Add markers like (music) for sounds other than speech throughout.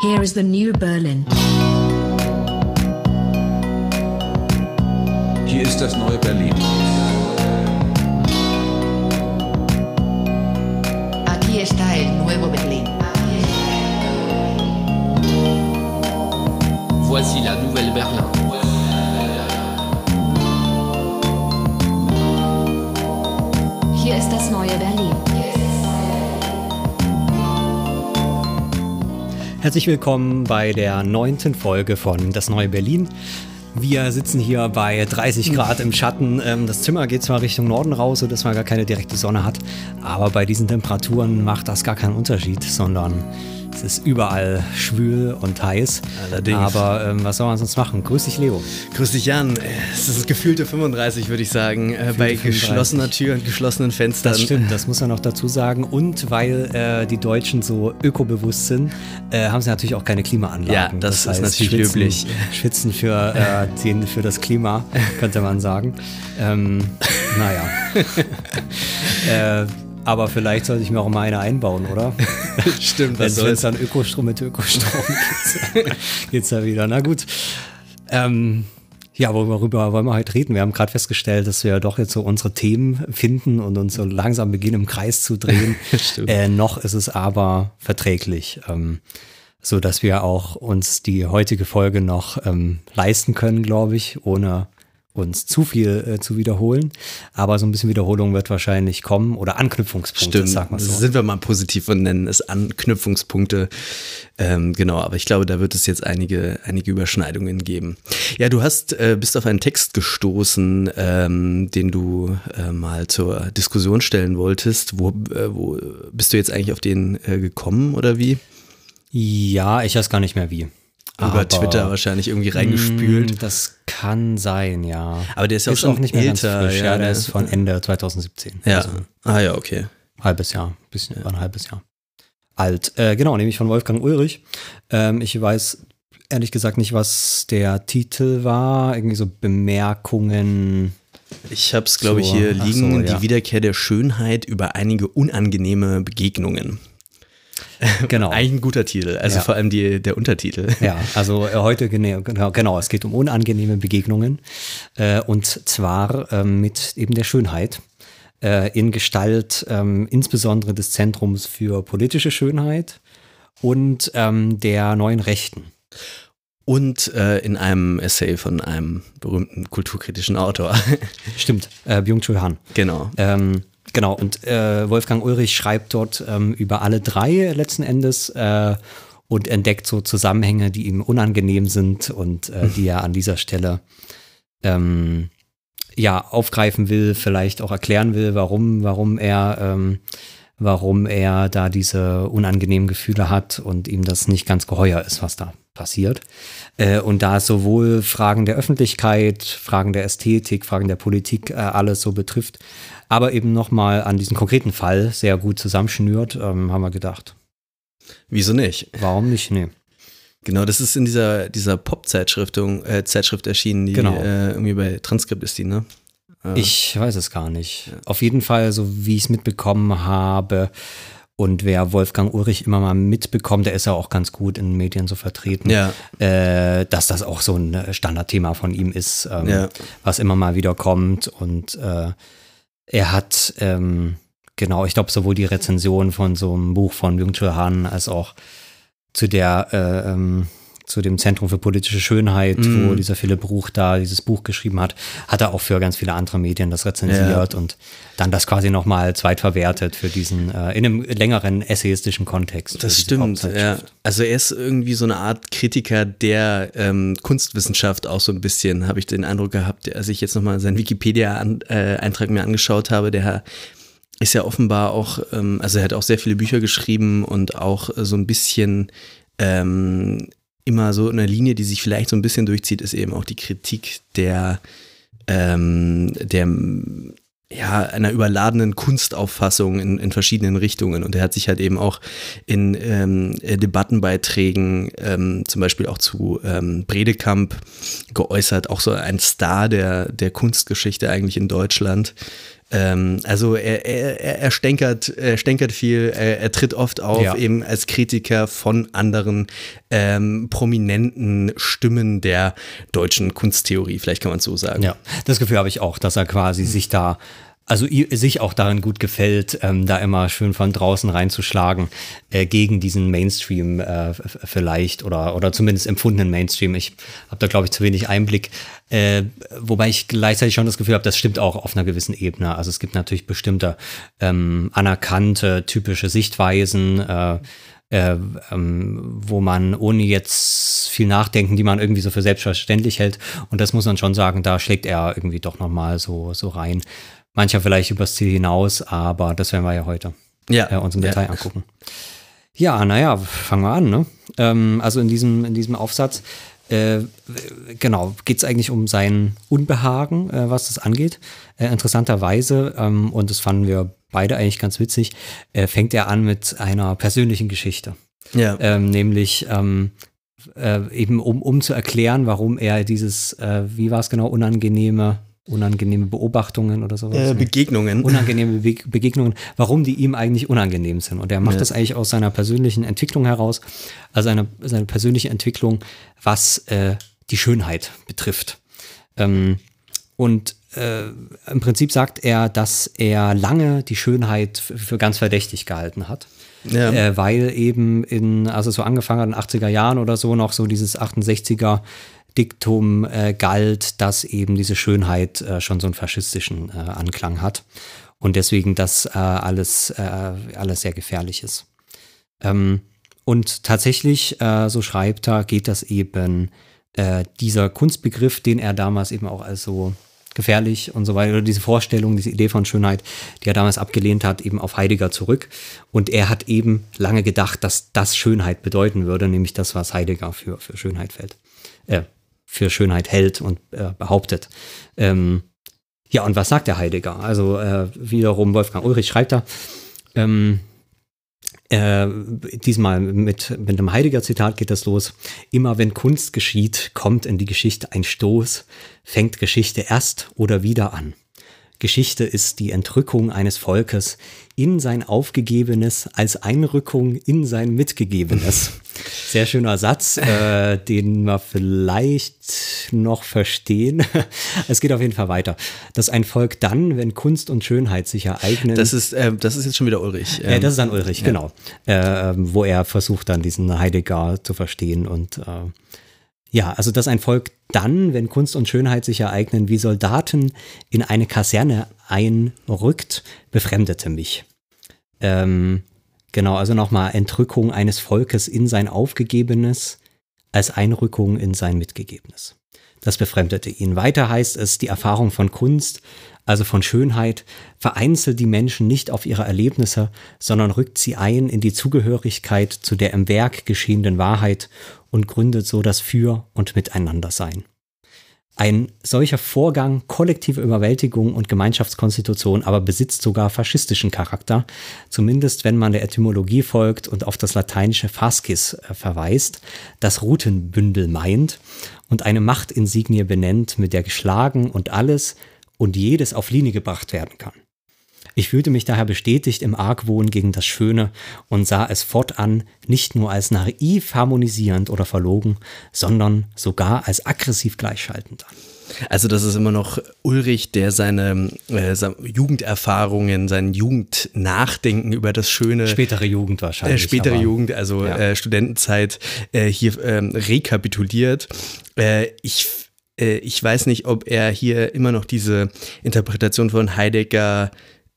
Here is the new Berlin. Hier ist das neue Berlin. Herzlich willkommen bei der neunten Folge von Das neue Berlin. Wir sitzen hier bei 30 Grad im Schatten. Ähm, Das Zimmer geht zwar Richtung Norden raus, sodass man gar keine direkte Sonne hat, aber bei diesen Temperaturen macht das gar keinen Unterschied, sondern es ist überall schwül und heiß. Allerdings. Aber ähm, was soll man sonst machen? Grüß dich, Leo. Grüß dich, Jan. Es ist gefühlte 35, würde ich sagen, äh, bei 35. geschlossener Tür und geschlossenen Fenstern. Das stimmt, das muss man noch dazu sagen. Und weil äh, die Deutschen so ökobewusst sind, äh, haben sie natürlich auch keine Klimaanlagen. Ja, das ist natürlich schwitzen, löblich. Schwitzen für, äh, den, für das Klima, könnte man sagen. Ähm, naja. (laughs) äh, aber vielleicht sollte ich mir auch mal eine einbauen, oder? (laughs) Stimmt, Wenn was es soll's. dann Ökostrom mit Ökostrom geht, (laughs) geht's ja wieder. Na gut. Ähm, ja, worüber wollen wir heute reden? Wir haben gerade festgestellt, dass wir doch jetzt so unsere Themen finden und uns so langsam beginnen, im Kreis zu drehen. (laughs) Stimmt. äh, noch ist es aber verträglich, ähm, so dass wir auch uns die heutige Folge noch ähm, leisten können, glaube ich, ohne uns zu viel äh, zu wiederholen. Aber so ein bisschen Wiederholung wird wahrscheinlich kommen oder Anknüpfungspunkte, Stimmt, sag mal so. sind wir mal positiv und nennen es Anknüpfungspunkte. Ähm, genau, aber ich glaube, da wird es jetzt einige, einige Überschneidungen geben. Ja, du hast, äh, bist auf einen Text gestoßen, ähm, den du äh, mal zur Diskussion stellen wolltest. Wo, äh, wo bist du jetzt eigentlich auf den äh, gekommen oder wie? Ja, ich weiß gar nicht mehr wie. Über Aber- Twitter wahrscheinlich irgendwie reingespült. Mm, Das kann sein, ja. Aber der ist ja auch schon nicht mehr älter, frisch. ja, Ja, der ist von Ende 2017. Ja. Also ah ja, okay. halbes Jahr, bisschen über ein halbes Jahr alt. Äh, genau, nämlich von Wolfgang Ulrich. Ähm, ich weiß ehrlich gesagt nicht, was der Titel war. Irgendwie so Bemerkungen. Ich habe es, glaube ich, So, hier ach liegen. so, ja. Die Wiederkehr der Schönheit über einige unangenehme Begegnungen. (laughs) Genau. Eigentlich ein guter Titel. Also Ja. vor allem die, der Untertitel. Ja, also äh, heute genau, genau, genau, es geht um unangenehme Begegnungen äh, und zwar ähm, mit eben der Schönheit äh, in Gestalt ähm, insbesondere des Zentrums für politische Schönheit und ähm, der neuen Rechten. Und äh, in einem Essay von einem berühmten kulturkritischen Autor. (laughs) Stimmt, äh, Byung-Chul Han. genau. Ähm, genau, und äh, Wolfgang Ulrich schreibt dort ähm, über alle drei letzten Endes äh, und entdeckt so Zusammenhänge, die ihm unangenehm sind und äh, die er an dieser Stelle ähm, ja aufgreifen will, vielleicht auch erklären will, warum, warum er ähm, warum er da diese unangenehmen Gefühle hat und ihm das nicht ganz geheuer ist, was da passiert. Äh, und da es sowohl Fragen der Öffentlichkeit, Fragen der Ästhetik, Fragen der Politik äh, alles so betrifft, aber eben nochmal an diesen konkreten Fall sehr gut zusammenschnürt, ähm, haben wir gedacht. Wieso nicht? Warum nicht? Nee. Genau, das ist in dieser, dieser Pop-Zeitschrift äh, Zeitschrift erschienen, die Genau. äh, irgendwie bei Transkript ist die, ne? Äh, Ich weiß es gar nicht. Auf jeden Fall, so wie ich es mitbekommen habe, und wer Wolfgang Ulrich immer mal mitbekommt, der ist ja auch ganz gut in Medien so vertreten, Ja. äh, dass das auch so ein äh, Standardthema von ihm ist, ähm, Ja. was immer mal wieder kommt. Und äh, er hat, ähm, genau, ich glaube, sowohl die Rezension von so einem Buch von Byung-Chul Han als auch zu der äh, ähm, zu dem Zentrum für politische Schönheit, Mhm. wo dieser Philipp Ruch da dieses Buch geschrieben hat, hat er auch für ganz viele andere Medien das rezensiert und dann das quasi nochmal zweitverwertet für diesen, äh, in einem längeren essayistischen Kontext. Das stimmt, ja. Also er ist irgendwie so eine Art Kritiker der ähm, Kunstwissenschaft auch so ein bisschen, habe ich den Eindruck gehabt, als ich jetzt nochmal seinen Wikipedia-Eintrag mir angeschaut habe, der ist ja offenbar auch, ähm, also er hat auch sehr viele Bücher geschrieben und auch äh, so ein bisschen ähm, immer so eine Linie, die sich vielleicht so ein bisschen durchzieht, ist eben auch die Kritik der, ähm, der ja, einer überladenen Kunstauffassung in, in verschiedenen Richtungen. Und er hat sich halt eben auch in ähm, äh, Debattenbeiträgen, ähm, zum Beispiel auch zu ähm, Bredekamp geäußert, auch so ein Star der, der Kunstgeschichte eigentlich in Deutschland. Ähm, also er, er, er, stänkert, er stänkert viel, er, er tritt oft auf Ja. eben als Kritiker von anderen ähm, prominenten Stimmen der deutschen Kunsttheorie, vielleicht kann man es so sagen. Ja, das Gefühl habe ich auch, dass er quasi sich da, also sich auch darin gut gefällt, ähm, da immer schön von draußen reinzuschlagen, äh, gegen diesen Mainstream äh, vielleicht oder, oder zumindest empfundenen Mainstream. Ich habe da, glaube ich, zu wenig Einblick. Äh, wobei ich gleichzeitig schon das Gefühl habe, das stimmt auch auf einer gewissen Ebene. Also es gibt natürlich bestimmte ähm, anerkannte, typische Sichtweisen, äh, äh, ähm, wo man ohne jetzt viel nachdenken, die man irgendwie so für selbstverständlich hält. Und das muss man schon sagen, da schlägt er irgendwie doch nochmal so, so rein. Mancher vielleicht übers Ziel hinaus, aber das werden wir ja heute Ja. äh, uns im Ja. Detail angucken. Ja, naja, fangen wir an. Ne? Ähm, also in diesem, in diesem Aufsatz, äh, genau, geht es eigentlich um sein Unbehagen, äh, was das angeht. Äh, interessanterweise, ähm, und das fanden wir beide eigentlich ganz witzig, äh, fängt er an mit einer persönlichen Geschichte. Ja. Ähm, nämlich ähm, äh, eben um, um zu erklären, warum er dieses, wie war es genau, unangenehme, unangenehme Beobachtungen oder sowas. Äh, Begegnungen. unangenehme Be Begegnungen, warum die ihm eigentlich unangenehm sind. Und er macht Ja. das eigentlich aus seiner persönlichen Entwicklung heraus, also seine, seine persönliche Entwicklung, was äh, die Schönheit betrifft. Ähm, und äh, im Prinzip sagt er, dass er lange die Schönheit für ganz verdächtig gehalten hat. Ja. Äh, weil eben in, also so angefangen hat in den 80er Jahren oder so noch so dieses 68er Diktum äh, galt, dass eben diese Schönheit äh, schon so einen faschistischen äh, Anklang hat und deswegen das äh, alles, äh, alles sehr gefährlich ist. Ähm, und tatsächlich, äh, so schreibt er, geht das eben dieser Kunstbegriff, den er damals eben auch als so gefährlich und so weiter, oder diese Vorstellung, diese Idee von Schönheit, die er damals abgelehnt hat, eben auf Heidegger zurück. Und er hat eben lange gedacht, dass das Schönheit bedeuten würde, nämlich das, was Heidegger für, für Schönheit fällt, äh, für Schönheit hält und äh, behauptet. Ähm, ja, und was sagt der Heidegger? Also äh, wiederum Wolfgang Ulrich schreibt da, ähm, äh, diesmal mit, mit einem Heidegger-Zitat geht das los. Immer wenn Kunst geschieht, kommt in die Geschichte ein Stoß, fängt Geschichte erst oder wieder an. Geschichte ist die Entrückung eines Volkes in sein Aufgegebenes als Einrückung in sein Mitgegebenes. (laughs) Sehr schöner Satz, äh, den wir vielleicht noch verstehen. (laughs) Es geht auf jeden Fall weiter. Dass ein Volk dann, wenn Kunst und Schönheit sich ereignen, Das ist, äh, das ist jetzt schon wieder Ulrich. äh, Ähm, das ist dann Ulrich, genau. Äh, wo er versucht dann diesen Heidegger zu verstehen und äh, ja, also dass ein Volk dann, wenn Kunst und Schönheit sich ereignen, wie Soldaten in eine Kaserne einrückt, befremdete mich. Ähm, genau, also nochmal Entrückung eines Volkes in sein Aufgegebenes als Einrückung in sein Mitgegebenes. Das befremdete ihn. Weiter heißt es, die Erfahrung von Kunst, also von Schönheit, vereinzelt die Menschen nicht auf ihre Erlebnisse, sondern rückt sie ein in die Zugehörigkeit zu der im Werk geschehenden Wahrheit und gründet so das Für- und Miteinandersein. Ein solcher Vorgang kollektive Überwältigung und Gemeinschaftskonstitution aber besitzt sogar faschistischen Charakter, zumindest wenn man der Etymologie folgt und auf das lateinische Fascis äh, verweist, das Routenbündel meint und eine Machtinsignie benennt, mit der geschlagen und alles und jedes auf Linie gebracht werden kann. Ich fühlte mich daher bestätigt im Argwohn gegen das Schöne und sah es fortan nicht nur als naiv harmonisierend oder verlogen, sondern sogar als aggressiv gleichschaltend an. Also das ist immer noch Ulrich, der seine, äh, seine Jugenderfahrungen, sein Jugendnachdenken über das Schöne Spätere Jugend äh, wahrscheinlich. spätere aber- Jugend, also Ja. äh, Studentenzeit, äh, hier ähm, rekapituliert. Äh, ich, äh, ich weiß nicht, ob er hier immer noch diese Interpretation von Heidegger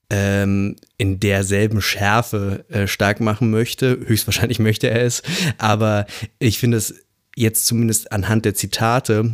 ähm, in derselben Schärfe äh, stark machen möchte. Höchstwahrscheinlich möchte er es, aber ich finde es jetzt zumindest anhand der Zitate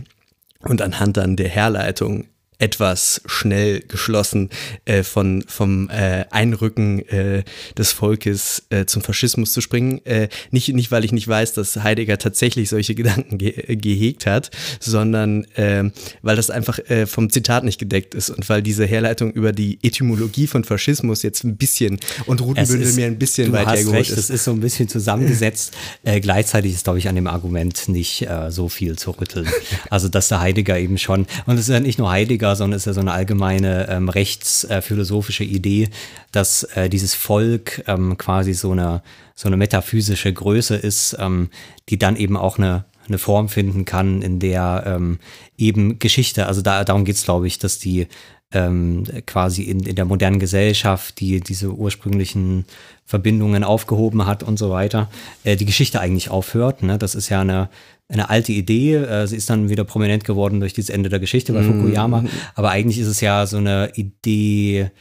und anhand dann der Herleitung etwas schnell geschlossen äh, von, vom äh, Einrücken äh, des Volkes äh, zum Faschismus zu springen. Äh, nicht, nicht, weil ich nicht weiß, dass Heidegger tatsächlich solche (laughs) Gedanken ge gehegt hat, sondern äh, weil das einfach äh, vom Zitat nicht gedeckt ist und weil diese Herleitung über die Etymologie von Faschismus jetzt ein bisschen und Rutenbündel mir ein bisschen weit hergeholt recht, ist. Es ist so ein bisschen zusammengesetzt. (laughs) gleichzeitig ist, glaube ich, an dem Argument nicht so viel zu rütteln. Also, dass der Heidegger eben schon, und es ist ja nicht nur Heidegger, Hitler, sondern ist ja so eine allgemeine ähm, rechtsphilosophische Idee, dass äh, dieses Volk ähm, quasi so eine, so eine metaphysische Größe ist, ähm, die dann eben auch eine, eine Form finden kann, in der ähm, eben Geschichte, also da, darum geht es, glaube ich, dass die ähm, quasi in, in der modernen Gesellschaft, die diese ursprünglichen Verbindungen aufgehoben hat und so weiter, äh, die Geschichte eigentlich aufhört. Ne? Das ist ja eine, eine alte Idee. Äh, sie ist dann wieder prominent geworden durch dieses Ende der Geschichte bei Mhm. Fukuyama. Aber eigentlich ist es ja so eine Idee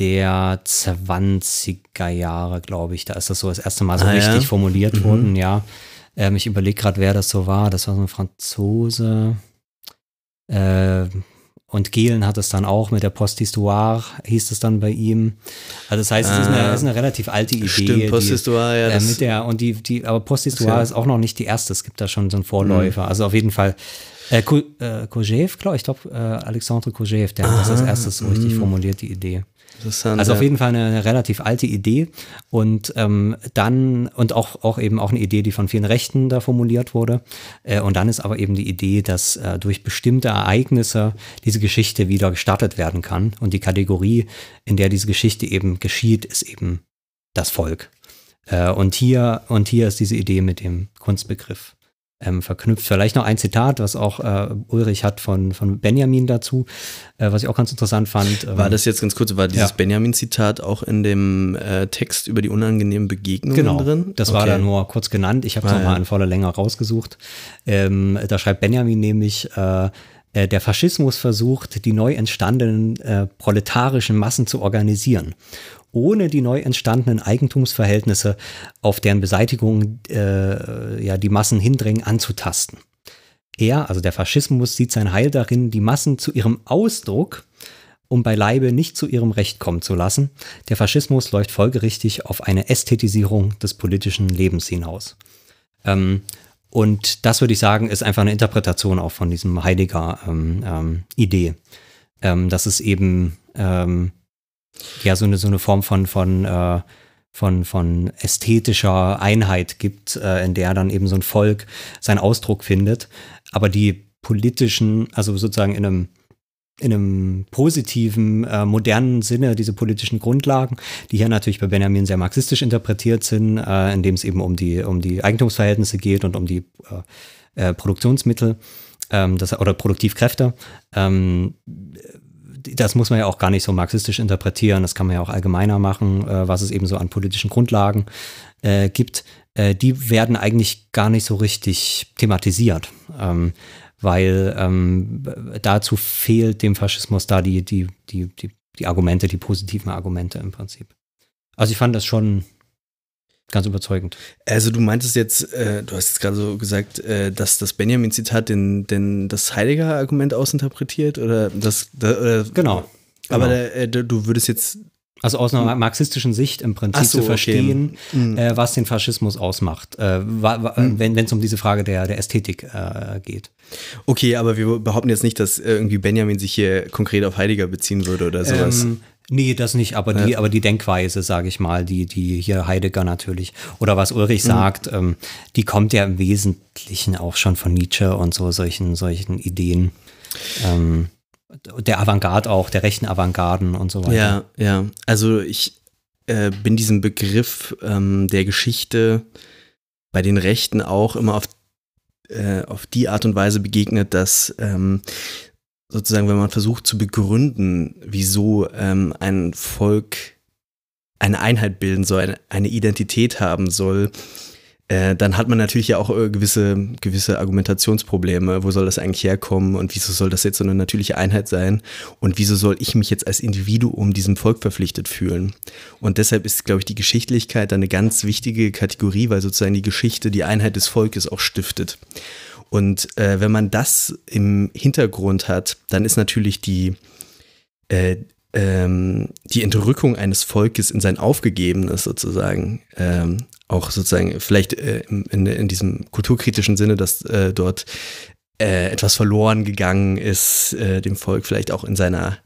der 20er Jahre, glaube ich. Da ist das so das erste Mal so Ah, ja? richtig formuliert Mhm. worden, ja. Ähm, ich überlege gerade, wer das so war. Das war so ein Franzose. Äh, und Gehlen hat es dann auch mit der Posthistoire, hieß es dann bei ihm. Also das heißt, es ist, eine, Ah. ist eine relativ alte Idee. Stimmt, die- Posthistoire, ja. äh, mit der, und die, die, aber Posthistoire Ja. ist auch noch nicht die erste. Es gibt da schon so einen Vorläufer. Also auf jeden Fall. Äh, äh, Kojève, glaube ich, glaube, äh, Alexandre Kojève, der hat das als Aha, erstes so richtig mhm. formuliert, die Idee. Interessant. Also auf jeden Fall eine, eine relativ alte Idee und ähm, dann und auch, auch eben auch eine Idee, die von vielen Rechten da formuliert wurde. Äh, und dann ist aber eben die Idee, dass äh, durch bestimmte Ereignisse diese Geschichte wieder gestartet werden kann. Und die Kategorie, in der diese Geschichte eben geschieht, ist eben das Volk. Äh, und hier und hier ist diese Idee mit dem Kunstbegriff ähm, verknüpft. Vielleicht noch ein Zitat, was auch äh, Ulrich hat von, von Benjamin dazu, äh, was ich auch ganz interessant fand. War Ähm, das jetzt ganz kurz, war dieses Ja. Benjamin-Zitat auch in dem äh, Text über die unangenehmen Begegnungen Genau, drin? das war Okay. da nur kurz genannt. Ich habe es Ah, nochmal ja. in voller Länge rausgesucht. Ähm, da schreibt Benjamin nämlich, äh, äh, der Faschismus versucht, die neu entstandenen äh, proletarischen Massen zu organisieren, ohne die neu entstandenen Eigentumsverhältnisse, auf deren Beseitigung äh, ja, die Massen hindrängen, anzutasten. Er, also der Faschismus, sieht sein Heil darin, die Massen zu ihrem Ausdruck um beileibe nicht zu ihrem Recht kommen zu lassen. Der Faschismus läuft folgerichtig auf eine Ästhetisierung des politischen Lebens hinaus. Ähm, und das würde ich sagen, ist einfach eine Interpretation auch von diesem Heidegger ähm, ähm. Ähm, dass es eben ähm, ja so eine, so eine Form von, von, äh, von, von ästhetischer Einheit gibt, äh, in der dann eben so ein Volk seinen Ausdruck findet. Aber die politischen, also sozusagen in einem in einem positiven, äh, modernen Sinne diese politischen Grundlagen, die hier natürlich bei Benjamin sehr marxistisch interpretiert sind, äh, indem es eben um die, um die Eigentumsverhältnisse geht und um die äh, äh, Produktionsmittel ähm, das, oder Produktivkräfte. Ähm, das muss man ja auch gar nicht so marxistisch interpretieren, das kann man ja auch allgemeiner machen, äh, was es eben so an politischen Grundlagen äh, gibt. Äh, die werden eigentlich gar nicht so richtig thematisiert. Ähm, weil ähm, dazu fehlt dem Faschismus da die, die, die, die, die Argumente, die positiven Argumente im Prinzip. Also ich fand das schon ganz überzeugend. Also du meintest jetzt, äh, du hast jetzt gerade so gesagt, äh, dass das Benjamin-Zitat den, den, das Heidegger-Argument ausinterpretiert oder das, da, oder, Genau. Aber genau. äh, du würdest jetzt Also aus einer marxistischen Sicht im Prinzip so, zu verstehen, okay. Mhm. äh, was den Faschismus ausmacht, äh, Mhm. wenn es um diese Frage der, der Ästhetik äh, geht. Okay, aber wir behaupten jetzt nicht, dass äh, irgendwie Benjamin sich hier konkret auf Heidegger beziehen würde oder sowas. Ähm, nee, das nicht, aber die, aber die Denkweise, sage ich mal, die, die hier Heidegger natürlich, oder was Ulrich Mhm. sagt, ähm, die kommt ja im Wesentlichen auch schon von Nietzsche und so solchen, solchen Ideen. Ähm, der Avantgarde auch, der rechten Avantgarden und so weiter. Ja, ja. Also ich äh, bin diesem Begriff ähm, der Geschichte bei den Rechten auch immer auf, äh, auf die Art und Weise begegnet, dass ähm, sozusagen, wenn man versucht zu begründen, wieso ähm, ein Volk eine Einheit bilden soll, eine, Identität haben soll, äh, dann hat man natürlich ja auch äh, gewisse, gewisse Argumentationsprobleme. Wo soll das eigentlich herkommen und wieso soll das jetzt so eine natürliche Einheit sein? Und wieso soll ich mich jetzt als Individuum diesem Volk verpflichtet fühlen? Und deshalb ist, glaube ich, die Geschichtlichkeit eine ganz wichtige Kategorie, weil sozusagen die Geschichte die Einheit des Volkes auch stiftet. Und äh, wenn man das im Hintergrund hat, dann ist natürlich die, äh, ähm, die Entrückung eines Volkes in sein Aufgegebenes sozusagen ähm, auch sozusagen vielleicht äh, in, in diesem kulturkritischen Sinne, dass äh, dort äh, etwas verloren gegangen ist, äh, dem Volk vielleicht auch in seiner,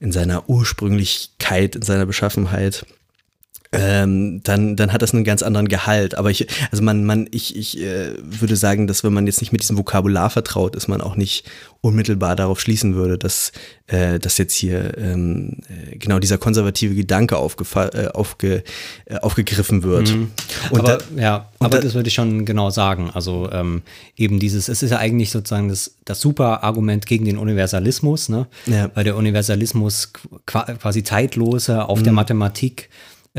in seiner Ursprünglichkeit, in seiner Beschaffenheit. Ähm, dann, dann hat das einen ganz anderen Gehalt. Aber ich, also man, man, ich, ich äh, würde sagen, dass wenn man jetzt nicht mit diesem Vokabular vertraut ist, man auch nicht unmittelbar darauf schließen würde, dass, äh, dass jetzt hier ähm, äh, genau dieser konservative Gedanke äh, aufge, äh, aufgegriffen wird. Mhm. Aber, da, ja, aber da, das würde ich schon genau sagen. Also ähm, eben dieses, es ist ja eigentlich sozusagen das, das super Argument gegen den Universalismus, ne? Ja. weil der Universalismus quasi zeitlose auf mhm. der Mathematik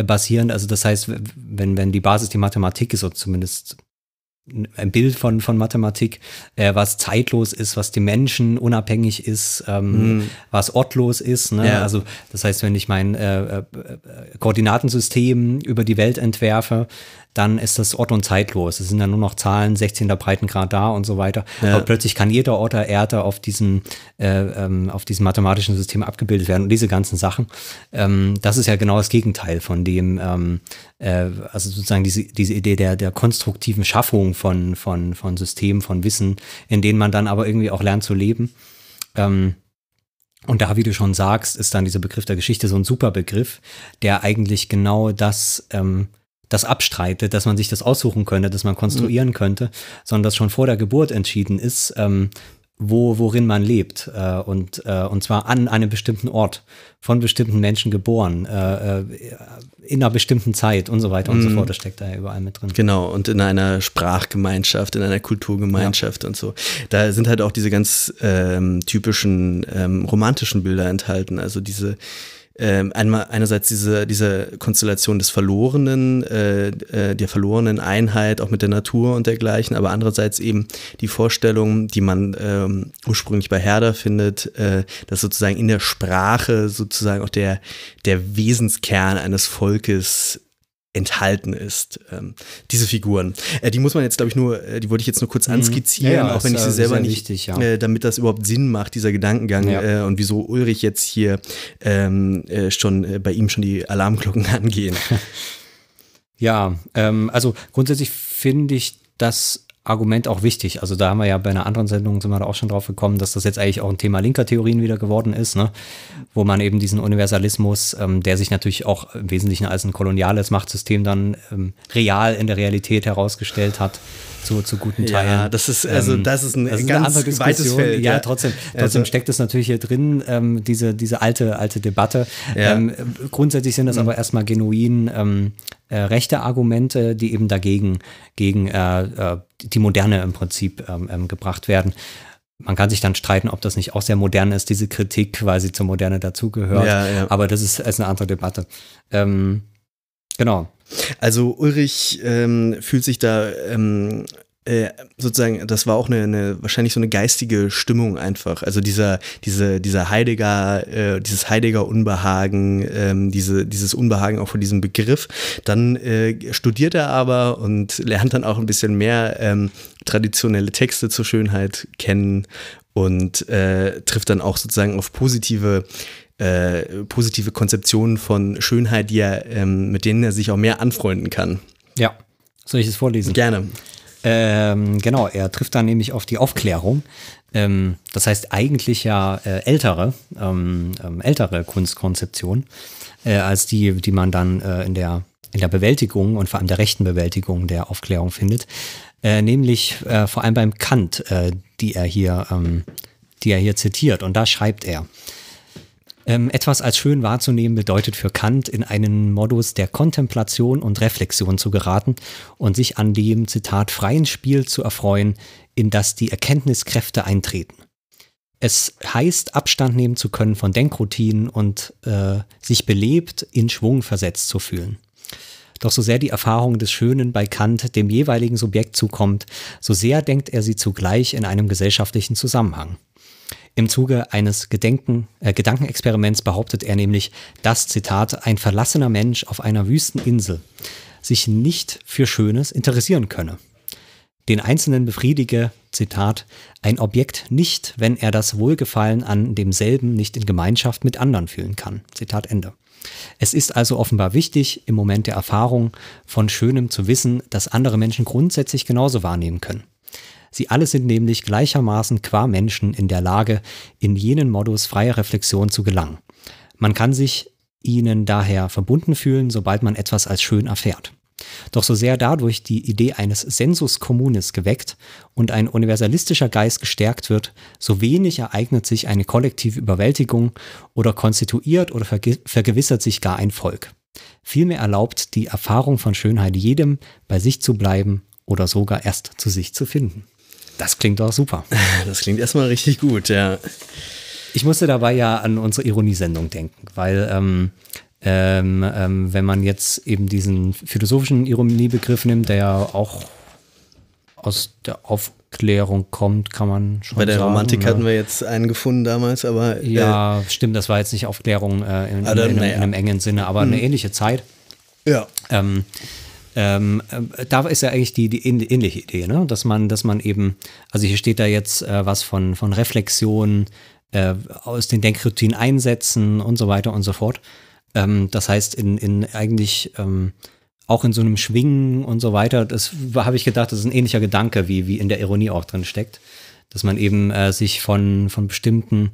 basierend. Also das heißt, wenn, wenn die Basis die Mathematik ist, oder zumindest ein Bild von, von Mathematik, äh, was zeitlos ist, was die Menschen unabhängig ist, ähm, mhm. was ortlos ist. Ne? Ja. Also das heißt, wenn ich mein äh, äh, Koordinatensystem über die Welt entwerfe, dann ist das Ort- und zeitlos. Es sind dann nur noch Zahlen, 16. Breitengrad da und so weiter. Ja. Aber plötzlich kann jeder Ort der Erde auf diesem, äh, ähm, auf diesem mathematischen System abgebildet werden und diese ganzen Sachen. Ähm, das ist ja genau das Gegenteil von dem, ähm, äh, also sozusagen diese, diese Idee der, der konstruktiven Schaffung von, von, von Systemen, von Wissen, in denen man dann aber irgendwie auch lernt zu leben. Ähm, und da, wie du schon sagst, ist dann dieser Begriff der Geschichte so ein super Begriff, der eigentlich genau das ähm, das abstreitet, dass man sich das aussuchen könnte, dass man konstruieren mhm. könnte, sondern dass schon vor der Geburt entschieden ist, ähm, wo, worin man lebt. Äh, und, äh, und zwar an einem bestimmten Ort, von bestimmten Menschen geboren, äh, äh in einer bestimmten Zeit und so weiter und so mhm. fort. Das steckt da ja überall mit drin. Genau, und in einer Sprachgemeinschaft, in einer Kulturgemeinschaft ja. und so. Da sind halt auch diese ganz ähm, typischen ähm, romantischen Bilder enthalten. Also diese ähm, einmal einerseits diese, diese Konstellation des Verlorenen, äh, äh, der verlorenen Einheit auch mit der Natur und dergleichen, aber andererseits eben die Vorstellung, die man ähm, ursprünglich bei Herder findet, äh, dass sozusagen in der Sprache sozusagen auch der, der Wesenskern eines Volkes enthalten ist. Ähm, diese Figuren. Äh, die muss man jetzt, glaube ich, nur, äh, die wollte ich jetzt nur kurz mhm. anskizzieren, ja, ja, auch wenn ich sie selber nicht, wichtig, ja. äh, damit das überhaupt Sinn macht, dieser Gedankengang äh, und wieso Ulrich jetzt hier ähm, äh, schon äh, bei ihm schon die Alarmglocken (laughs) angehen. Ja, ähm, also grundsätzlich finde ich das Argument auch wichtig. Also da haben wir ja bei einer anderen Sendung sind wir da auch schon drauf gekommen, dass das jetzt eigentlich auch ein Thema linker Theorien wieder geworden ist, ne? wo man eben diesen Universalismus, ähm, der sich natürlich auch im Wesentlichen als ein koloniales Machtsystem dann ähm, real in der Realität herausgestellt hat, zu, zu guten Teilen. Ja, das ist, also ähm, das ist ein das ist ganz eine weites Feld. Ja, ja. trotzdem, trotzdem also, steckt es natürlich hier drin, ähm, diese, diese alte, alte Debatte. Ja. Ähm, grundsätzlich sind das mhm. aber erstmal genuin ähm, äh, rechte Argumente, die eben dagegen, gegen äh, äh, die Moderne im Prinzip ähm, ähm, gebracht werden. Man kann sich dann streiten, ob das nicht auch sehr modern ist, diese Kritik, weil sie zur Moderne dazugehört. Ja, ja. Aber das ist, ist eine andere Debatte. Ähm, genau. Also Ulrich ähm, fühlt sich da ähm, äh, sozusagen, das war auch eine, eine, wahrscheinlich so eine geistige Stimmung einfach. Also dieser, diese, dieser Heidegger, äh, dieses Heidegger Unbehagen, ähm, diese, dieses Unbehagen auch vor diesem Begriff. Dann äh, studiert er aber und lernt dann auch ein bisschen mehr ähm, traditionelle Texte zur Schönheit kennen und äh, trifft dann auch sozusagen auf positive äh, positive Konzeptionen von Schönheit, die er, ähm, mit denen er sich auch mehr anfreunden kann. Ja. Soll ich es vorlesen? Gerne. Ähm, genau, er trifft dann nämlich auf die Aufklärung. Ähm, das heißt eigentlich ja äh, ältere, ähm, ähm ältere Kunstkonzeption äh, als die, die man dann äh, in der in der Bewältigung und vor allem der rechten Bewältigung der Aufklärung findet, äh, nämlich äh, vor allem beim Kant, die er hier, ähm, die er hier zitiert. Und da schreibt er: ähm, etwas als schön wahrzunehmen bedeutet für Kant, in einen Modus der Kontemplation und Reflexion zu geraten und sich an dem, Zitat, freien Spiel zu erfreuen, in das die Erkenntniskräfte eintreten. Es heißt, Abstand nehmen zu können von Denkroutinen und äh, sich belebt in Schwung versetzt zu fühlen. Doch so sehr die Erfahrung des Schönen bei Kant dem jeweiligen Subjekt zukommt, so sehr denkt er sie zugleich in einem gesellschaftlichen Zusammenhang. Im Zuge eines Gedenken, äh, Gedankenexperiments behauptet er nämlich, dass, Zitat, ein verlassener Mensch auf einer wüsten Insel sich nicht für Schönes interessieren könne. Den Einzelnen befriedige, Zitat, ein Objekt nicht, wenn er das Wohlgefallen an demselben nicht in Gemeinschaft mit anderen fühlen kann. Zitat Ende. Es ist also offenbar wichtig, im Moment der Erfahrung von Schönem zu wissen, dass andere Menschen grundsätzlich genauso wahrnehmen können. Sie alle sind nämlich gleichermaßen qua Menschen in der Lage, in jenen Modus freier Reflexion zu gelangen. Man kann sich ihnen daher verbunden fühlen, sobald man etwas als schön erfährt. Doch so sehr dadurch die Idee eines Sensus communis geweckt und ein universalistischer Geist gestärkt wird, so wenig ereignet sich eine kollektive Überwältigung oder konstituiert oder verge vergewissert sich gar ein Volk. Vielmehr erlaubt die Erfahrung von Schönheit jedem, bei sich zu bleiben oder sogar erst zu sich zu finden. Das klingt doch super. (laughs) Das klingt erstmal richtig gut, ja. Ich musste dabei ja an unsere Ironiesendung denken, weil ähm, ähm, ähm, wenn man jetzt eben diesen philosophischen Ironiebegriff nimmt, der ja auch aus der Aufklärung kommt, kann man schon Bei der sagen, Romantik ne? hatten wir jetzt einen gefunden damals, aber äh, Ja, stimmt, das war jetzt nicht Aufklärung äh, in, in, Also, in, einem- naja. in einem engen Sinne, aber eine ähnliche Zeit. ja. Ähm, ähm, äh, da ist ja eigentlich die, die ähn- ähnliche Idee, ne? dass man, dass man eben, also hier steht da jetzt äh, was von, von Reflexion, äh, aus den Denkroutinen einsetzen und so weiter und so fort. Ähm, das heißt, in, in eigentlich ähm, auch in so einem Schwingen und so weiter, das habe ich gedacht, das ist ein ähnlicher Gedanke, wie, wie in der Ironie auch drin steckt. Dass man eben äh, sich von, von bestimmten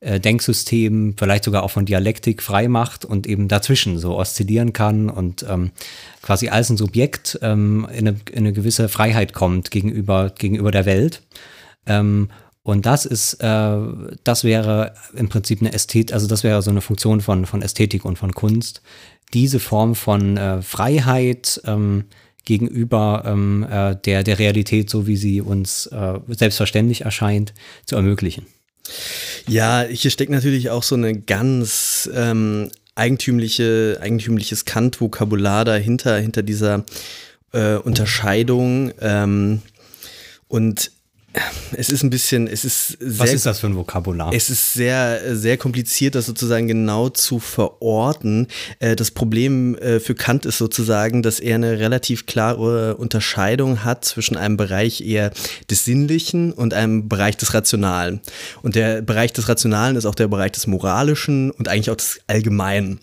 äh, Denksystemen, vielleicht sogar auch von Dialektik frei macht und eben dazwischen so oszillieren kann und ähm, quasi als ein Subjekt ähm, in, eine, in eine gewisse Freiheit kommt gegenüber, gegenüber der Welt. Ähm, und das ist, äh, das wäre im Prinzip eine Ästhetik, also das wäre so eine Funktion von, von Ästhetik und von Kunst, diese Form von äh, Freiheit ähm, gegenüber ähm, äh, der, der Realität, so wie sie uns äh, selbstverständlich erscheint, zu ermöglichen. Ja, hier steckt natürlich auch so eine ganz ähm, eigentümliche, eigentümliches Kant-Vokabular dahinter, hinter dieser äh, Unterscheidung. Ähm, und es ist ein bisschen, es ist sehr Was ist das für ein Vokabular? Es ist sehr, sehr kompliziert, das sozusagen genau zu verorten. Äh, Das Problem äh, für Kant ist sozusagen, dass er eine relativ klare Unterscheidung hat zwischen einem Bereich eher des Sinnlichen und einem Bereich des Rationalen. Und der Bereich des Rationalen ist auch der Bereich des Moralischen und eigentlich auch des Allgemeinen.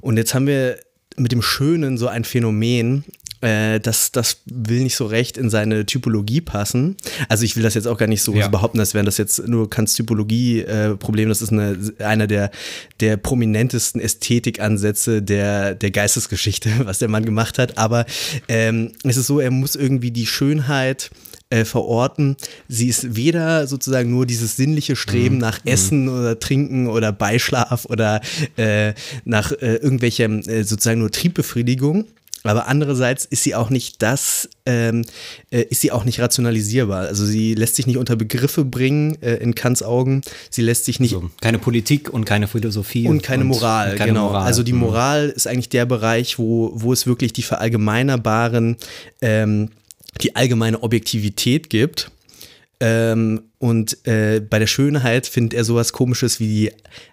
Und jetzt haben wir mit dem Schönen so ein Phänomen, äh, das, das will nicht so recht in seine Typologie passen. Also ich will das jetzt auch gar nicht so Ja. behaupten, als wären das jetzt nur Kants Typologie-Problem. das ist eine, einer der, der prominentesten Ästhetikansätze der, der Geistesgeschichte, (laughs) was der Mann gemacht hat. Aber ähm, es ist so, er muss irgendwie die Schönheit äh, verorten. Sie ist weder sozusagen nur dieses sinnliche Streben nach Essen oder Trinken oder Beischlaf oder äh, nach äh, irgendwelchem äh, sozusagen nur Triebbefriedigung. Aber andererseits ist sie auch nicht das, ähm, äh, ist sie auch nicht rationalisierbar. Also sie lässt sich nicht unter Begriffe bringen äh, in Kants Augen. Sie lässt sich nicht so, keine Politik und keine Philosophie. und keine Moral, und keine genau. Moral. Also die Mhm. Moral ist eigentlich der Bereich, wo, wo es wirklich die verallgemeinerbaren, ähm, die allgemeine Objektivität gibt. Ähm, und äh, bei der Schönheit findet er sowas komisches wie die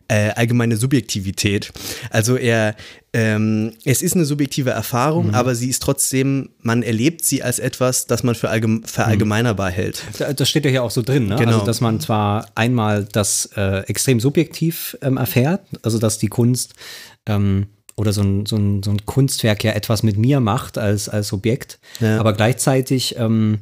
äh, allgemeine Subjektivität. Also er, ähm, es ist eine subjektive Erfahrung, Mhm. aber sie ist trotzdem, man erlebt sie als etwas, das man für allgem verallgemeinerbar hält. Da- Das steht ja hier auch so drin, ne? Genau. Also, dass man zwar einmal das äh, extrem subjektiv ähm, erfährt, also dass die Kunst ähm, oder so ein, so, ein, so ein Kunstwerk ja etwas mit mir macht als, als Objekt, Ja. aber gleichzeitig ähm,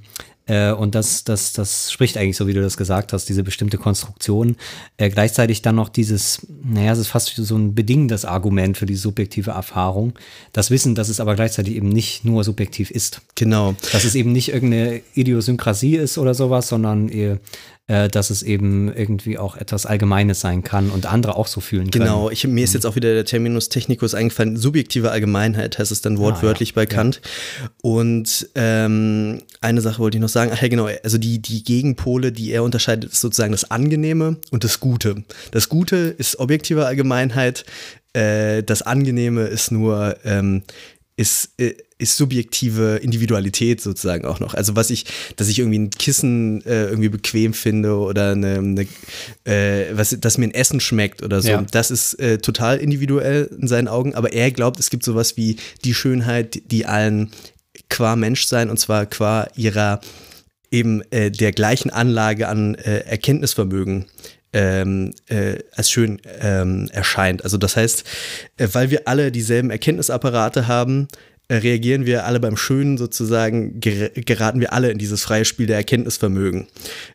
äh, und das, das, das spricht eigentlich so, wie du das gesagt hast, diese bestimmte Konstruktion. Äh, gleichzeitig dann noch dieses, naja, es ist fast so ein bedingendes Argument für die subjektive Erfahrung. Das Wissen, dass es aber gleichzeitig eben nicht nur subjektiv ist. Genau. Dass es eben nicht irgendeine Idiosynkrasie ist oder sowas, sondern eher, äh, dass es eben irgendwie auch etwas Allgemeines sein kann und andere auch so fühlen können. Genau, ich, mir ist jetzt auch wieder der Terminus technicus eingefallen. Subjektive Allgemeinheit heißt es dann wortwörtlich bei Kant. Und ähm, eine Sache wollte ich noch sagen. Ach ja, genau. Also die, die Gegenpole, die er unterscheidet, ist sozusagen das Angenehme und das Gute. Das Gute ist objektive Allgemeinheit. Äh, das Angenehme ist nur ähm, ist, äh, ist subjektive Individualität sozusagen auch noch. Also was ich, dass ich irgendwie ein Kissen äh, irgendwie bequem finde oder eine, eine äh, was, dass mir ein Essen schmeckt oder so. Ja. Das ist äh, total individuell in seinen Augen, aber er glaubt, es gibt sowas wie die Schönheit, die allen qua Menschsein und zwar qua ihrer eben äh, der gleichen Anlage an äh, Erkenntnisvermögen ähm, äh, als schön ähm, erscheint. Also das heißt, äh, weil wir alle dieselben Erkenntnisapparate haben, äh, reagieren wir alle beim Schönen sozusagen, ger geraten wir alle in dieses freie Spiel der Erkenntnisvermögen,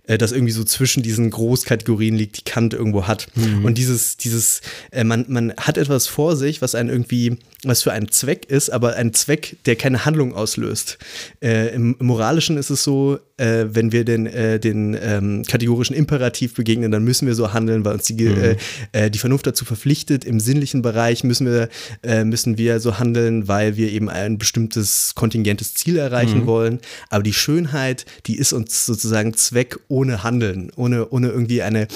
äh, das irgendwie so zwischen diesen Großkategorien liegt, die Kant irgendwo hat. Und dieses, dieses, äh, man, man hat etwas vor sich, was einen irgendwie, was für einen Zweck ist, aber ein Zweck, der keine Handlung auslöst. Äh, im, Im Moralischen ist es so, äh, wenn wir den, äh, den ähm, kategorischen Imperativ begegnen, dann müssen wir so handeln, weil uns die, äh, äh, die Vernunft dazu verpflichtet. Im sinnlichen Bereich müssen wir, äh, müssen wir so handeln, weil wir eben ein bestimmtes kontingentes Ziel erreichen wollen. Aber die Schönheit, die ist uns sozusagen Zweck ohne Handeln, ohne, ohne irgendwie eine,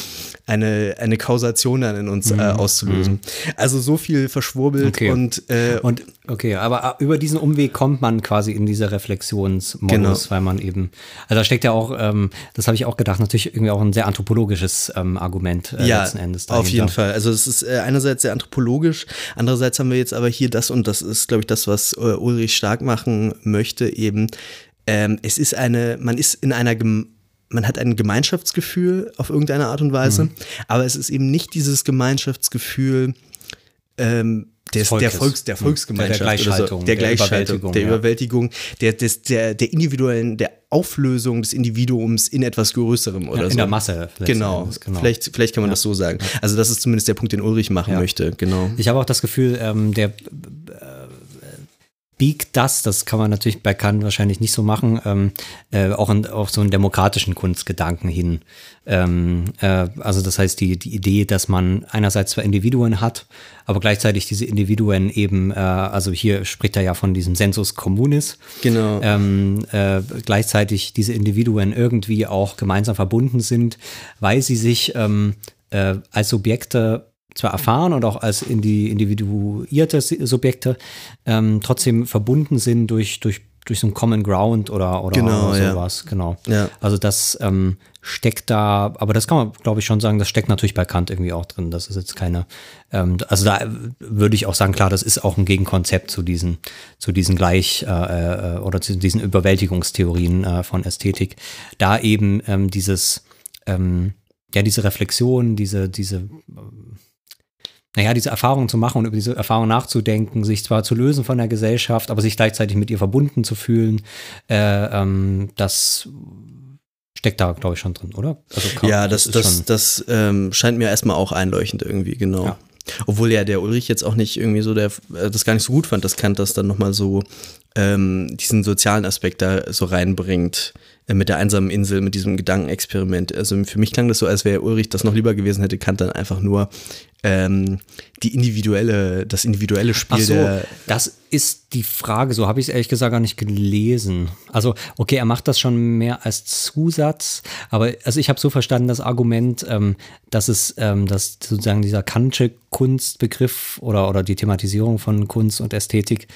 eine, eine Kausation dann in uns äh, auszulösen. Also so viel verschwurbelt Okay. und, Und okay, aber über diesen Umweg kommt man quasi in dieser Reflexionsmodus, Genau. weil man eben, also da steckt ja auch, ähm, das habe ich auch gedacht, natürlich irgendwie auch ein sehr anthropologisches ähm, Argument äh, ja, letzten Endes. auf dahinter. jeden Fall. Also es ist äh, einerseits sehr anthropologisch, andererseits haben wir jetzt aber hier das und das ist, glaube ich, das, was äh, Ulrich stark machen möchte, eben, ähm, es ist eine, man ist in einer Gem man hat ein Gemeinschaftsgefühl auf irgendeine Art und Weise, Mhm. aber es ist eben nicht dieses Gemeinschaftsgefühl ähm, des, Volkes. der, Volks, der Hm. Volksgemeinschaft Der Gleichschaltung, so. der, der Gleichschaltung, Überwältigung, der ja. Überwältigung, der, des, der, der individuellen, der Auflösung des Individuums in etwas Größerem oder in so. der Masse Genau. Genau. Vielleicht, vielleicht kann man das so sagen. Also das ist zumindest der Punkt, den Ulrich machen Ja. möchte. Genau. Ich habe auch das Gefühl, ähm, der biegt das, das kann man natürlich bei Kant wahrscheinlich nicht so machen, ähm, äh, auch in, auf so einen demokratischen Kunstgedanken hin. Ähm, äh, also das heißt, die, die Idee, dass man einerseits zwar Individuen hat, aber gleichzeitig diese Individuen eben, äh, also hier spricht er ja von diesem Sensus communis, Genau. ähm, äh, gleichzeitig diese Individuen irgendwie auch gemeinsam verbunden sind, weil sie sich ähm, äh, als Subjekte zwar erfahren und auch als indi individuierte Subjekte ähm, trotzdem verbunden sind durch, durch, durch so einen Common Ground oder, oder, Genau, oder ja. sowas. Genau. Ja. Also das ähm, steckt da, aber das kann man, glaube ich, schon sagen, das steckt natürlich bei Kant irgendwie auch drin. Das ist jetzt keine, ähm, also da würde ich auch sagen, klar, das ist auch ein Gegenkonzept zu diesen, zu diesen Gleich- äh, äh, oder zu diesen Überwältigungstheorien äh, von Ästhetik. Da eben ähm, dieses, ähm, ja, diese Reflexion, diese, diese, naja, diese Erfahrung zu machen und über diese Erfahrung nachzudenken, sich zwar zu lösen von der Gesellschaft, aber sich gleichzeitig mit ihr verbunden zu fühlen, äh, ähm, das steckt da, glaube ich, schon drin, oder? Also kann- ja, das, das, schon- das ähm, scheint mir erstmal auch einleuchtend irgendwie, genau. Ja. Obwohl ja der Ulrich jetzt auch nicht irgendwie so, der äh, das gar nicht so gut fand, dass Kant das dann nochmal so ähm, diesen sozialen Aspekt da so reinbringt mit der einsamen Insel, mit diesem Gedankenexperiment. Also für mich klang das so, als wäre Ulrich das noch lieber gewesen, hätte Kant dann einfach nur ähm, die individuelle, das individuelle Spiel so, der das ist die Frage. So habe ich es ehrlich gesagt gar nicht gelesen. Also, okay, er macht das schon mehr als Zusatz, aber also ich habe so verstanden, das Argument, ähm, dass es, ähm, dass sozusagen dieser Kantsche Kunstbegriff oder, oder die Thematisierung von Kunst und Ästhetik,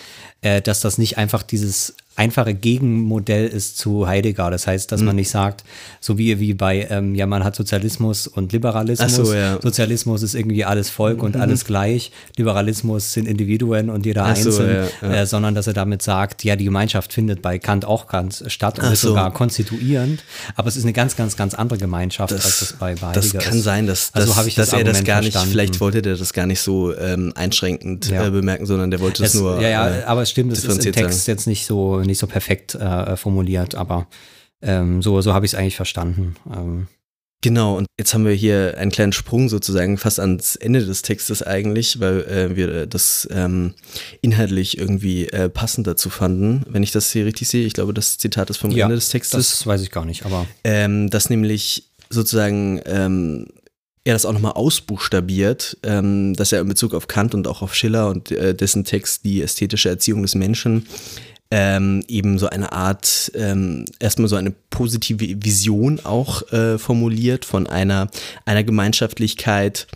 äh, dass das nicht einfach dieses einfache Gegenmodell ist zu Heidegger. Das heißt, dass Mhm. man nicht sagt, so wie, wie bei, ähm, ja, man hat Sozialismus und Liberalismus. So, ja. Mhm. Sozialismus ist irgendwie alles Volk und alles gleich. Liberalismus sind Individuen und jeder Ach so, einzeln, ja, ja. Äh, sondern dass er damit sagt, ja, die Gemeinschaft findet bei Kant auch ganz statt und Ach ist so. sogar konstituierend. Aber es ist eine ganz, ganz, ganz andere Gemeinschaft, als es bei, bei das Heidegger kann ist. sein, dass, also dass, habe ich dass das er das gar nicht, verstanden. vielleicht wollte der das gar nicht so ähm, einschränkend äh, bemerken, sondern der wollte es Es, nur. ja, ja, äh, aber es stimmt, es ist im Text jetzt nicht so, nicht so perfekt äh, formuliert, aber ähm, so, so habe ich es eigentlich verstanden. Ähm, Genau, und jetzt haben wir hier einen kleinen Sprung sozusagen fast ans Ende des Textes eigentlich, weil äh, wir das ähm, inhaltlich irgendwie äh, passend dazu fanden, wenn ich das hier richtig sehe. Ich glaube, das Zitat ist vom ja, Ende des Textes. das weiß ich gar nicht, aber ähm, dass nämlich sozusagen ähm, er das auch nochmal ausbuchstabiert, ähm, dass er in Bezug auf Kant und auch auf Schiller und äh, dessen Text die ästhetische Erziehung des Menschen ähm, eben so eine Art, ähm, erstmal so eine positive Vision auch äh, formuliert von einer, einer Gemeinschaftlichkeit,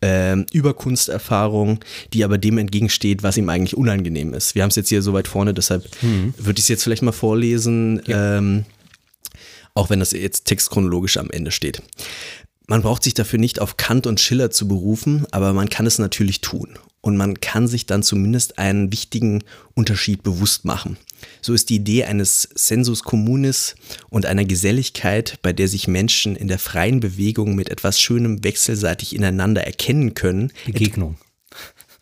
ähm, über Kunsterfahrung, die aber dem entgegensteht, was ihm eigentlich unangenehm ist. Wir haben es jetzt hier so weit vorne, deshalb würde ich es jetzt vielleicht mal vorlesen. Ähm, auch wenn das jetzt textchronologisch am Ende steht. Man braucht sich dafür nicht auf Kant und Schiller zu berufen, aber man kann es natürlich tun. Und man kann sich dann zumindest einen wichtigen Unterschied bewusst machen. So ist die Idee eines Sensus communis und einer Geselligkeit, bei der sich Menschen in der freien Bewegung mit etwas Schönem wechselseitig ineinander erkennen können, Begegnung.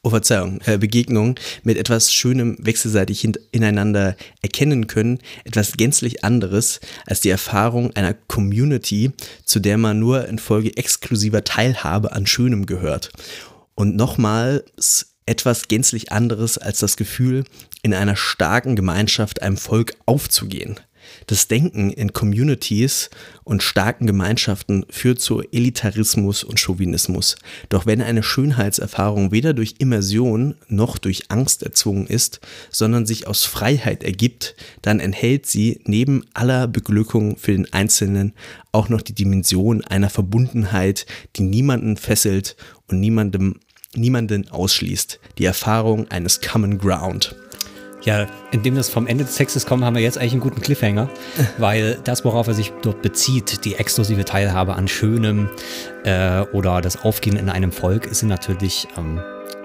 Oh Verzeihung, äh, Begegnung mit etwas Schönem wechselseitig ineinander erkennen können, etwas gänzlich anderes als die Erfahrung einer Community, zu der man nur infolge exklusiver Teilhabe an Schönem gehört. Und nochmals etwas gänzlich anderes als das Gefühl, in einer starken Gemeinschaft einem Volk aufzugehen. Das Denken in Communities und starken Gemeinschaften führt zu Elitarismus und Chauvinismus. Doch wenn eine Schönheitserfahrung weder durch Immersion noch durch Angst erzwungen ist, sondern sich aus Freiheit ergibt, dann enthält sie neben aller Beglückung für den Einzelnen auch noch die Dimension einer Verbundenheit, die niemanden fesselt und niemandem, niemanden ausschließt. Die Erfahrung eines Common Ground. Ja, indem das vom Ende des Textes kommt, haben wir jetzt eigentlich einen guten Cliffhanger, (laughs) weil das, worauf er sich dort bezieht, die exklusive Teilhabe an Schönem äh, oder das Aufgehen in einem Volk, sind natürlich ähm,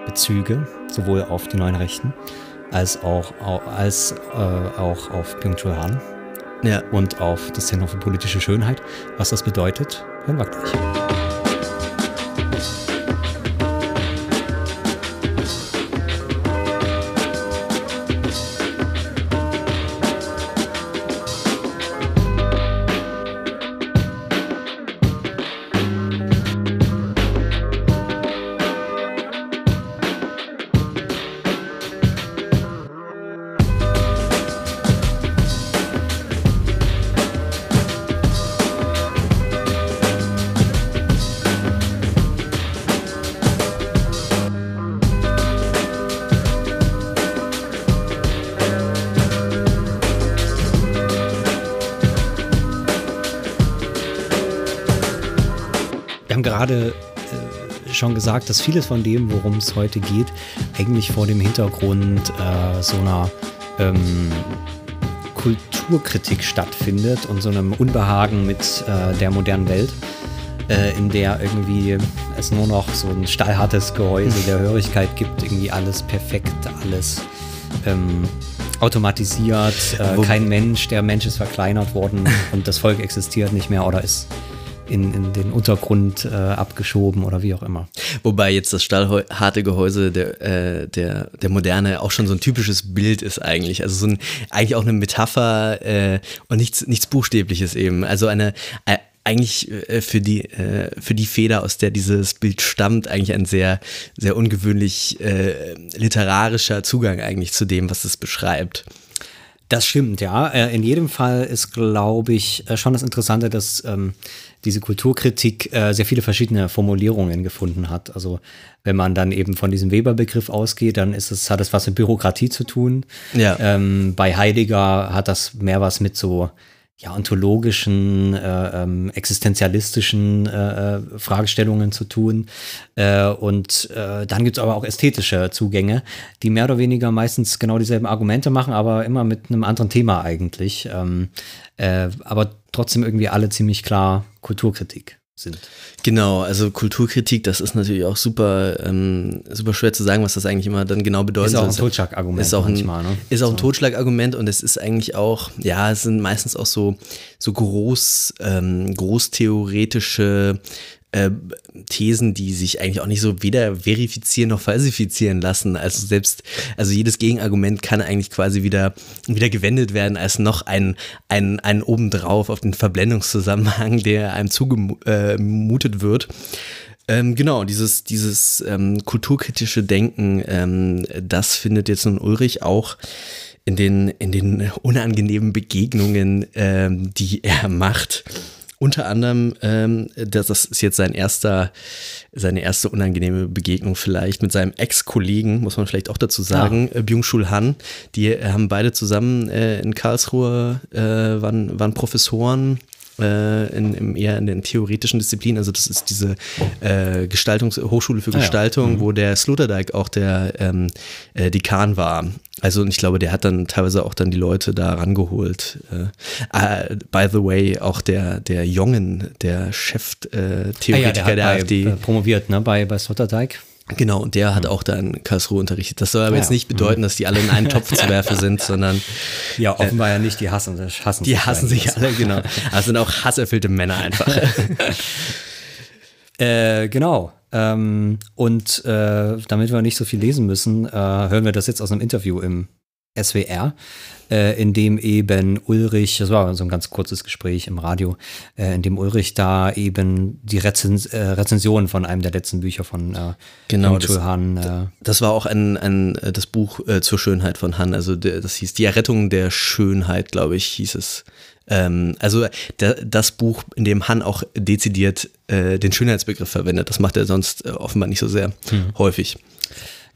Bezüge sowohl auf die neuen Rechten als auch, au- als, äh, auch auf Byung-Chul Han Ja. und auf das Zentrum für politische Schönheit. Was das bedeutet, hören wir gleich. Schon gesagt, dass vieles von dem, worum es heute geht, eigentlich vor dem Hintergrund äh, so einer ähm, Kulturkritik stattfindet und so einem Unbehagen mit äh, der modernen Welt, äh, in der irgendwie es nur noch so ein stahlhartes Gehäuse der (laughs) Hörigkeit gibt, irgendwie alles perfekt, alles ähm, automatisiert, äh, kein Mensch, der Mensch ist verkleinert worden (laughs) und das Volk existiert nicht mehr oder ist in, in den Untergrund äh, abgeschoben oder wie auch immer. Wobei jetzt das stahlharte Gehäuse der, äh, der, der Moderne auch schon so ein typisches Bild ist eigentlich. Also so ein, eigentlich auch eine Metapher äh, und nichts, nichts Buchstäbliches eben. Also eine, äh, eigentlich äh, für die, äh, für die Feder, aus der dieses Bild stammt, eigentlich ein sehr, sehr ungewöhnlich äh, literarischer Zugang eigentlich zu dem, was es beschreibt. Das stimmt, ja. In jedem Fall ist, glaube ich, schon das Interessante, dass ähm, diese Kulturkritik äh, sehr viele verschiedene Formulierungen gefunden hat. Also wenn man dann eben von diesem Weber-Begriff ausgeht, dann ist es, hat es was mit Bürokratie zu tun. Ja. Ähm, bei Heidegger hat das mehr was mit so ja, ontologischen, äh, ähm, existenzialistischen äh, äh, Fragestellungen zu tun. Äh, und äh, dann gibt es aber auch ästhetische Zugänge, die mehr oder weniger meistens genau dieselben Argumente machen, aber immer mit einem anderen Thema eigentlich. Ähm, äh, aber trotzdem irgendwie alle ziemlich klar Kulturkritik sind. Genau, also Kulturkritik, das ist natürlich auch super, ähm, super schwer zu sagen, was das eigentlich immer dann genau bedeutet. Ist auch ein soll. Totschlagargument ist auch ein, manchmal, ne? Ist auch ein So. Totschlagargument und es ist eigentlich auch, ja, es sind meistens auch so, so groß, ähm, großtheoretische äh, Thesen, die sich eigentlich auch nicht so weder verifizieren noch falsifizieren lassen. Also selbst, also jedes Gegenargument kann eigentlich quasi wieder, wieder gewendet werden als noch ein, ein, ein obendrauf auf den Verblendungszusammenhang, der einem zugemutet wird. Ähm, genau, dieses, dieses ähm, kulturkritische Denken, ähm, das findet jetzt nun Ulrich auch in den, in den unangenehmen Begegnungen, ähm, die er macht. Unter anderem, ähm, das, das ist jetzt sein erster, seine erste unangenehme Begegnung vielleicht mit seinem Ex-Kollegen, muss man vielleicht auch dazu sagen, äh, Byung-Chul Han. Die äh, haben beide zusammen äh, in Karlsruhe, äh, waren, waren Professoren äh, in, im, eher in den theoretischen Disziplinen. Also das ist diese äh, Gestaltungs Hochschule für Ah ja. Gestaltung, wo der Sloterdijk auch der ähm, äh, Dekan war. Also und ich glaube, der hat dann teilweise auch dann die Leute da rangeholt. Äh, äh, by the way, auch der, der Jongen, der Chef-Theoretiker äh, Theoretiker der, bei, AfD. äh, promoviert, ne, bei, bei Sloterdijk. Genau, und der hat auch da in Karlsruhe unterrichtet. Das soll aber Ah, jetzt nicht bedeuten, dass die alle in einen Topf zu werfen sind, (laughs) sondern Ja, offenbar ja nicht, die hassen, hassen die hassen sich alle, genau. Es (laughs) sind auch hasserfüllte Männer einfach. (laughs) Äh, genau. Ähm, und äh, damit wir nicht so viel lesen müssen, äh, hören wir das jetzt aus einem Interview im SWR, äh, in dem eben Ulrich, das war so ein ganz kurzes Gespräch im Radio, äh, in dem Ulrich da eben die Rezens äh, Rezension von einem der letzten Bücher von äh, Genau, Chul Han, äh, Das war auch ein, ein, äh, das Buch äh, zur Schönheit von Han. Also der, das hieß Die Errettung der Schönheit, glaube ich, hieß es. Ähm, also der, das Buch, in dem Han auch dezidiert den Schönheitsbegriff verwendet. Das macht er sonst offenbar nicht so sehr häufig.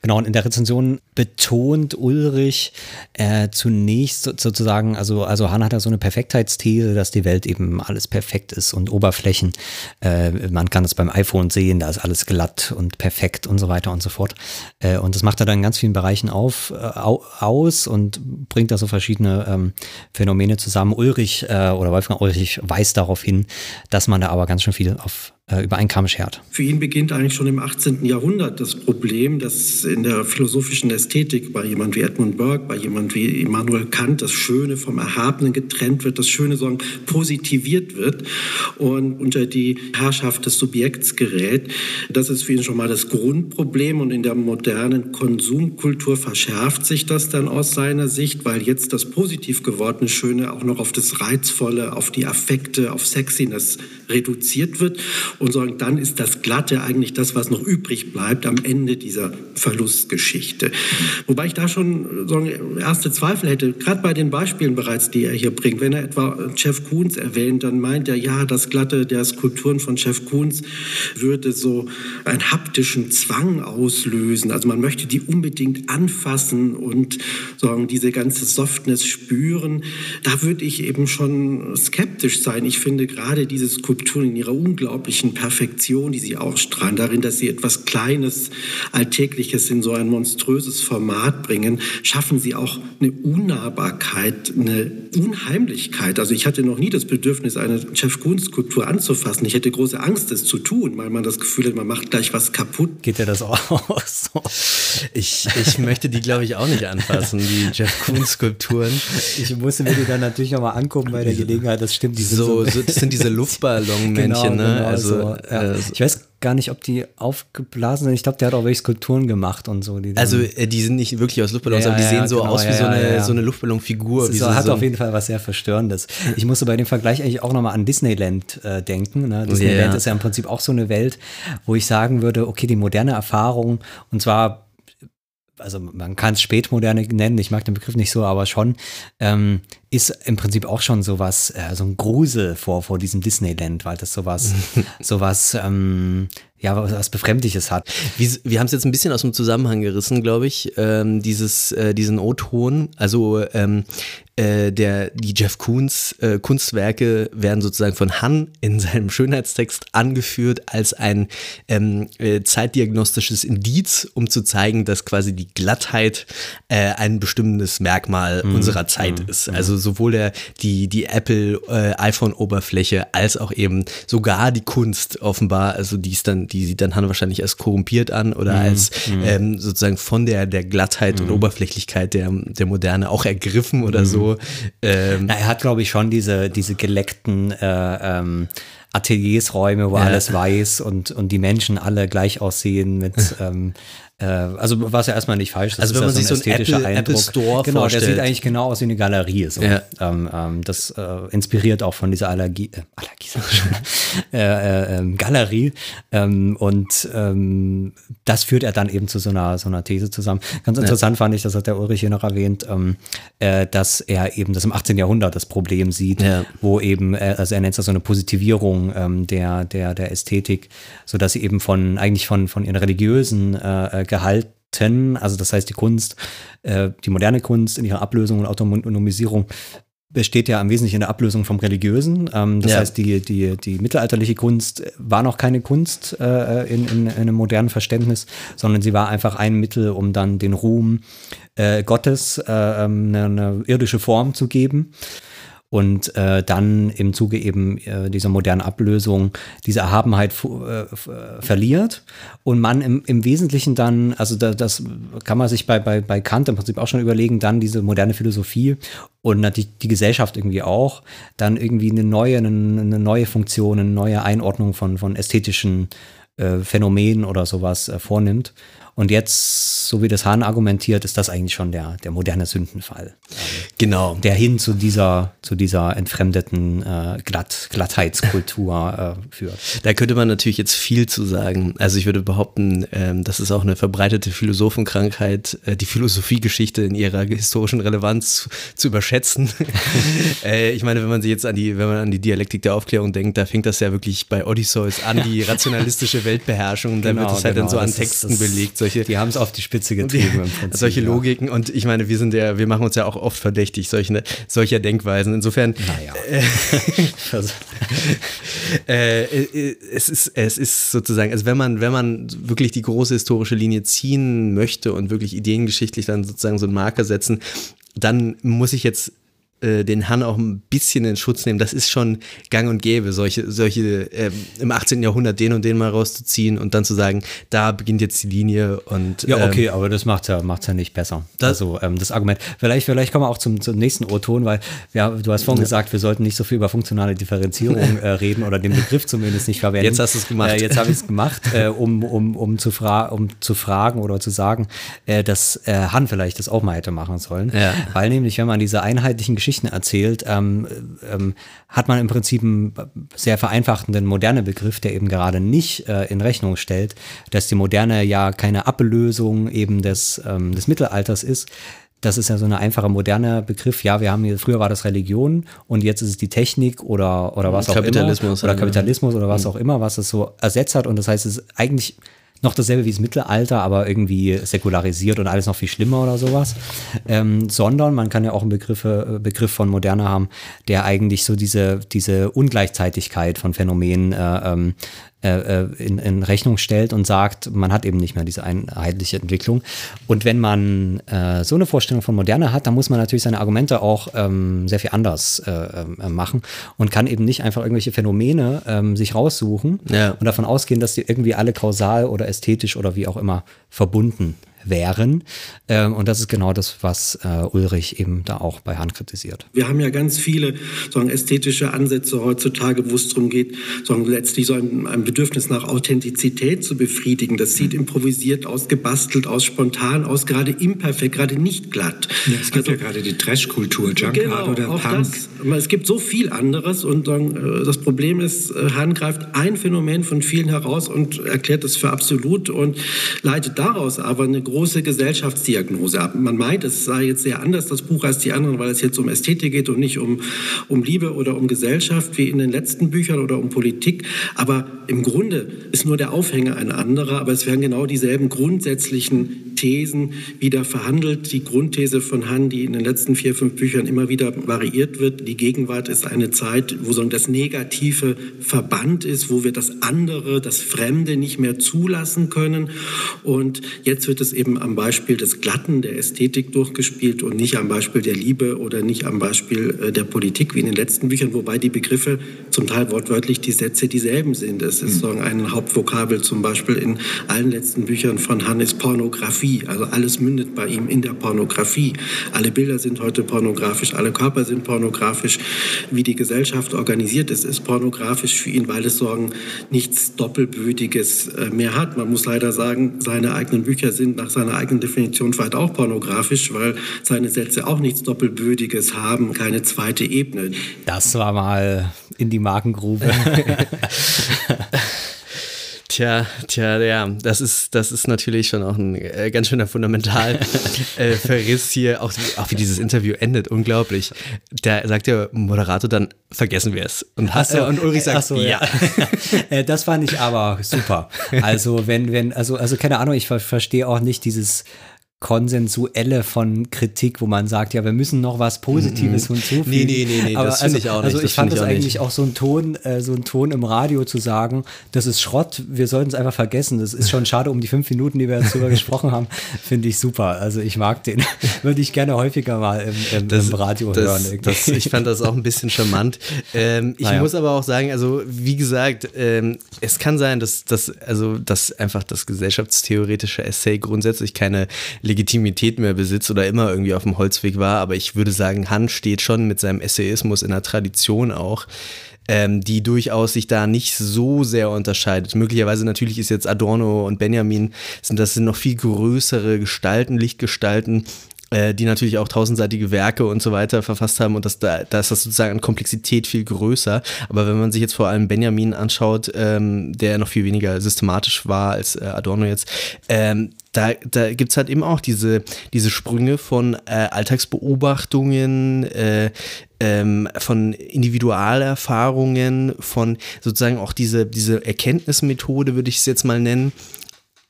Genau, und in der Rezension betont Ulrich äh, zunächst so, sozusagen, also, also Hahn hat da so eine Perfektheitsthese, dass die Welt eben alles perfekt ist und Oberflächen. Äh, man kann es beim iPhone sehen, da ist alles glatt und perfekt und so weiter und so fort. Äh, und das macht er dann in ganz vielen Bereichen auf, äh, au, aus und bringt da so verschiedene ähm, Phänomene zusammen. Ulrich äh, oder Wolfgang Ulrich weist darauf hin, dass man da aber ganz schön viel auf über einen Kamm schert. Für ihn beginnt eigentlich schon im 18. Jahrhundert das Problem, dass in der philosophischen Ästhetik bei jemand wie Edmund Burke, bei jemand wie Immanuel Kant das Schöne vom Erhabenen getrennt wird, das Schöne sagen positiviert wird und unter die Herrschaft des Subjekts gerät. Das ist für ihn schon mal das Grundproblem und in der modernen Konsumkultur verschärft sich das dann aus seiner Sicht, weil jetzt das positiv gewordene Schöne auch noch auf das Reizvolle, auf die Affekte, auf Sexiness reduziert wird und sagen, dann ist das Glatte eigentlich das, was noch übrig bleibt am Ende dieser Verlustgeschichte. Wobei ich da schon sagen, erste Zweifel hätte, gerade bei den Beispielen bereits, die er hier bringt. Wenn er etwa Jeff Koons erwähnt, dann meint er, ja, das Glatte der Skulpturen von Jeff Koons würde so einen haptischen Zwang auslösen. Also man möchte die unbedingt anfassen und sagen, diese ganze Softness spüren. Da würde ich eben schon skeptisch sein. Ich finde gerade diese Skulpturen in ihrer unglaublichen Perfektion, die sie ausstrahlen, darin, dass sie etwas Kleines, Alltägliches in so ein monströses Format bringen, schaffen sie auch eine Unnahbarkeit, eine Unheimlichkeit. Also ich hatte noch nie das Bedürfnis, eine Jeff Koons Skulptur anzufassen. Ich hätte große Angst, es zu tun, weil man das Gefühl hat, man macht gleich was kaputt. Geht dir das auch (laughs) so? Ich, ich möchte die, glaube ich, auch nicht anfassen, die Jeff Koons Skulpturen. Ich musste mir die dann natürlich nochmal angucken bei der Gelegenheit. Das stimmt, die sind So, so, so, das sind diese (laughs) Luftballonmännchen, Genau, ne? genau also, so, ja. äh, ich weiß gar nicht, ob die aufgeblasen sind. Ich glaube, der hat auch welche Skulpturen gemacht und so. Die also äh, die sind nicht wirklich aus Luftballons, Ja, aber die ja, sehen so genau, aus wie so eine, so eine Luftballonfigur. es ist, so, hat so auf jeden Fall was sehr Verstörendes. Ich musste bei dem Vergleich eigentlich auch nochmal an Disneyland äh, denken. Ne? Disneyland ist ja im Prinzip auch so eine Welt, wo ich sagen würde, okay, die moderne Erfahrung, und zwar also man kann es spätmoderne nennen, ich mag den Begriff nicht so, aber schon, ähm, ist im Prinzip auch schon sowas, äh, so ein Grusel vor, vor diesem Disneyland, weil das sowas, (laughs) sowas, ähm, ja, was, was Befremdliches hat. Wir, wir haben es jetzt ein bisschen aus dem Zusammenhang gerissen, glaube ich, ähm, dieses, äh, diesen O-Ton. Also ähm, äh, der, die Jeff Koons äh, Kunstwerke werden sozusagen von Han in seinem Schönheitstext angeführt als ein ähm, äh, zeitdiagnostisches Indiz, um zu zeigen, dass quasi die Glattheit äh, ein bestimmtes Merkmal unserer Zeit ist. Also sowohl der, die, die Apple äh, iPhone-Oberfläche als auch eben sogar die Kunst offenbar, also die ist dann, die sieht dann Han wahrscheinlich als korrumpiert an oder als ähm, sozusagen von der, der Glattheit und Oberflächlichkeit der, der Moderne auch ergriffen oder so. Ähm, Na, er hat, glaube ich, schon diese, diese geleckten äh, ähm, Ateliersräume, wo alles weiß und, und die Menschen alle gleich aussehen mit, (laughs) ähm, äh, also was ja erstmal nicht falsch ist. Also das wenn ist man ja sich so einen ästhetischer Apple- Apple Store Genau, der vorstellt. sieht eigentlich genau aus wie eine Galerie. So. Ja. Ähm, ähm, das äh, inspiriert auch von dieser Allergie, äh, Allergie sag ich schon, (laughs) äh, äh, ähm, Galerie. Ähm, und ähm, das führt er dann eben zu so einer, so einer These zusammen. Ganz interessant fand ich, das hat der Ulrich hier noch erwähnt, ähm, äh, dass er eben das im 18. Jahrhundert das Problem sieht, Ja. wo eben, äh, also er nennt das so eine Positivierung der, der, der Ästhetik, so dass sie eben von, eigentlich von, von ihren religiösen Gehalten, also das heißt die Kunst, äh, die moderne Kunst in ihrer Ablösung und Autonomisierung besteht ja im Wesentlichen in der Ablösung vom Religiösen. Ähm, das Ja. heißt, die, die, die mittelalterliche Kunst war noch keine Kunst äh, in, in, in einem modernen Verständnis, sondern sie war einfach ein Mittel, um dann den Ruhm äh, Gottes äh, ähm, eine, eine irdische Form zu geben und äh, dann im Zuge eben äh, dieser modernen Ablösung diese Erhabenheit äh, äh, verliert und man im, im Wesentlichen dann, also da, das kann man sich bei, bei, bei Kant im Prinzip auch schon überlegen, dann diese moderne Philosophie und natürlich die Gesellschaft irgendwie auch, dann irgendwie eine neue, eine, eine neue Funktion, eine neue Einordnung von, von ästhetischen äh, Phänomen oder sowas äh, vornimmt. Und jetzt, so wie das Hahn argumentiert, ist das eigentlich schon der, der moderne Sündenfall. Genau. Der hin zu dieser, zu dieser entfremdeten äh, Glatt, Glattheitskultur äh, führt. Da könnte man natürlich jetzt viel zu sagen. Also ich würde behaupten, ähm, das ist auch eine verbreitete Philosophenkrankheit, äh, die Philosophiegeschichte in ihrer historischen Relevanz zu, zu überschätzen. (laughs) (laughs) äh, ich meine, wenn man sich jetzt an die, wenn man an die Dialektik der Aufklärung denkt, da fängt das ja wirklich bei Odysseus an, die rationalistische Weltbeherrschung. Und dann Genau, wird es halt dann genau. so an Das ist- Texten das- belegt. Solche, Die haben es auf die Spitze getrieben im (laughs) Prinzip. solche ja. Logiken und ich meine, wir sind ja, wir machen uns ja auch oft verdächtig solche, solcher Denkweisen. Insofern, Naja. (laughs) Also, äh, äh, es ist, es ist sozusagen, also wenn man, wenn man wirklich die große historische Linie ziehen möchte und wirklich ideengeschichtlich dann sozusagen so einen Marker setzen, dann muss ich jetzt äh, den Han auch ein bisschen in Schutz nehmen. Das ist schon gang und gäbe, solche, solche ähm, im 18. Jahrhundert den und den mal rauszuziehen und dann zu sagen, da beginnt jetzt die Linie und Ja, ähm, okay, aber das macht ja, macht's ja nicht besser. Das- also ähm, das Argument. Vielleicht, vielleicht kommen wir auch zum, zum nächsten O-Ton, weil ja, du hast vorhin gesagt, wir sollten nicht so viel über funktionale Differenzierung (laughs) äh, reden oder den Begriff zumindest nicht verwenden. Jetzt hast du's gemacht. Äh, jetzt habe ich es gemacht, (laughs) äh, um, um, um, zu um zu fragen oder zu sagen, äh, dass äh, Han vielleicht das auch mal hätte machen sollen. Ja. Weil nämlich, wenn man diese einheitlichen Geschichten erzählt, ähm, ähm, hat man im Prinzip einen sehr vereinfachten moderne Begriff, der eben gerade nicht äh, in Rechnung stellt, dass die Moderne ja keine Ablösung eben des, ähm, des Mittelalters ist. Das ist ja so eine einfache moderne Begriff. Ja, wir haben hier, früher war das Religion und jetzt ist es die Technik oder, oder was auch Kapitalismus, immer. Oder ja. Kapitalismus oder was auch immer, was es so ersetzt hat. Und das heißt, es ist eigentlich noch dasselbe wie das Mittelalter, aber irgendwie säkularisiert und alles noch viel schlimmer oder sowas. Ähm, sondern man kann ja auch einen Begriff, äh, Begriff von Moderne haben, der eigentlich so diese, diese Ungleichzeitigkeit von Phänomenen äh, ähm, äh, äh, in, in Rechnung stellt und sagt, man hat eben nicht mehr diese einheitliche Entwicklung. Und wenn man äh, so eine Vorstellung von Moderne hat, dann muss man natürlich seine Argumente auch ähm, sehr viel anders äh, äh, machen und kann eben nicht einfach irgendwelche Phänomene ähm, sich raussuchen Ja. und davon ausgehen, dass die irgendwie alle kausal oder ästhetisch oder wie auch immer verbunden wären. Ähm, und das ist genau das, was äh, Ulrich eben da auch bei Hahn kritisiert. Wir haben ja ganz viele sagen, ästhetische Ansätze heutzutage, wo es darum geht, sagen, letztlich so ein, ein Bedürfnis nach Authentizität zu befriedigen. Das sieht improvisiert aus, gebastelt aus, spontan aus, gerade imperfekt, gerade nicht glatt. Ja, es gibt Also- ja gerade die Trash-Kultur, Junkart Genau, oder auch Punk. das. Aber es gibt so viel anderes und dann, äh, das Problem ist, äh, Hahn greift ein Phänomen von vielen heraus und erklärt es für absolut und leitet daraus aber eine große Gesellschaftsdiagnose ab. Man meint, es sei jetzt sehr anders, das Buch, als die anderen, weil es jetzt um Ästhetik geht und nicht um, um Liebe oder um Gesellschaft wie in den letzten Büchern oder um Politik. Aber im Grunde ist nur der Aufhänger ein anderer, aber es werden genau dieselben grundsätzlichen Thesen wieder verhandelt. Die Grundthese von Hahn, die in den letzten vier, fünf Büchern immer wieder variiert wird, die Gegenwart ist eine Zeit, wo so das Negative verbannt ist, wo wir das andere, das Fremde nicht mehr zulassen können. Und jetzt wird es eben am Beispiel des Glatten, der Ästhetik durchgespielt und nicht am Beispiel der Liebe oder nicht am Beispiel äh, der Politik wie in den letzten Büchern, wobei die Begriffe zum Teil wortwörtlich die Sätze dieselben sind. Es ist so ein Hauptvokabel zum Beispiel in allen letzten Büchern von Hahn ist Pornografie. Also alles mündet bei ihm in der Pornografie. Alle Bilder sind heute pornografisch, alle Körper sind pornografisch. Wie die Gesellschaft organisiert ist, ist pornografisch für ihn, weil es so ein nichts Doppelbötiges äh, mehr hat. Man muss leider sagen, seine eigenen Bücher sind nach seiner eigenen Definition vielleicht auch pornografisch, weil seine Sätze auch nichts Doppelbötiges haben, keine zweite Ebene. Das war mal in die Markengrube. (laughs) Tja, tja, ja, das ist, das ist natürlich schon auch ein äh, ganz schöner Fundamentalverriss (laughs) äh, Verriss hier, auch, wie- auch wie dieses Interview endet, unglaublich. Da sagt der Moderator dann, vergessen wir es. Und, Ach so, äh, und Ulrich sagt, so, ja. (laughs) Äh, das fand ich aber super. Also wenn, wenn, also, also keine Ahnung, ich ver verstehe auch nicht dieses konsensuelle von Kritik, wo man sagt, ja, wir müssen noch was Positives hinzufügen. Mhm. Nee, nee, nee, nee, das finde ich auch nicht, Also das ich fand das auch nicht. eigentlich auch so ein Ton, äh, so ein Ton im Radio zu sagen, das ist Schrott, wir sollten es einfach vergessen. Das ist schon schade um die fünf Minuten, die wir jetzt drüber (laughs) gesprochen haben, finde ich super. Also ich mag den. (laughs) Würde ich gerne häufiger mal im, im, im Radio das, hören. Das, ich fand das auch ein bisschen charmant. (laughs) Ähm, ich Naja. muss aber auch sagen, also wie gesagt, ähm, es kann sein, dass, dass, also, dass einfach das gesellschaftstheoretische Essay grundsätzlich keine Legitimität mehr besitzt oder immer irgendwie auf dem Holzweg war. Aber ich würde sagen, Han steht schon mit seinem Essayismus in der Tradition auch. ähm, die durchaus sich da nicht so sehr unterscheidet. Möglicherweise natürlich ist jetzt Adorno und Benjamin, sind das sind noch viel größere Gestalten, Lichtgestalten, die natürlich auch tausendseitige Werke und so weiter verfasst haben und das, da, da ist das sozusagen an Komplexität viel größer. Aber wenn man sich jetzt vor allem Benjamin anschaut, ähm, der noch viel weniger systematisch war als äh, Adorno jetzt, ähm, da, da gibt es halt eben auch diese, diese Sprünge von äh, Alltagsbeobachtungen, äh, ähm, von Individualerfahrungen, von sozusagen auch diese, diese Erkenntnismethode, würde ich es jetzt mal nennen,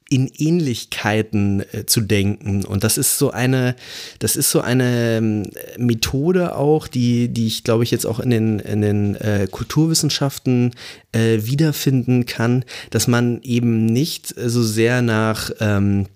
in Ähnlichkeiten äh, zu denken. Und das ist so eine, das ist so eine ähm, Methode auch, die, die ich glaube ich jetzt auch in den, in den äh, Kulturwissenschaften äh, wiederfinden kann, dass man eben nicht so sehr nach ähm,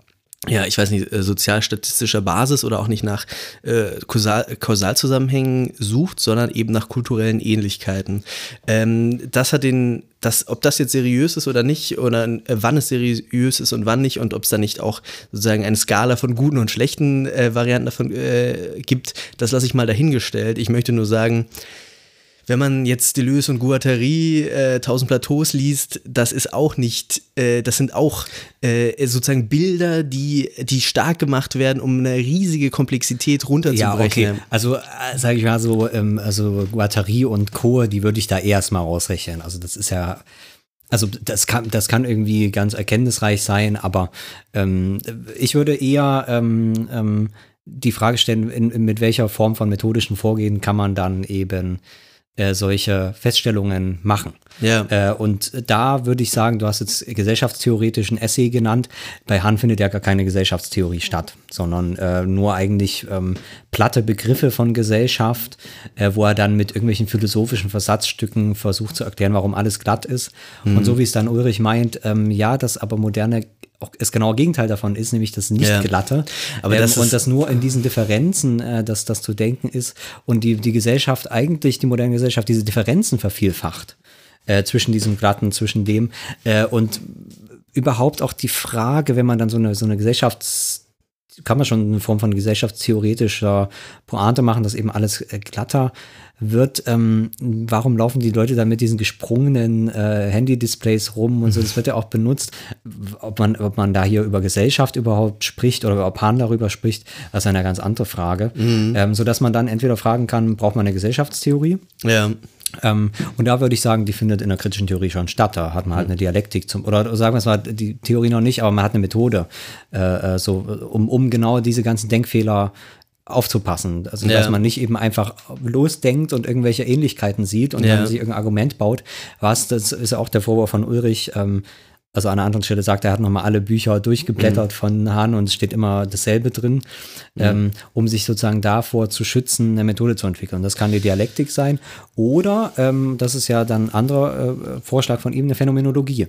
ja, ich weiß nicht, äh, sozialstatistischer Basis oder auch nicht nach äh, Kausal Kausalzusammenhängen sucht, sondern eben nach kulturellen Ähnlichkeiten. Ähm, das hat den, das, ob das jetzt seriös ist oder nicht, oder äh, wann es seriös ist und wann nicht, und ob es da nicht auch sozusagen eine Skala von guten und schlechten äh, Varianten davon äh, gibt, das lasse ich mal dahingestellt. Ich möchte nur sagen, wenn man jetzt Deleuze und Guattari, äh, Tausend Plateaus liest, das ist auch nicht, äh, das sind auch äh, sozusagen Bilder, die, die stark gemacht werden, um eine riesige Komplexität runterzubrechen. Ja, okay. Also, äh, sage ich mal so, ähm, also Guattari und Co., die würde ich da erstmal rausrechnen. Also, das ist ja. Also das kann, das kann irgendwie ganz erkenntnisreich sein, aber ähm, ich würde eher ähm, ähm, die Frage stellen, in, in, mit welcher Form von methodischen Vorgehen kann man dann eben äh, solche Feststellungen machen. Ja. Äh, und da würde ich sagen, du hast jetzt gesellschaftstheoretischen Essay genannt. Bei Hahn findet ja gar keine Gesellschaftstheorie statt, sondern äh, nur eigentlich ähm, platte Begriffe von Gesellschaft, äh, wo er dann mit irgendwelchen philosophischen Versatzstücken versucht zu erklären, warum alles glatt ist. Mhm. Und so wie es dann Ulrich meint, ähm, ja, dass aber moderne auch das genaue Gegenteil davon ist, nämlich das nicht ja. Aber ähm, das und das nur in diesen Differenzen, äh, dass das zu denken ist und die, die Gesellschaft eigentlich, die moderne Gesellschaft, diese Differenzen vervielfacht äh, zwischen diesem glatten, zwischen dem äh, und überhaupt auch die Frage, wenn man dann so eine, so eine Gesellschafts- kann man schon eine Form von gesellschaftstheoretischer Pointe machen, dass eben alles äh, glatter wird. Ähm, warum laufen die Leute da mit diesen gesprungenen äh, Handy-Displays rum und so? Das wird ja auch benutzt. Ob man, ob man da hier über Gesellschaft überhaupt spricht oder ob Hahn darüber spricht, das ist eine ganz andere Frage. Mhm. Ähm, sodass man dann entweder fragen kann, braucht man eine Gesellschaftstheorie? Ja. Ähm, und da würde ich sagen, die findet in der kritischen Theorie schon statt. Da hat man halt eine Dialektik zum, oder sagen wir es mal, die Theorie noch nicht, aber man hat eine Methode, äh, äh so, um, um genau diese ganzen Denkfehler aufzupassen. Also, dass ja. man nicht eben einfach losdenkt und irgendwelche Ähnlichkeiten sieht und ja. dann sich irgendein Argument baut. Was, das ist ja auch der Vorwurf von Ulrich, ähm, also an einer anderen Stelle sagt, er hat nochmal alle Bücher durchgeblättert mhm. von Hahn und es steht immer dasselbe drin, mhm. ähm, um sich sozusagen davor zu schützen, eine Methode zu entwickeln. Das kann die Dialektik sein oder, ähm, das ist ja dann ein anderer äh, Vorschlag von ihm, eine Phänomenologie,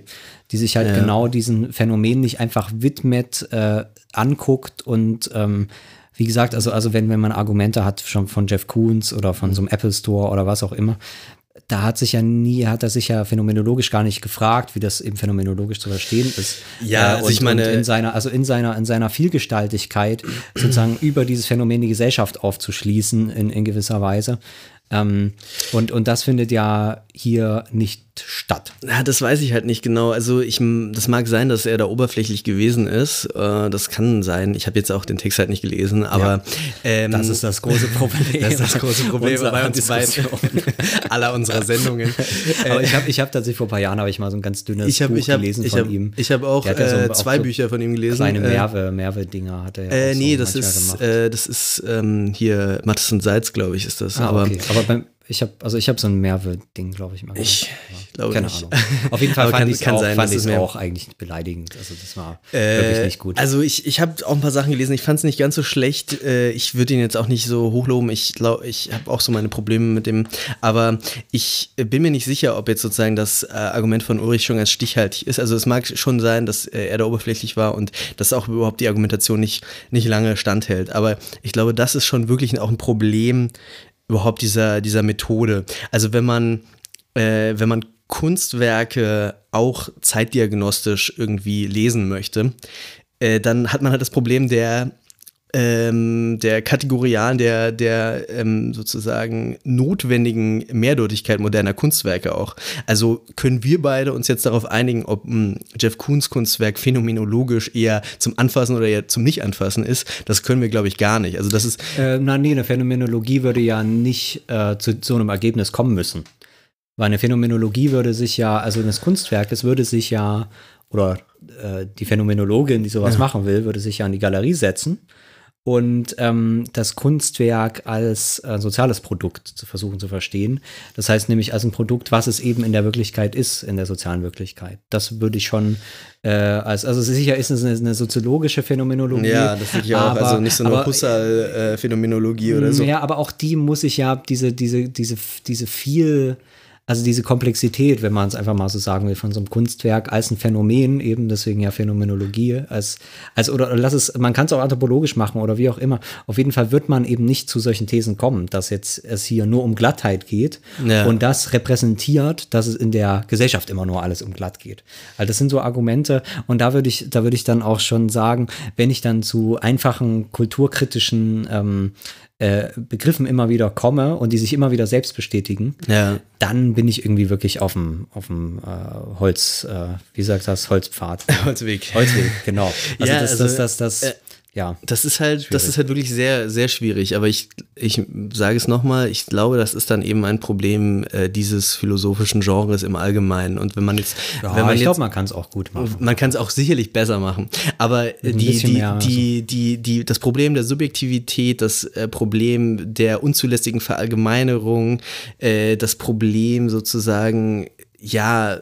die sich halt ja. genau diesen Phänomen nicht einfach widmet, äh, anguckt und ähm, wie gesagt, also, also wenn, wenn man Argumente hat schon von Jeff Koons oder von so einem Apple Store oder was auch immer, da hat sich ja nie, hat er sich ja phänomenologisch gar nicht gefragt, wie das eben phänomenologisch zu verstehen ist. Ja, äh, also ich meine, in seiner, also in seiner, in seiner Vielgestaltigkeit (clears throat) sozusagen über dieses Phänomen die Gesellschaft aufzuschließen in, in gewisser Weise. Ähm, und, und das findet ja hier nicht statt. Ja, das weiß ich halt nicht genau. Also ich, das mag sein, dass er da oberflächlich gewesen ist. Äh, das kann sein. Ich habe jetzt auch den Text halt nicht gelesen, aber ja, ähm, (laughs) das ist das große Problem. das ist das große Problem bei uns beiden (laughs) aller unserer Sendungen. aber ich habe ich hab tatsächlich vor ein paar Jahren habe ich mal so ein ganz dünnes ich hab, Buch ich hab, gelesen ich von hab, ihm. Ich habe auch äh, so, zwei auch Bücher von ihm gelesen. Kleine Merve, Merve-Dinger hat er ja äh, Nee, so das, ist, äh, das ist ähm, hier Mattes und Salz, glaube ich, ist das. Ah, aber, okay. aber beim, ich habe also ich habe so ein Mehrwe-Ding, glaube ich mal. Ich, ich glaube keine nicht. Ahnung. (laughs) Auf jeden Fall fand ich es auch, fand ich's auch eigentlich beleidigend. Also das war äh, wirklich nicht gut. Also ich, ich habe auch ein paar Sachen gelesen. Ich fand es nicht ganz so schlecht. Äh, ich würde ihn jetzt auch nicht so hochloben. Ich glaube, ich habe auch so meine Probleme mit dem. Aber ich bin mir nicht sicher, ob jetzt sozusagen das äh, Argument von Ulrich schon als stichhaltig ist. Also es mag schon sein, dass äh, er da oberflächlich war und dass auch überhaupt die Argumentation nicht, nicht lange standhält. Aber ich glaube, das ist schon wirklich auch ein Problem überhaupt dieser, dieser Methode. Also wenn man, äh, wenn man Kunstwerke auch zeitdiagnostisch irgendwie lesen möchte, äh, dann hat man halt das Problem der ähm, der kategorialen, der, der ähm, sozusagen notwendigen Mehrdeutigkeit moderner Kunstwerke auch. Also können wir beide uns jetzt darauf einigen, ob ein Jeff Koons Kunstwerk phänomenologisch eher zum Anfassen oder eher zum Nicht-Anfassen ist? Das können wir, glaube ich, gar nicht. Also das ist. Äh, nein, nee, eine Phänomenologie würde ja nicht äh, zu so einem Ergebnis kommen müssen. Weil eine Phänomenologie würde sich ja, also das Kunstwerk, es würde sich ja, oder äh, die Phänomenologin, die sowas ja. machen will, würde sich ja an die Galerie setzen und ähm, das Kunstwerk als äh, soziales Produkt zu versuchen zu verstehen. Das heißt nämlich als ein Produkt, was es eben in der Wirklichkeit ist, in der sozialen Wirklichkeit. Das würde ich schon äh, als, also sicher ist es eine, eine soziologische Phänomenologie. Ja, das finde ich auch. also nicht so eine Husserl-Phänomenologie äh, oder so. Ja, aber auch die muss ich ja, diese, diese, diese, diese viel also diese Komplexität, wenn man es einfach mal so sagen will, von so einem Kunstwerk als ein Phänomen, eben deswegen ja Phänomenologie, als, als oder, lass es, man kann es auch anthropologisch machen oder wie auch immer. Auf jeden Fall wird man eben nicht zu solchen Thesen kommen, dass jetzt es hier nur um Glattheit geht ja. und das repräsentiert, dass es in der Gesellschaft immer nur alles um glatt geht. Also das sind so Argumente und da würde ich, da würde ich dann auch schon sagen, wenn ich dann zu einfachen kulturkritischen ähm, äh, Begriffen immer wieder komme und die sich immer wieder selbst bestätigen, ja. dann bin ich irgendwie wirklich auf dem, auf dem äh, Holz, äh, wie sagt das, Holzpfad. (laughs) Holzweg. Holzweg, genau. Also ja, das, also, das, das, das, äh, ja. Das ist halt, schwierig. das ist halt wirklich sehr, sehr schwierig. Aber ich, ich sage es nochmal, ich glaube, das ist dann eben ein Problem äh, dieses philosophischen Genres im Allgemeinen. Und wenn man jetzt, ja, wenn man ich glaube, man kann es auch gut machen. Man kann es auch sicherlich besser machen. Aber die, die, mehr, die, also. die, die, das Problem der Subjektivität, das äh, Problem der unzulässigen Verallgemeinerung, äh, das Problem sozusagen, ja,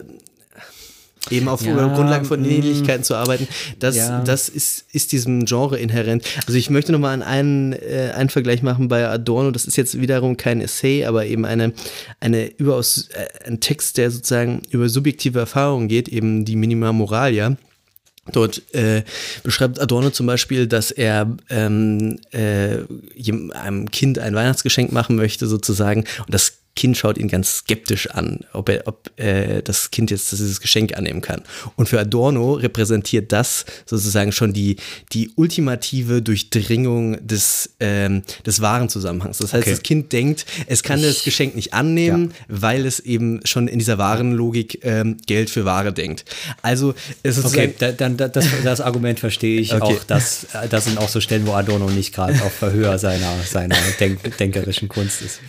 eben auf ja, Grundlage von mm. Ähnlichkeiten zu arbeiten, das, ja. das ist, ist diesem Genre inhärent. Also ich möchte nochmal an einen, äh, einen Vergleich machen bei Adorno, das ist jetzt wiederum kein Essay, aber eben eine, eine überaus, äh, ein Text, der sozusagen über subjektive Erfahrungen geht, eben die Minima Moralia. Dort äh, beschreibt Adorno zum Beispiel, dass er ähm, äh, einem Kind ein Weihnachtsgeschenk machen möchte, sozusagen, und das Kind schaut ihn ganz skeptisch an, ob, er, ob äh, das Kind jetzt dieses Geschenk annehmen kann. Und für Adorno repräsentiert das sozusagen schon die, die ultimative Durchdringung des, ähm, des wahren Zusammenhangs. Das heißt, okay. das Kind denkt, es kann ich, das Geschenk nicht annehmen, ja. weil es eben schon in dieser wahren Logik ähm, Geld für Ware denkt. Also es ist Okay, dann da, das, das Argument verstehe ich okay. auch. Dass, das sind auch so Stellen, wo Adorno nicht gerade auf Verhör seiner, seiner denk, denkerischen Kunst ist.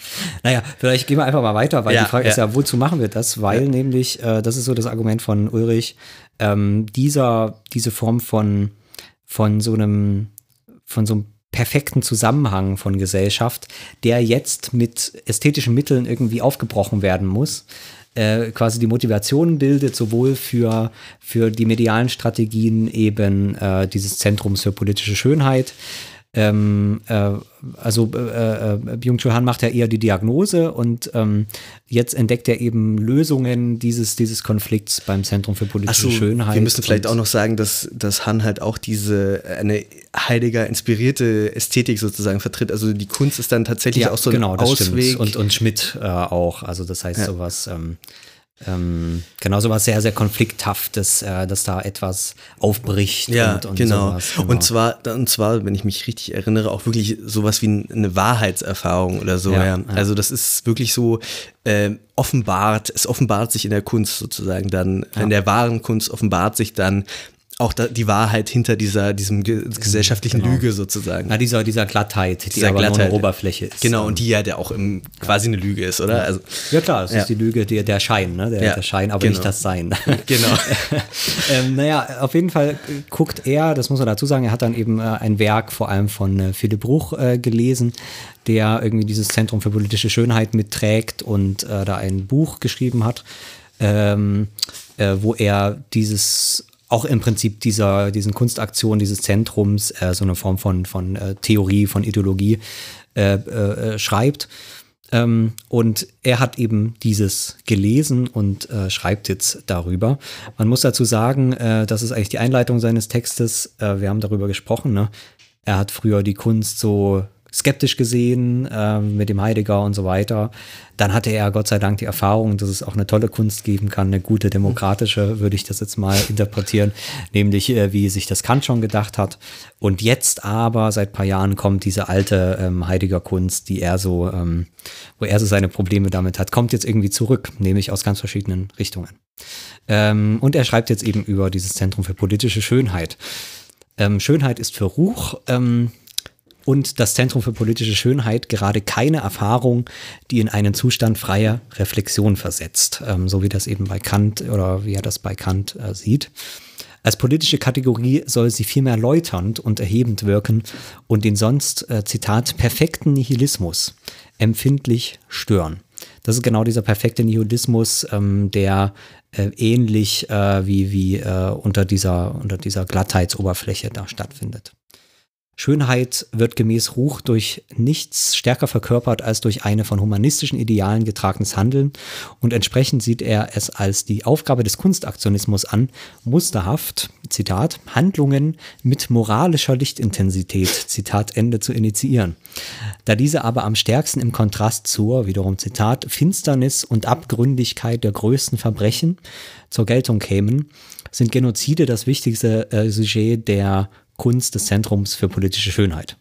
Naja, vielleicht gehen wir einfach mal weiter, weil ja, die Frage ja. ist ja, wozu machen wir das? Weil nämlich, äh, das ist so das Argument von Ulrich, ähm, dieser, diese Form von, von so einem, von so einem perfekten Zusammenhang von Gesellschaft, der jetzt mit ästhetischen Mitteln irgendwie aufgebrochen werden muss, äh, quasi die Motivation bildet, sowohl für, für die medialen Strategien eben äh, dieses Zentrums für politische Schönheit, ähm, äh, also äh, äh, Byung-Chul Han macht ja eher die Diagnose und ähm, jetzt entdeckt er eben Lösungen dieses, dieses Konflikts beim Zentrum für politische so, Schönheit. Wir müssen vielleicht auch noch sagen, dass, dass Han halt auch diese eine Heidegger inspirierte Ästhetik sozusagen vertritt. Also die Kunst ist dann tatsächlich ja, auch so ein genau, Ausweg. Und, und Schmidt äh, auch. Also das heißt ja. sowas. Ähm, ähm, genau so was sehr, sehr konflikthaftes, äh, dass da etwas aufbricht. Ja, und, und genau. Sowas, genau. Und zwar, und zwar, wenn ich mich richtig erinnere, auch wirklich sowas wie eine Wahrheitserfahrung oder so. Ja, ja. Also das ist wirklich so äh, offenbart, es offenbart sich in der Kunst sozusagen dann, ja. in der wahren Kunst offenbart sich dann auch da, die Wahrheit hinter dieser, diesem ge gesellschaftlichen genau. Lüge sozusagen. Na, dieser, dieser Glattheit, dieser die aber Glattheit. nur eine Oberfläche ist. Genau, und die ja der auch im, quasi eine Lüge ist, oder? Also, ja klar, es ja. ist die Lüge, der, der Schein, ne? der, ja. der Schein, aber genau. nicht das Sein. (laughs) (laughs) Genau. (laughs) ähm, naja, auf jeden Fall guckt er, das muss man dazu sagen, er hat dann eben äh, ein Werk vor allem von äh, Philipp Bruch äh, gelesen, der irgendwie dieses Zentrum für politische Schönheit mitträgt und äh, da ein Buch geschrieben hat, ähm, äh, wo er dieses auch im Prinzip dieser, diesen Kunstaktionen dieses Zentrums äh, so eine Form von, von äh, Theorie, von Ideologie äh, äh schreibt. Ähm, und er hat eben dieses gelesen und äh, schreibt jetzt darüber. Man muss dazu sagen, äh, das ist eigentlich die Einleitung seines Textes. wir haben darüber gesprochen. Ne? Er hat früher die Kunst so skeptisch gesehen äh, mit dem Heidegger und so weiter. Dann hatte er Gott sei Dank die Erfahrung, dass es auch eine tolle Kunst geben kann, eine gute demokratische, würde ich das jetzt mal interpretieren, nämlich äh, wie sich das Kant schon gedacht hat. Und jetzt aber seit paar Jahren kommt diese alte ähm, Heidegger Kunst, die er so, ähm, wo er so seine Probleme damit hat, kommt jetzt irgendwie zurück, nämlich aus ganz verschiedenen Richtungen. Ähm, und er schreibt jetzt eben über dieses Zentrum für politische Schönheit. Ähm, Schönheit ist für Ruch. Ähm, und das Zentrum für politische Schönheit gerade keine Erfahrung, die in einen Zustand freier Reflexion versetzt, ähm, so wie das eben bei Kant oder wie er das bei Kant äh, sieht. Als politische Kategorie soll sie vielmehr läuternd und erhebend wirken und den sonst, äh, Zitat, perfekten Nihilismus empfindlich stören. Das ist genau dieser perfekte Nihilismus, ähm, der äh, ähnlich äh, wie, wie äh, unter, dieser, unter dieser Glattheitsoberfläche da stattfindet. Schönheit wird gemäß Ruch durch nichts stärker verkörpert als durch eine von humanistischen Idealen getragenes Handeln und entsprechend sieht er es als die Aufgabe des Kunstaktionismus an, musterhaft, Zitat, Handlungen mit moralischer Lichtintensität, Zitat Ende, zu initiieren. Da diese aber am stärksten im Kontrast zur, wiederum Zitat, Finsternis und Abgründigkeit der größten Verbrechen zur Geltung kämen, sind Genozide das wichtigste äh, Sujet der Kunst des Zentrums für politische Schönheit.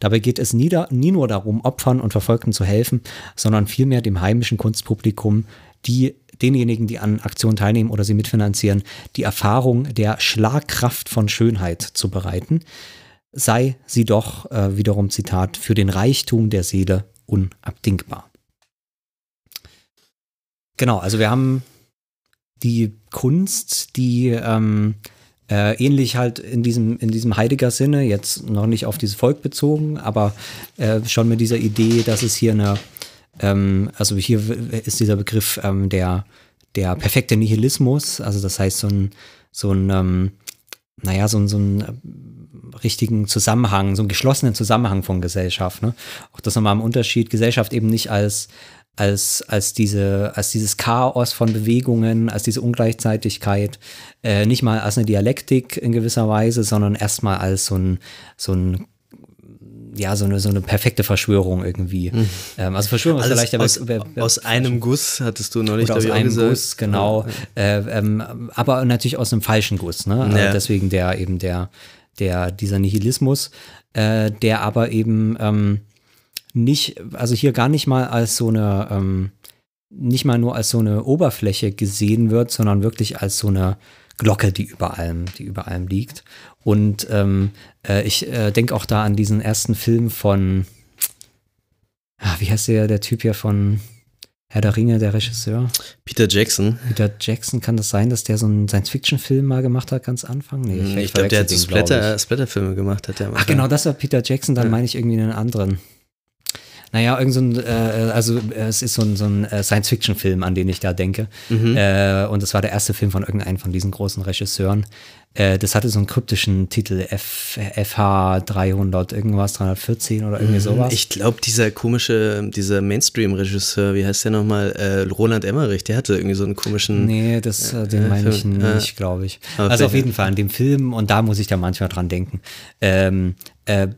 Dabei geht es nie, da, nie nur darum, Opfern und Verfolgten zu helfen, sondern vielmehr dem heimischen Kunstpublikum, die denjenigen, die an Aktionen teilnehmen oder sie mitfinanzieren, die Erfahrung der Schlagkraft von Schönheit zu bereiten, sei sie doch äh, wiederum Zitat für den Reichtum der Seele unabdingbar. Genau, also wir haben die Kunst, die ähm, äh, ähnlich halt in diesem, in diesem Heidegger-Sinne, jetzt noch nicht auf dieses Volk bezogen, aber äh, schon mit dieser Idee, dass es hier eine, ähm, also hier ist dieser Begriff ähm, der, der perfekte Nihilismus, also das heißt so ein, so ein, ähm, naja, so, so einen äh, richtigen Zusammenhang, so einen geschlossenen Zusammenhang von Gesellschaft. Ne? Auch das nochmal im Unterschied, Gesellschaft eben nicht als als, als, diese, als dieses Chaos von Bewegungen, als diese Ungleichzeitigkeit, äh, nicht mal als eine Dialektik in gewisser Weise, sondern erstmal als so ein, so ein ja, so eine, so eine perfekte Verschwörung irgendwie. Mhm. Ähm, also Verschwörung ist vielleicht aber aus, aus einem Guss, hattest du neulich, oder aus einem gesagt. Guss, genau. Ja. Äh, ähm, aber natürlich aus einem falschen Guss, ne? Ja. Äh, deswegen der eben der, der, dieser Nihilismus, äh, der aber eben ähm, nicht, also hier gar nicht mal als so eine, ähm, nicht mal nur als so eine Oberfläche gesehen wird, sondern wirklich als so eine Glocke, die über allem, die über allem liegt. Und ähm, äh, ich äh, denke auch da an diesen ersten Film von, ah, wie heißt der, der Typ hier von Herr der Ringe, der Regisseur? Peter Jackson. Peter Jackson, kann das sein, dass der so einen Science-Fiction-Film mal gemacht hat, ganz Anfang? Nee, ich, ich glaube, der hat so Splatter, Splatter-Filme gemacht. Hat der Ach genau, das war Peter Jackson, dann ja. meine ich irgendwie einen anderen. Naja, irgend so ein, äh, also äh, es ist so ein, so ein äh, Science-Fiction-Film, an den ich da denke. Mhm. Äh, und es war der erste Film von irgendeinem von diesen großen Regisseuren. Äh, das hatte so einen kryptischen Titel, F, FH 300, irgendwas, 314 oder irgendwie mhm. sowas. Ich glaube, dieser komische, dieser Mainstream-Regisseur, wie heißt der nochmal? Äh, Roland Emmerich, der hatte irgendwie so einen komischen. Nee, das, äh, den meine ich nicht, glaube ich. Okay. Also auf jeden Fall an dem Film, und da muss ich da manchmal dran denken. Ähm, äh,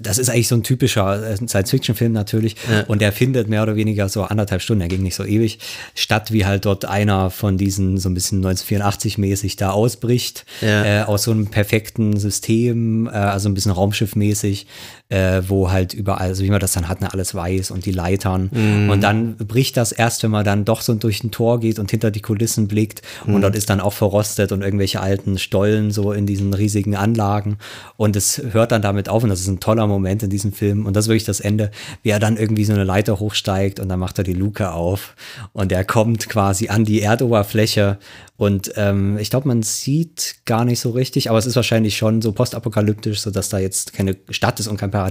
das ist eigentlich so ein typischer äh, Science-Fiction-Film natürlich. Ja. Und der findet mehr oder weniger so anderthalb Stunden, er ging nicht so ewig, statt wie halt dort einer von diesen so ein bisschen 1984-mäßig da ausbricht, ja. äh, aus so einem perfekten System, äh, also ein bisschen Raumschiff-mäßig, äh, wo halt überall, also wie man das dann hat, ne, alles weiß und die Leitern. Mhm. Und dann bricht das erst, wenn man dann doch so durch ein Tor geht und hinter die Kulissen blickt. Mhm. Und dort ist dann auch verrostet und irgendwelche alten Stollen so in diesen riesigen Anlagen. Und es hört dann damit auf und das ist ein toller Moment in diesem Film. Und das ist wirklich das Ende, wie er dann irgendwie so eine Leiter hochsteigt und dann macht er die Luke auf und er kommt quasi an die Erdoberfläche und ähm, ich glaube, man sieht gar nicht so richtig, aber es ist wahrscheinlich schon so postapokalyptisch, sodass da jetzt keine Stadt ist und kein Paradies.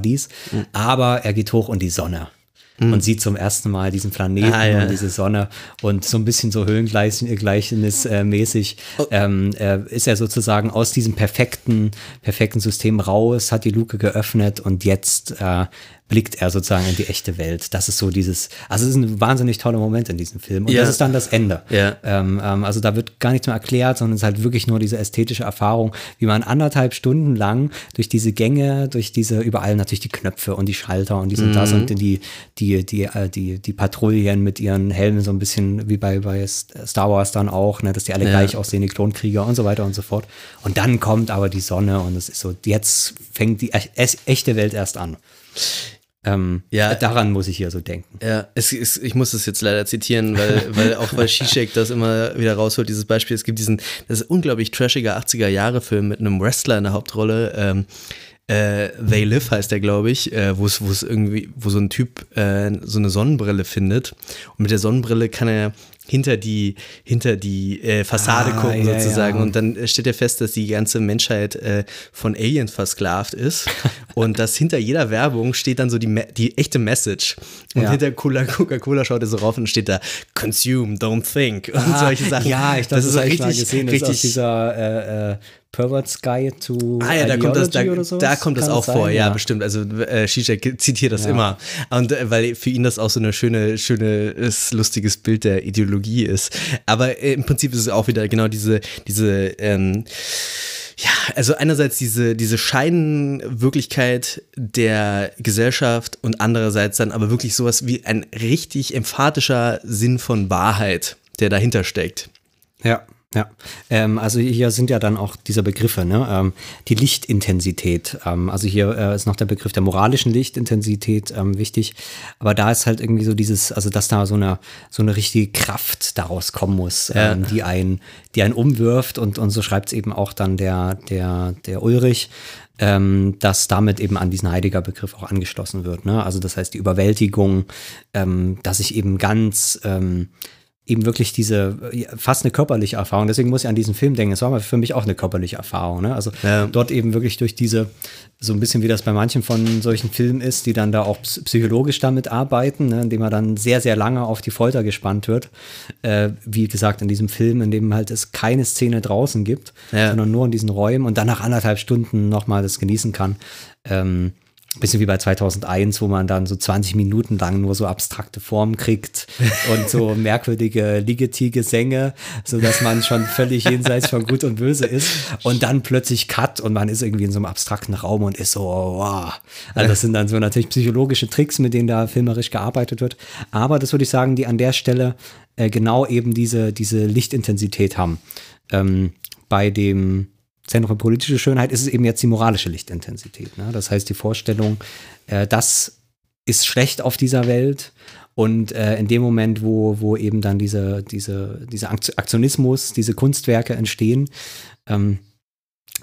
Mhm. Aber er geht hoch und die Sonne mhm. und sieht zum ersten Mal diesen Planeten ah, ja. und diese Sonne und so ein bisschen so Höhlengleichnismäßig oh. ähm, äh, ist er sozusagen aus diesem perfekten, perfekten System raus, hat die Luke geöffnet und jetzt äh, blickt er sozusagen in die echte Welt. Das ist so dieses, also es ist ein wahnsinnig toller Moment in diesem Film. Und Ja. das ist dann das Ende. Ja. Ähm, ähm, also da wird gar nichts mehr erklärt, sondern es ist halt wirklich nur diese ästhetische Erfahrung, wie man anderthalb Stunden lang durch diese Gänge, durch diese, überall natürlich die Knöpfe und die Schalter und dies und das und die, die, die, äh, die, die Patrouillen mit ihren Helmen so ein bisschen wie bei, bei Star Wars dann auch, ne, dass die alle Ja. gleich aussehen, die Klonkrieger und so weiter und so fort. Und dann kommt aber die Sonne und es ist so, jetzt fängt die echte Welt erst an. Ähm, Ja. daran muss ich hier so denken. Ja, es ist, ich muss das jetzt leider zitieren, weil, (laughs) weil auch weil Shishak das immer wieder rausholt, dieses Beispiel. Es gibt diesen, das ist unglaublich trashiger 80er-Jahre-Film mit einem Wrestler in der Hauptrolle. Ähm, äh, They Live heißt der, glaube ich, äh, wo es irgendwie, wo so ein Typ äh, so eine Sonnenbrille findet. Und mit der Sonnenbrille kann er hinter die, hinter die äh, Fassade Ah, gucken, ja, sozusagen. ja. Und dann stellt er fest, dass die ganze Menschheit äh, von Aliens versklavt ist. (laughs) und dass hinter jeder Werbung steht dann so die, die echte Message. Und Ja. hinter Cola- Coca-Cola schaut er so rauf und steht da, consume, don't think. (laughs) Und solche Sachen. Ja, ich glaube, das, habe ich mal gesehen. Das ist aus richtig, dieser äh, äh, Pervert's Guide to Ah ja, da kommt das, da, oder sowas. da kommt das Kann auch sein? vor, ja, bestimmt. Also äh, Zizek zitiert das Ja. immer. Und äh, weil für ihn das auch so eine schöne, schönes, lustiges Bild der Ideologie ist. Aber äh, im Prinzip ist es auch wieder genau diese, diese, ähm, ja, also einerseits diese, diese Scheinwirklichkeit der Gesellschaft und andererseits dann aber wirklich sowas wie ein richtig emphatischer Sinn von Wahrheit, der dahinter steckt. Ja, ja. Ähm, also hier sind ja dann auch diese Begriffe, ne? Ähm, die Lichtintensität. Ähm, also hier äh, ist noch der Begriff der moralischen Lichtintensität ähm, wichtig. Aber da ist halt irgendwie so dieses, also dass da so eine, so eine richtige Kraft daraus kommen muss, Ja. ähm, die einen, die einen umwirft und, und so schreibt es eben auch dann der, der, der Ulrich. Ähm, dass damit eben an diesen Heidegger-Begriff auch angeschlossen wird. Ne? Also das heißt die Überwältigung, ähm, dass ich eben ganz ähm, eben wirklich diese fast eine körperliche Erfahrung. Deswegen muss ich an diesen Film denken. Es war mal für mich auch eine körperliche Erfahrung. Ne? Also Ja. dort eben wirklich durch diese, so ein bisschen wie das bei manchen von solchen Filmen ist, die dann da auch ps- psychologisch damit arbeiten, ne? indem er dann sehr, sehr lange auf die Folter gespannt wird. Äh, wie gesagt, in diesem Film, in dem halt es keine Szene draußen gibt, Ja. sondern nur in diesen Räumen und dann nach anderthalb Stunden nochmal das genießen kann. Ähm, Bisschen wie bei 2001, wo man dann so 20 Minuten lang nur so abstrakte Formen kriegt (laughs) und so merkwürdige Ligeti-Gesänge, sodass man schon völlig jenseits von Gut und Böse ist. Und dann plötzlich Cut und man ist irgendwie in so einem abstrakten Raum und ist so, wow. Also das sind dann so natürlich psychologische Tricks, mit denen da filmerisch gearbeitet wird. Aber das würde ich sagen, die an der Stelle äh, genau eben diese, diese Lichtintensität haben. Ähm, bei dem Zentrum für politische Schönheit ist es eben jetzt die moralische Lichtintensität. Ne? Das heißt, die Vorstellung, äh, das ist schlecht auf dieser Welt. Und äh, in dem Moment, wo, wo eben dann diese, diese, Aktionismus, diese Kunstwerke entstehen, ähm,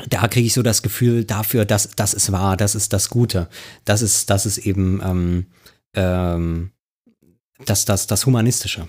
da kriege ich so das Gefühl dafür, dass das ist wahr, das ist das Gute. Das ist, das ist eben ähm, ähm, das, das, das Humanistische.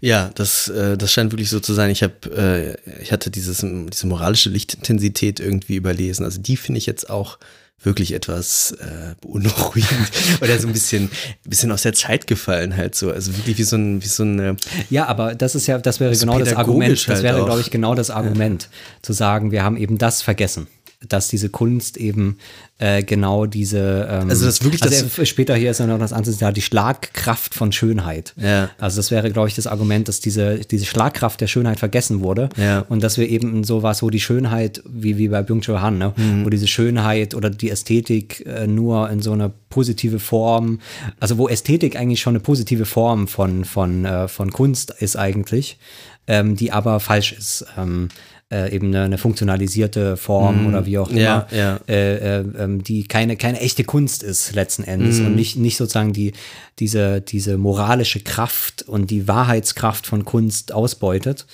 Ja, das, äh, das scheint wirklich so zu sein. Ich habe, äh, ich hatte dieses, diese moralische Lichtintensität irgendwie überlesen. Also die finde ich jetzt auch wirklich etwas äh, beunruhigend (laughs) oder so ein bisschen, ein bisschen aus der Zeit gefallen halt so. Also wirklich wie so ein, wie so eine, Ja, aber das ist ja, das wäre genau das Argument. Das halt wäre, glaube ich, genau das Argument, zu sagen, wir haben eben das vergessen. Dass diese Kunst eben äh, genau diese. Ähm, Also das wirklich also das- er- später hier ist ja noch das andere, ja, die Schlagkraft von Schönheit. Ja. Also das wäre, glaube ich, das Argument, dass diese, diese Schlagkraft der Schönheit vergessen wurde. Ja. Und dass wir eben sowas, wo die Schönheit, wie, wie bei Byung-Chul Han, ne? Mhm. wo diese Schönheit oder die Ästhetik äh, nur in so eine positive Form, also wo Ästhetik eigentlich schon eine positive Form von, von, äh, von Kunst ist eigentlich, ähm, die aber falsch ist. Ähm, äh, eben eine, eine funktionalisierte Form oder wie auch immer. Ja, ja. Äh, äh, ähm, die keine, keine echte Kunst ist letzten Endes Mhm. und nicht, nicht sozusagen die, diese, diese moralische Kraft und die Wahrheitskraft von Kunst ausbeutet.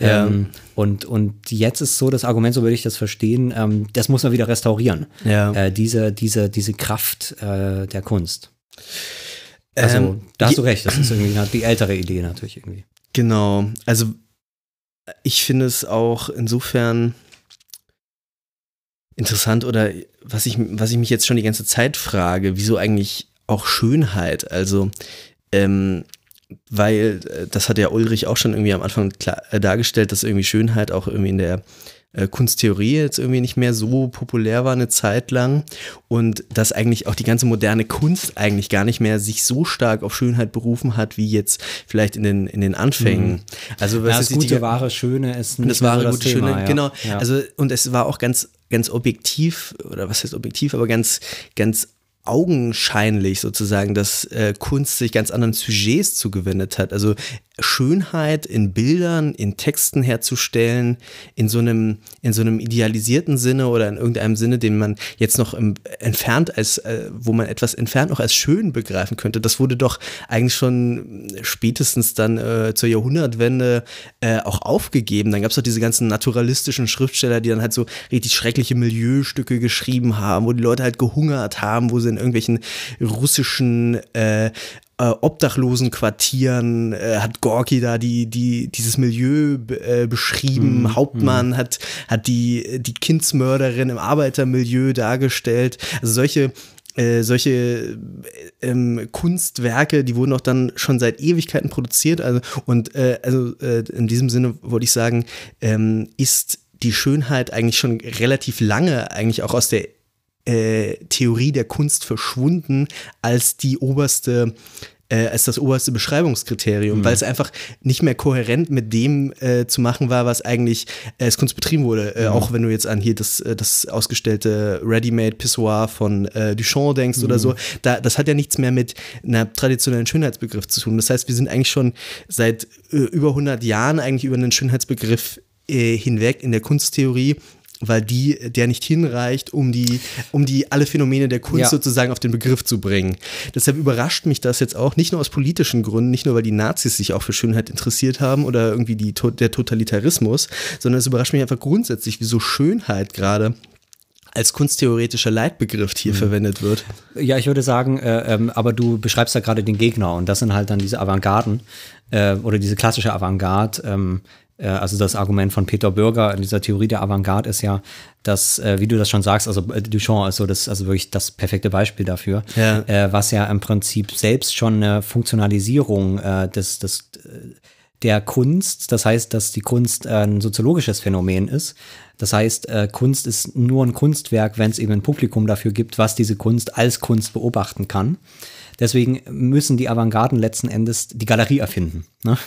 Ja. Ähm, und, und jetzt ist so das Argument, so würde ich das verstehen, ähm, das muss man wieder restaurieren. Ja. Äh, diese, diese, diese Kraft äh, der Kunst. Also, Ähm, da hast du recht, das ist irgendwie die ältere Idee natürlich irgendwie. Genau. Also ich finde es auch insofern interessant oder was ich, was ich mich jetzt schon die ganze Zeit frage, wieso eigentlich auch Schönheit? Also, ähm, weil äh, das hat ja Ulrich auch schon irgendwie am Anfang klar, äh, dargestellt, dass irgendwie Schönheit auch irgendwie in der Kunsttheorie jetzt irgendwie nicht mehr so populär war eine Zeit lang und dass eigentlich auch die ganze moderne Kunst eigentlich gar nicht mehr sich so stark auf Schönheit berufen hat, wie jetzt vielleicht in den, in den Anfängen. Mhm. Also Ja, was das ist die- gute, wahre, schöne ist nicht das wahre, so gute, das Thema, schöne, ja. genau. Ja. Also, und es war auch ganz, ganz objektiv, oder was heißt objektiv, aber ganz, ganz augenscheinlich sozusagen, dass äh, Kunst sich ganz anderen Sujets zugewendet hat. Also Schönheit in Bildern, in Texten herzustellen, in so einem, in so einem idealisierten Sinne oder in irgendeinem Sinne, den man jetzt noch im, entfernt als, äh, wo man etwas entfernt noch als schön begreifen könnte. Das wurde doch eigentlich schon spätestens dann äh, zur Jahrhundertwende äh, auch aufgegeben. Dann gab es doch diese ganzen naturalistischen Schriftsteller, die dann halt so richtig schreckliche Milieustücke geschrieben haben, wo die Leute halt gehungert haben, wo sie in irgendwelchen russischen äh, äh, Obdachlosenquartieren äh, hat Gorki da die, die, dieses Milieu äh, beschrieben. Hauptmann hat, hat die, die Kindsmörderin im Arbeitermilieu dargestellt. Also solche äh, solche äh, ähm, Kunstwerke, die wurden auch dann schon seit Ewigkeiten produziert. Also, und äh, also äh, in diesem Sinne wollte ich sagen, ähm, ist die Schönheit eigentlich schon relativ lange eigentlich auch aus der äh, Theorie der Kunst verschwunden als die oberste äh, als das oberste Beschreibungskriterium, weil es einfach nicht mehr kohärent mit dem äh, zu machen war, was eigentlich äh, als Kunst betrieben wurde. Äh, Auch wenn du jetzt an hier das, äh, das ausgestellte Ready-Made Pissoir von Duchamp denkst oder so, da, das hat ja nichts mehr mit einer traditionellen Schönheitsbegriff zu tun. Das heißt, wir sind eigentlich schon seit über 100 Jahren eigentlich über einen Schönheitsbegriff hinweg in der Kunsttheorie weil die, der nicht hinreicht, um die, um die alle Phänomene der Kunst Ja. sozusagen auf den Begriff zu bringen. Deshalb überrascht mich das jetzt auch, nicht nur aus politischen Gründen, nicht nur, weil die Nazis sich auch für Schönheit interessiert haben oder irgendwie die, der Totalitarismus, sondern es überrascht mich einfach grundsätzlich, wieso Schönheit gerade als kunsttheoretischer Leitbegriff hier verwendet wird. Ja, ich würde sagen, äh, ähm, aber du beschreibst da gerade den Gegner und das sind halt dann diese Avantgarden äh, oder diese klassische Avantgarde. Ähm, äh, also das Argument von Peter Bürger in dieser Theorie der Avantgarde ist ja, dass, äh, wie du das schon sagst, also äh, Duchamp ist so das, also wirklich das perfekte Beispiel dafür, Ja. äh, was ja im Prinzip selbst schon eine Funktionalisierung äh, des, des äh, der Kunst, das heißt, dass die Kunst äh, ein soziologisches Phänomen ist. Das heißt, äh, Kunst ist nur ein Kunstwerk, wenn es eben ein Publikum dafür gibt, was diese Kunst als Kunst beobachten kann. Deswegen müssen die Avantgarden letzten Endes die Galerie erfinden, ne?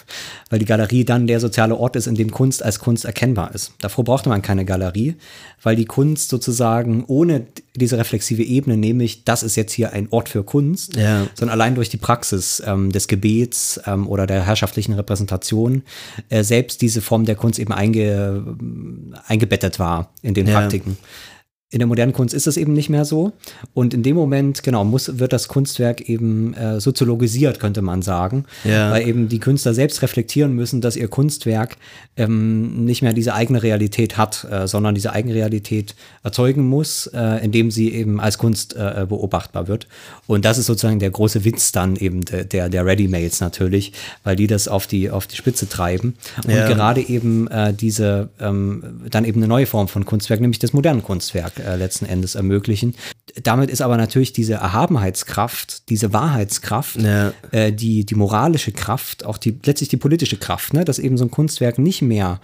weil die Galerie dann der soziale Ort ist, in dem Kunst als Kunst erkennbar ist. Davor brauchte man keine Galerie, weil die Kunst sozusagen ohne diese reflexive Ebene, nämlich das ist jetzt hier ein Ort für Kunst, Ja. sondern allein durch die Praxis ähm, des Gebets ähm, oder der herrschaftlichen Repräsentation äh, selbst diese Form der Kunst eben einge, eingebettet war in den Ja. Praktiken. In der modernen Kunst ist das eben nicht mehr so. Und in dem Moment, genau, muss, wird das Kunstwerk eben äh, soziologisiert, könnte man sagen. Ja. Weil eben die Künstler selbst reflektieren müssen, dass ihr Kunstwerk ähm, nicht mehr diese eigene Realität hat, äh, sondern diese Eigenrealität erzeugen muss, äh, indem sie eben als Kunst äh, beobachtbar wird. Und das ist sozusagen der große Witz dann eben de, der, der Ready-Mails natürlich, weil die das auf die, auf die Spitze treiben. Und Ja. gerade eben äh, diese, ähm, dann eben eine neue Form von Kunstwerk, nämlich das moderne Kunstwerk äh, letzten Endes ermöglichen. Damit ist aber natürlich diese Erhabenheitskraft, diese Wahrheitskraft, Ja. äh, die, die moralische Kraft, auch die, letztlich die politische Kraft, ne, dass eben so ein Kunstwerk nicht mehr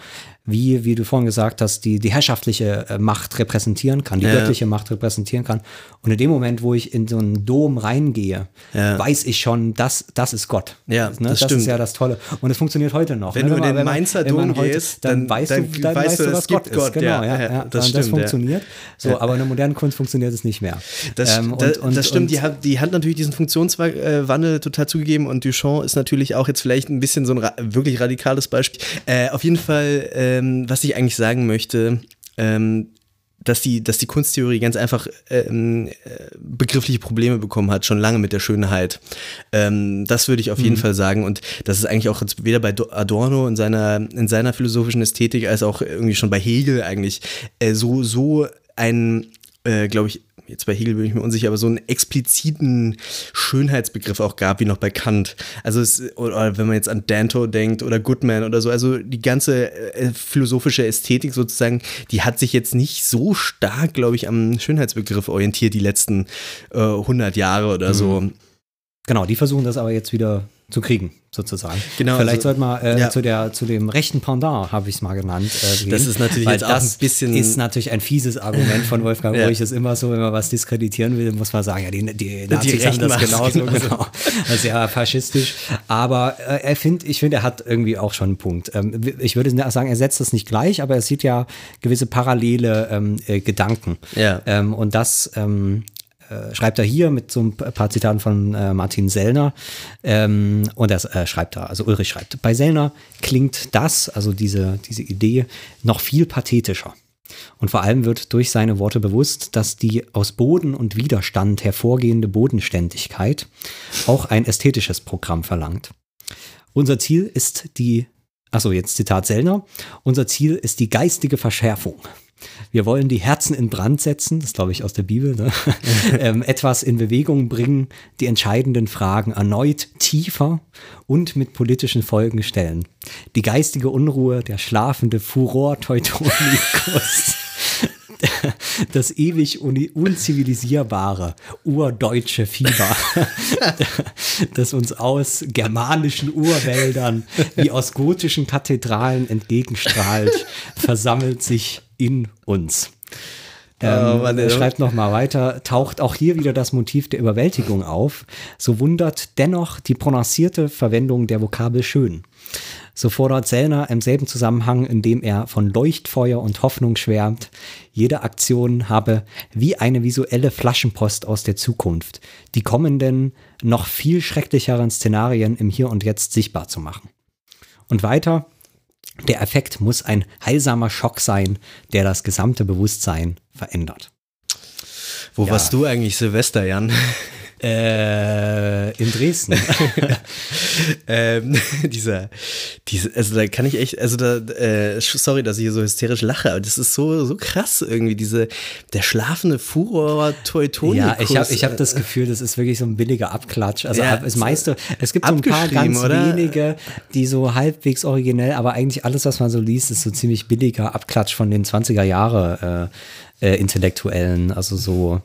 wie, wie du vorhin gesagt hast, die, die herrschaftliche äh, Macht repräsentieren kann, die Ja. göttliche Macht repräsentieren kann. Und in dem Moment, wo ich in so einen Dom reingehe, Ja. weiß ich schon, das, das ist Gott. Ja, ne? das das, ist ja das Tolle. Und es funktioniert heute noch. Wenn ne? du in den Mainzer Dom gehst, dann, dann- weißt dann du, dann weißt weißt du, was Gott ist. Gott, Genau, ja, das das, stimmt, ja. funktioniert. So, aber in der modernen Kunst funktioniert es nicht mehr. Das, Ähm, da, das stimmt, die hat, die hat natürlich diesen Funktionswandel total zugegeben und Duchamp ist natürlich auch jetzt vielleicht ein bisschen so ein ra wirklich radikales Beispiel. Äh, auf jeden Fall, ähm, was ich eigentlich sagen möchte, ähm, dass die, dass die Kunsttheorie ganz einfach ähm, äh, begriffliche Probleme bekommen hat, schon lange mit der Schönheit. Ähm, das würde ich auf jeden Fall sagen. Und das ist eigentlich auch jetzt weder bei Do- Adorno in seiner, in seiner philosophischen Ästhetik als auch irgendwie schon bei Hegel eigentlich äh, so, so ein, äh, glaube ich, jetzt bei Hegel bin ich mir unsicher, aber so einen expliziten Schönheitsbegriff auch gab, wie noch bei Kant. Also es, oder wenn man jetzt an Danto denkt oder Goodman oder so, also die ganze äh, philosophische Ästhetik sozusagen, die hat sich jetzt nicht so stark, glaube ich, am Schönheitsbegriff orientiert die letzten äh, 100 Jahre oder so. Genau, die versuchen das aber jetzt wieder zu kriegen, sozusagen. Genau, Vielleicht also- sollte man äh, ja. zu, der, zu dem rechten Pendant, habe ich es mal genannt. Äh, gehen, Das ist natürlich jetzt auch das ein bisschen- ist natürlich ein fieses Argument von Wolfgang (laughs) Ja. Ulrich. Ist immer so, wenn man was diskreditieren will, muss man sagen, ja, die, die Nazis haben Rechten das genauso, genauso. genau. Sehr faschistisch. Aber äh, er find, ich finde, er hat irgendwie auch schon einen Punkt. Ähm, ich würde sagen, er setzt das nicht gleich, aber er sieht ja gewisse parallele ähm, äh, Gedanken. Ja. Ähm, und das ähm, äh, schreibt er hier mit so ein paar Zitaten von äh, Martin Sellner. Ähm, und das äh, schreibt er, also Ulrich schreibt, bei Sellner klingt das, also diese, diese Idee, noch viel pathetischer. Und vor allem wird durch seine Worte bewusst, dass die aus Boden und Widerstand hervorgehende Bodenständigkeit auch ein ästhetisches Programm verlangt. Unser Ziel ist die, achso, jetzt Zitat Sellner, unser Ziel ist die geistige Verschärfung. Wir wollen die Herzen in Brand setzen, das glaube ich aus der Bibel, ne? (laughs) ähm, etwas in Bewegung bringen, die entscheidenden Fragen erneut tiefer und mit politischen Folgen stellen. Die geistige Unruhe, der schlafende Furor Teutonicus, (laughs) das ewig unzivilisierbare urdeutsche Fieber, (laughs) das uns aus germanischen Urwäldern wie aus gotischen Kathedralen entgegenstrahlt, versammelt sich in uns. Ähm, Mann, er schreibt noch mal weiter, taucht auch hier wieder das Motiv der Überwältigung auf. So wundert dennoch die prononcierte Verwendung der Vokabel schön. So fordert Sellner im selben Zusammenhang, in dem er von Leuchtfeuer und Hoffnung schwärmt, jede Aktion habe wie eine visuelle Flaschenpost aus der Zukunft, die kommenden, noch viel schrecklicheren Szenarien im Hier und Jetzt sichtbar zu machen. Und weiter, der Effekt muss ein heilsamer Schock sein, der das gesamte Bewusstsein verändert. Wo Ja. warst du eigentlich Silvester, Jan? Äh, in Dresden. (laughs) ähm, dieser, diese, also da kann ich echt, also da, äh, sorry, dass ich hier so hysterisch lache, aber das ist so, so krass irgendwie, diese, der schlafende Furor Teutonicus. Ja, ich habe ich hab das Gefühl, das ist wirklich so ein billiger Abklatsch. Also Ja, das meiste, es gibt so ein paar ganz oder? wenige, die so halbwegs originell, aber eigentlich alles, was man so liest, ist so ziemlich billiger Abklatsch von den 20er Jahre äh, äh, Intellektuellen. Also so,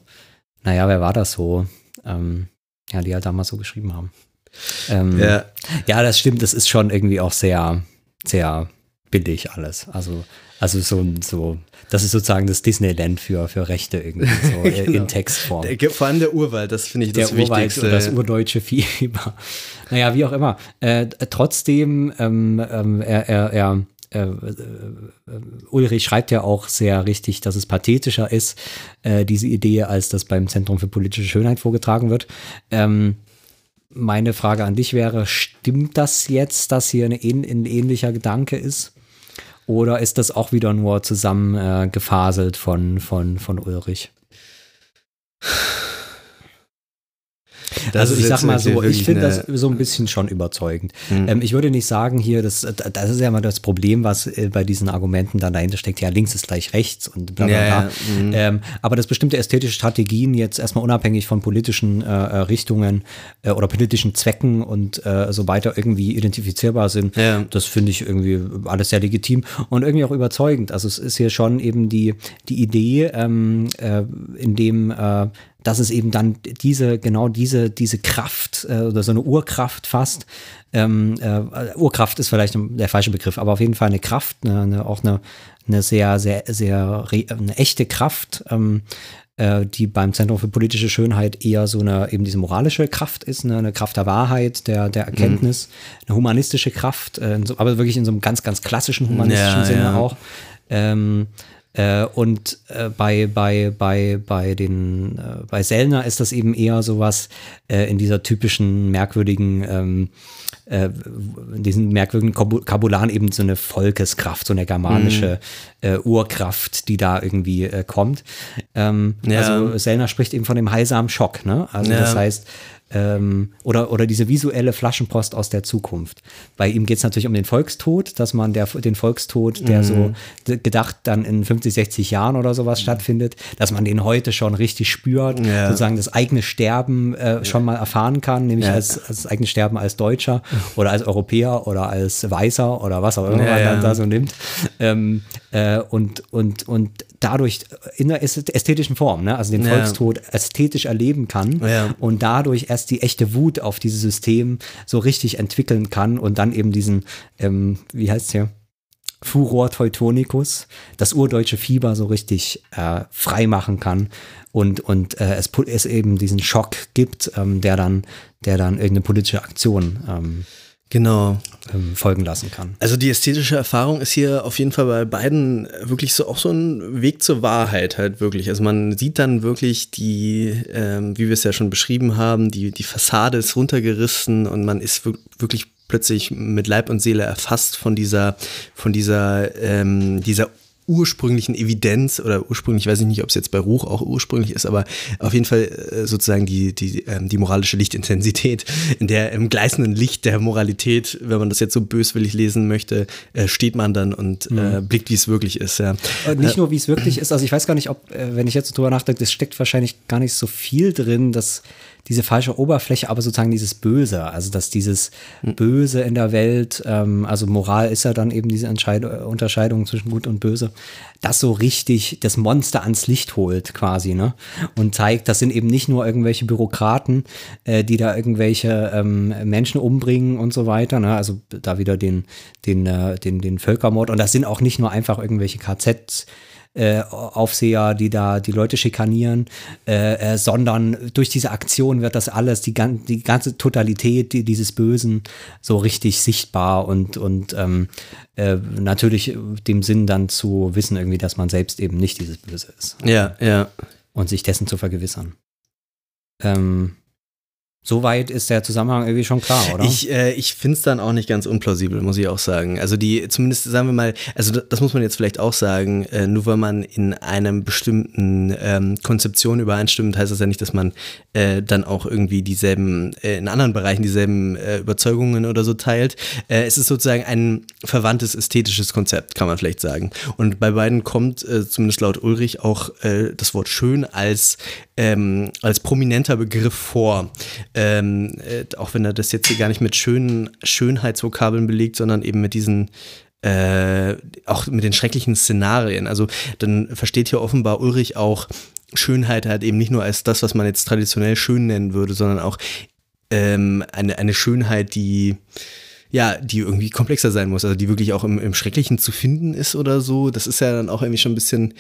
naja, wer war das so? Ähm, ja, die halt damals so geschrieben haben. Ähm, Ja. ja, das stimmt, das ist schon irgendwie auch sehr, sehr billig alles. Also, also so, so, das ist sozusagen das Disneyland für, für Rechte irgendwie, (laughs) so äh, Genau. in Textform Der, vor allem der Urwald, das finde ich das der Urwald Wichtigste. und das urdeutsche Fieber. (laughs) Naja, wie auch immer. Äh, trotzdem, ähm, ähm, er, er, er äh, äh, Ulrich schreibt ja auch sehr richtig, dass es pathetischer ist, äh, diese Idee, als das beim Zentrum für politische Schönheit vorgetragen wird. Ähm, meine Frage an dich wäre, stimmt das jetzt, dass hier eine, ein ähnlicher Gedanke ist? Oder ist das auch wieder nur zusammen äh, von, von, von Ulrich? Das also ich sag mal so, ich finde das so ein bisschen schon überzeugend. Mhm. Ähm, ich würde nicht sagen hier, das, das ist ja immer das Problem, was äh, bei diesen Argumenten dann dahinter steckt, ja, links ist gleich rechts und bla bla Ja, bla. ja, mhm. Ähm, aber dass bestimmte ästhetische Strategien jetzt erstmal unabhängig von politischen äh, äh, Richtungen äh, oder politischen Zwecken und äh, so weiter irgendwie identifizierbar sind, Ja. das finde ich irgendwie alles sehr legitim und irgendwie auch überzeugend. Also es ist hier schon eben die, die Idee, ähm, äh, in dem dass es eben dann diese, genau diese, diese Kraft äh, oder so eine Urkraft fast, ähm, äh, Urkraft ist vielleicht der falsche Begriff, aber auf jeden Fall eine Kraft, eine, eine, auch eine, eine sehr, sehr, sehr, eine echte Kraft, ähm, äh, die beim Zentrum für politische Schönheit eher so eine, eben diese moralische Kraft ist, ne, eine Kraft der Wahrheit, der, der Erkenntnis, eine humanistische Kraft, äh, so, aber wirklich in so einem ganz, ganz klassischen humanistischen Ja, Sinne ja. auch. Ähm, äh, und äh, bei, bei, bei, bei den, äh, bei Sellner ist das eben eher sowas äh, in dieser typischen merkwürdigen, ähm, äh, in diesen merkwürdigen Kabu- Kabularen eben so eine Volkeskraft, so eine germanische Mhm. äh, Urkraft, die da irgendwie äh, kommt. Ähm, Ja. Also Sellner spricht eben von dem heilsamen Schock, ne? Also Ja. das heißt, ähm, oder, oder diese visuelle Flaschenpost aus der Zukunft. Bei ihm geht es natürlich um den Volkstod, dass man der, den Volkstod, der Mhm. so gedacht dann in 50, 60 Jahren oder sowas stattfindet, dass man den heute schon richtig spürt, Ja. sozusagen das eigene Sterben äh, schon mal erfahren kann, nämlich Ja. als, als das eigene Sterben als Deutscher oder als Europäer oder als Weißer oder was auch immer man dann da so nimmt. Ähm, äh, und, und, und dadurch in der ästhetischen Form, ne? also den. Volkstod ästhetisch erleben kann und dadurch erst erst die echte Wut auf dieses System so richtig entwickeln kann und dann eben diesen, ähm, wie heißt es hier? Furor Teutonicus, das urdeutsche Fieber so richtig äh, frei machen kann und, und äh, es, es eben diesen Schock gibt, ähm, der dann, der dann irgendeine politische Aktion ähm, Genau. ähm, folgen lassen kann. Also die ästhetische Erfahrung ist hier auf jeden Fall bei beiden wirklich so auch so ein Weg zur Wahrheit halt wirklich. Also man sieht dann wirklich die, ähm, wie wir es ja schon beschrieben haben, die, die Fassade ist runtergerissen und man ist wir- wirklich plötzlich mit Leib und Seele erfasst von dieser, von dieser, ähm, dieser ursprünglichen Evidenz oder ursprünglich, weiß ich nicht, ob es jetzt bei Ruch auch ursprünglich ist, aber auf jeden Fall äh, sozusagen die, die, ähm, die moralische Lichtintensität, (laughs) in der im gleißenden Licht der Moralität, wenn man das jetzt so böswillig lesen möchte, äh, steht man dann und äh, blickt, wie es wirklich ist. Ja. Und nicht nur, wie es wirklich ist, also ich weiß gar nicht, ob, wenn ich jetzt drüber nachdenke, es steckt wahrscheinlich gar nicht so viel drin, dass diese falsche Oberfläche, aber sozusagen dieses Böse, also dass dieses Böse in der Welt, ähm, also Moral ist ja dann eben diese Entscheid Unterscheidung zwischen Gut und Böse, das so richtig das Monster ans Licht holt quasi, ne? Und zeigt, das sind eben nicht nur irgendwelche Bürokraten, äh, die da irgendwelche ähm, Menschen umbringen und so weiter, ne? Also da wieder den, den, äh, den, den Völkermord und das sind auch nicht nur einfach irgendwelche KZs, äh, Aufseher, die da die Leute schikanieren, äh, äh, sondern durch diese Aktion wird das alles, die, gan die ganze Totalität die, dieses Bösen so richtig sichtbar und, und ähm, äh, natürlich dem Sinn dann zu wissen irgendwie, dass man selbst eben nicht dieses Böse ist Ja, ja. und sich dessen zu vergewissern. Ähm, Soweit ist der Zusammenhang irgendwie schon klar, oder? Ich, äh, ich finde es dann auch nicht ganz unplausibel, muss ich auch sagen. Also die, zumindest sagen wir mal, also das, muss man jetzt vielleicht auch sagen, äh, nur weil man in einem bestimmten ähm, Konzeption übereinstimmt, heißt das ja nicht, dass man äh, dann auch irgendwie dieselben, äh, in anderen Bereichen dieselben äh, Überzeugungen oder so teilt. Äh, es ist sozusagen ein verwandtes ästhetisches Konzept, kann man vielleicht sagen. Und bei beiden kommt, zumindest laut Ulrich, auch das Wort schön als, ähm, als prominenter Begriff vor ähm, äh, auch wenn er das jetzt hier gar nicht mit schönen Schönheitsvokabeln belegt, sondern eben mit diesen äh, auch mit den schrecklichen Szenarien. Also dann versteht hier offenbar Ulrich auch Schönheit halt eben nicht nur als das, was man jetzt traditionell schön nennen würde, sondern auch ähm, eine, eine Schönheit, die ja, die irgendwie komplexer sein muss, also die wirklich auch im, im Schrecklichen zu finden ist oder so. Das ist ja dann auch irgendwie schon ein bisschen,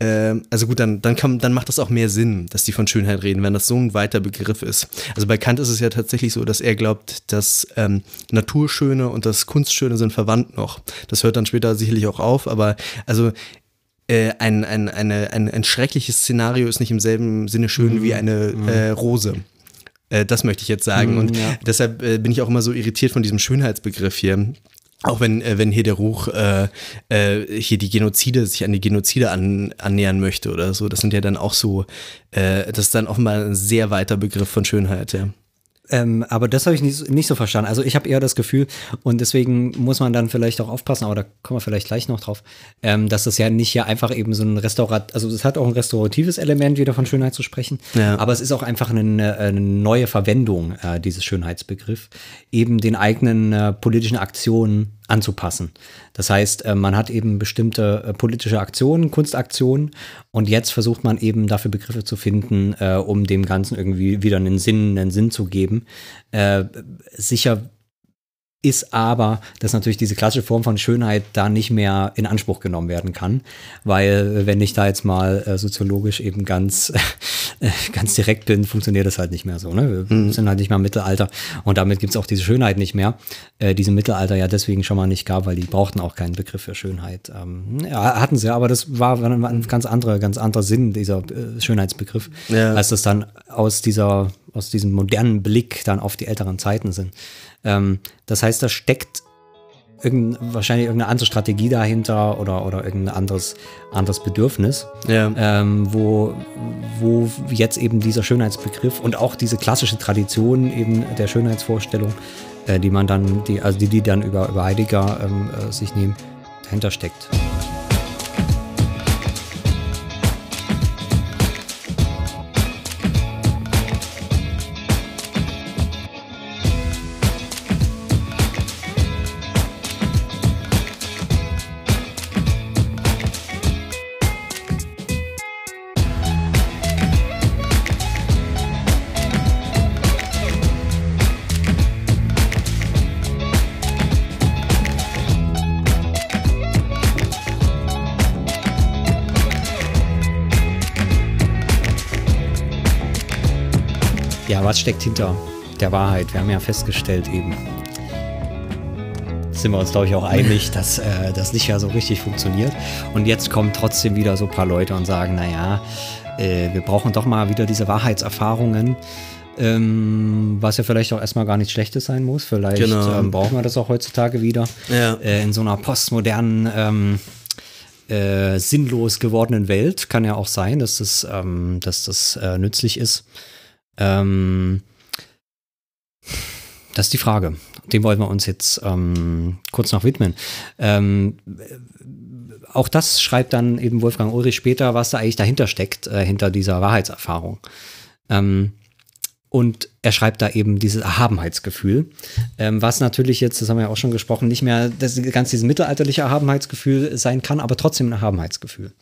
ähm, also gut, dann, dann, kann, dann macht das auch mehr Sinn, dass die von Schönheit reden, wenn das so ein weiter Begriff ist. Also bei Kant ist es ja tatsächlich so, dass er glaubt, dass ähm, Naturschöne und das Kunstschöne sind verwandt noch. Das hört dann später sicherlich auch auf, aber also äh, ein, ein, eine, ein, ein schreckliches Szenario ist nicht im selben Sinne schön wie eine äh, Rose. Äh, das möchte ich jetzt sagen. Und ja. deshalb äh, bin ich auch immer so irritiert von diesem Schönheitsbegriff hier. Auch wenn, äh, wenn hier der Ruch äh, äh, hier die Genozide, sich an die Genozide an, annähern möchte oder so. Das sind ja dann auch so, äh, das ist dann offenbar ein sehr weiter Begriff von Schönheit, ja. Ähm, aber das habe ich nicht, nicht so verstanden. Also ich habe eher das Gefühl, und deswegen muss man dann vielleicht auch aufpassen, aber da kommen wir vielleicht gleich noch drauf, ähm, dass das ja nicht hier einfach eben so ein Restaurat, also es hat auch ein restauratives Element, wieder von Schönheit zu sprechen, Ja. aber es ist auch einfach eine, eine neue Verwendung äh, dieses Schönheitsbegriff, eben den eigenen äh, politischen Aktionen anzupassen. Das heißt, äh, man hat eben bestimmte äh, politische Aktionen, Kunstaktionen und jetzt versucht man eben dafür Begriffe zu finden, äh, um dem Ganzen irgendwie wieder einen Sinn, einen Sinn zu geben. Sicher ist aber, dass natürlich diese klassische Form von Schönheit da nicht mehr in Anspruch genommen werden kann, weil wenn ich da jetzt mal soziologisch eben ganz, (laughs) ganz direkt bin, funktioniert das halt nicht mehr so. Ne? Wir sind halt nicht mehr im Mittelalter und damit gibt's auch diese Schönheit nicht mehr, äh, die es im Mittelalter ja deswegen schon mal nicht gab, weil die brauchten auch keinen Begriff für Schönheit. Ähm, ja, hatten sie, aber das war war ein ganz anderer, ganz anderer Sinn dieser äh, Schönheitsbegriff, Ja. als das dann aus dieser, aus diesem modernen Blick dann auf die älteren Zeiten sind. Ähm, das heißt, da steckt irgend, wahrscheinlich irgendeine andere Strategie dahinter oder, oder irgendein anderes, anderes Bedürfnis, Ja. ähm, wo, wo jetzt eben dieser Schönheitsbegriff und auch diese klassische Tradition eben der Schönheitsvorstellung, äh, die man dann, die, also die, die dann über, über Heidegger ähm, äh, sich nehmen, dahinter steckt. Steckt hinter der Wahrheit? Wir haben ja festgestellt eben, sind wir uns, glaube ich, auch einig, dass äh, das nicht ja so richtig funktioniert. Und jetzt kommen trotzdem wieder so ein paar Leute und sagen, naja, äh, wir brauchen doch mal wieder diese Wahrheitserfahrungen. Ähm, was ja vielleicht auch erstmal gar nichts Schlechtes sein muss. Vielleicht Genau. ähm, brauchen wir das auch heutzutage wieder. Ja. Äh, in so einer postmodernen, ähm, äh, sinnlos gewordenen Welt kann ja auch sein, dass das, ähm, dass das äh, nützlich ist. Ähm, das ist die Frage. Dem wollen wir uns jetzt ähm, kurz noch widmen. Ähm, auch das schreibt dann eben Wolfgang Ulrich später, was da eigentlich dahinter steckt, äh, hinter dieser Wahrheitserfahrung. Ähm, und er schreibt da eben dieses Erhabenheitsgefühl, ähm, was natürlich jetzt, das haben wir ja auch schon gesprochen, nicht mehr das ganz dieses mittelalterliche Erhabenheitsgefühl sein kann, aber trotzdem ein Erhabenheitsgefühl.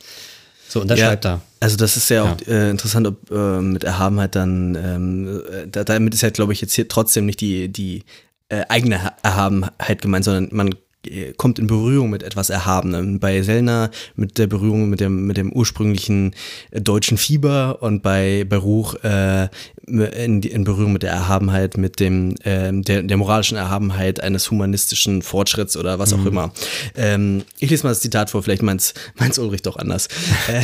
So, und das Ja, schreibt er. Also das ist ja auch äh, interessant, ob äh, mit Erhabenheit dann, ähm, äh, da, damit ist ja, glaube ich, jetzt hier trotzdem nicht die, die äh, eigene Ha- Erhabenheit gemeint, sondern man kommt in Berührung mit etwas Erhabenem. Bei Sellner mit der Berührung mit dem, mit dem ursprünglichen äh, deutschen Fieber und bei, bei Ruch äh, in, in Berührung mit der Erhabenheit, mit dem, ähm, der, der moralischen Erhabenheit eines humanistischen Fortschritts oder was auch immer. Ähm, ich lese mal das Zitat vor, vielleicht meint's, meint's Ulrich doch anders. Äh,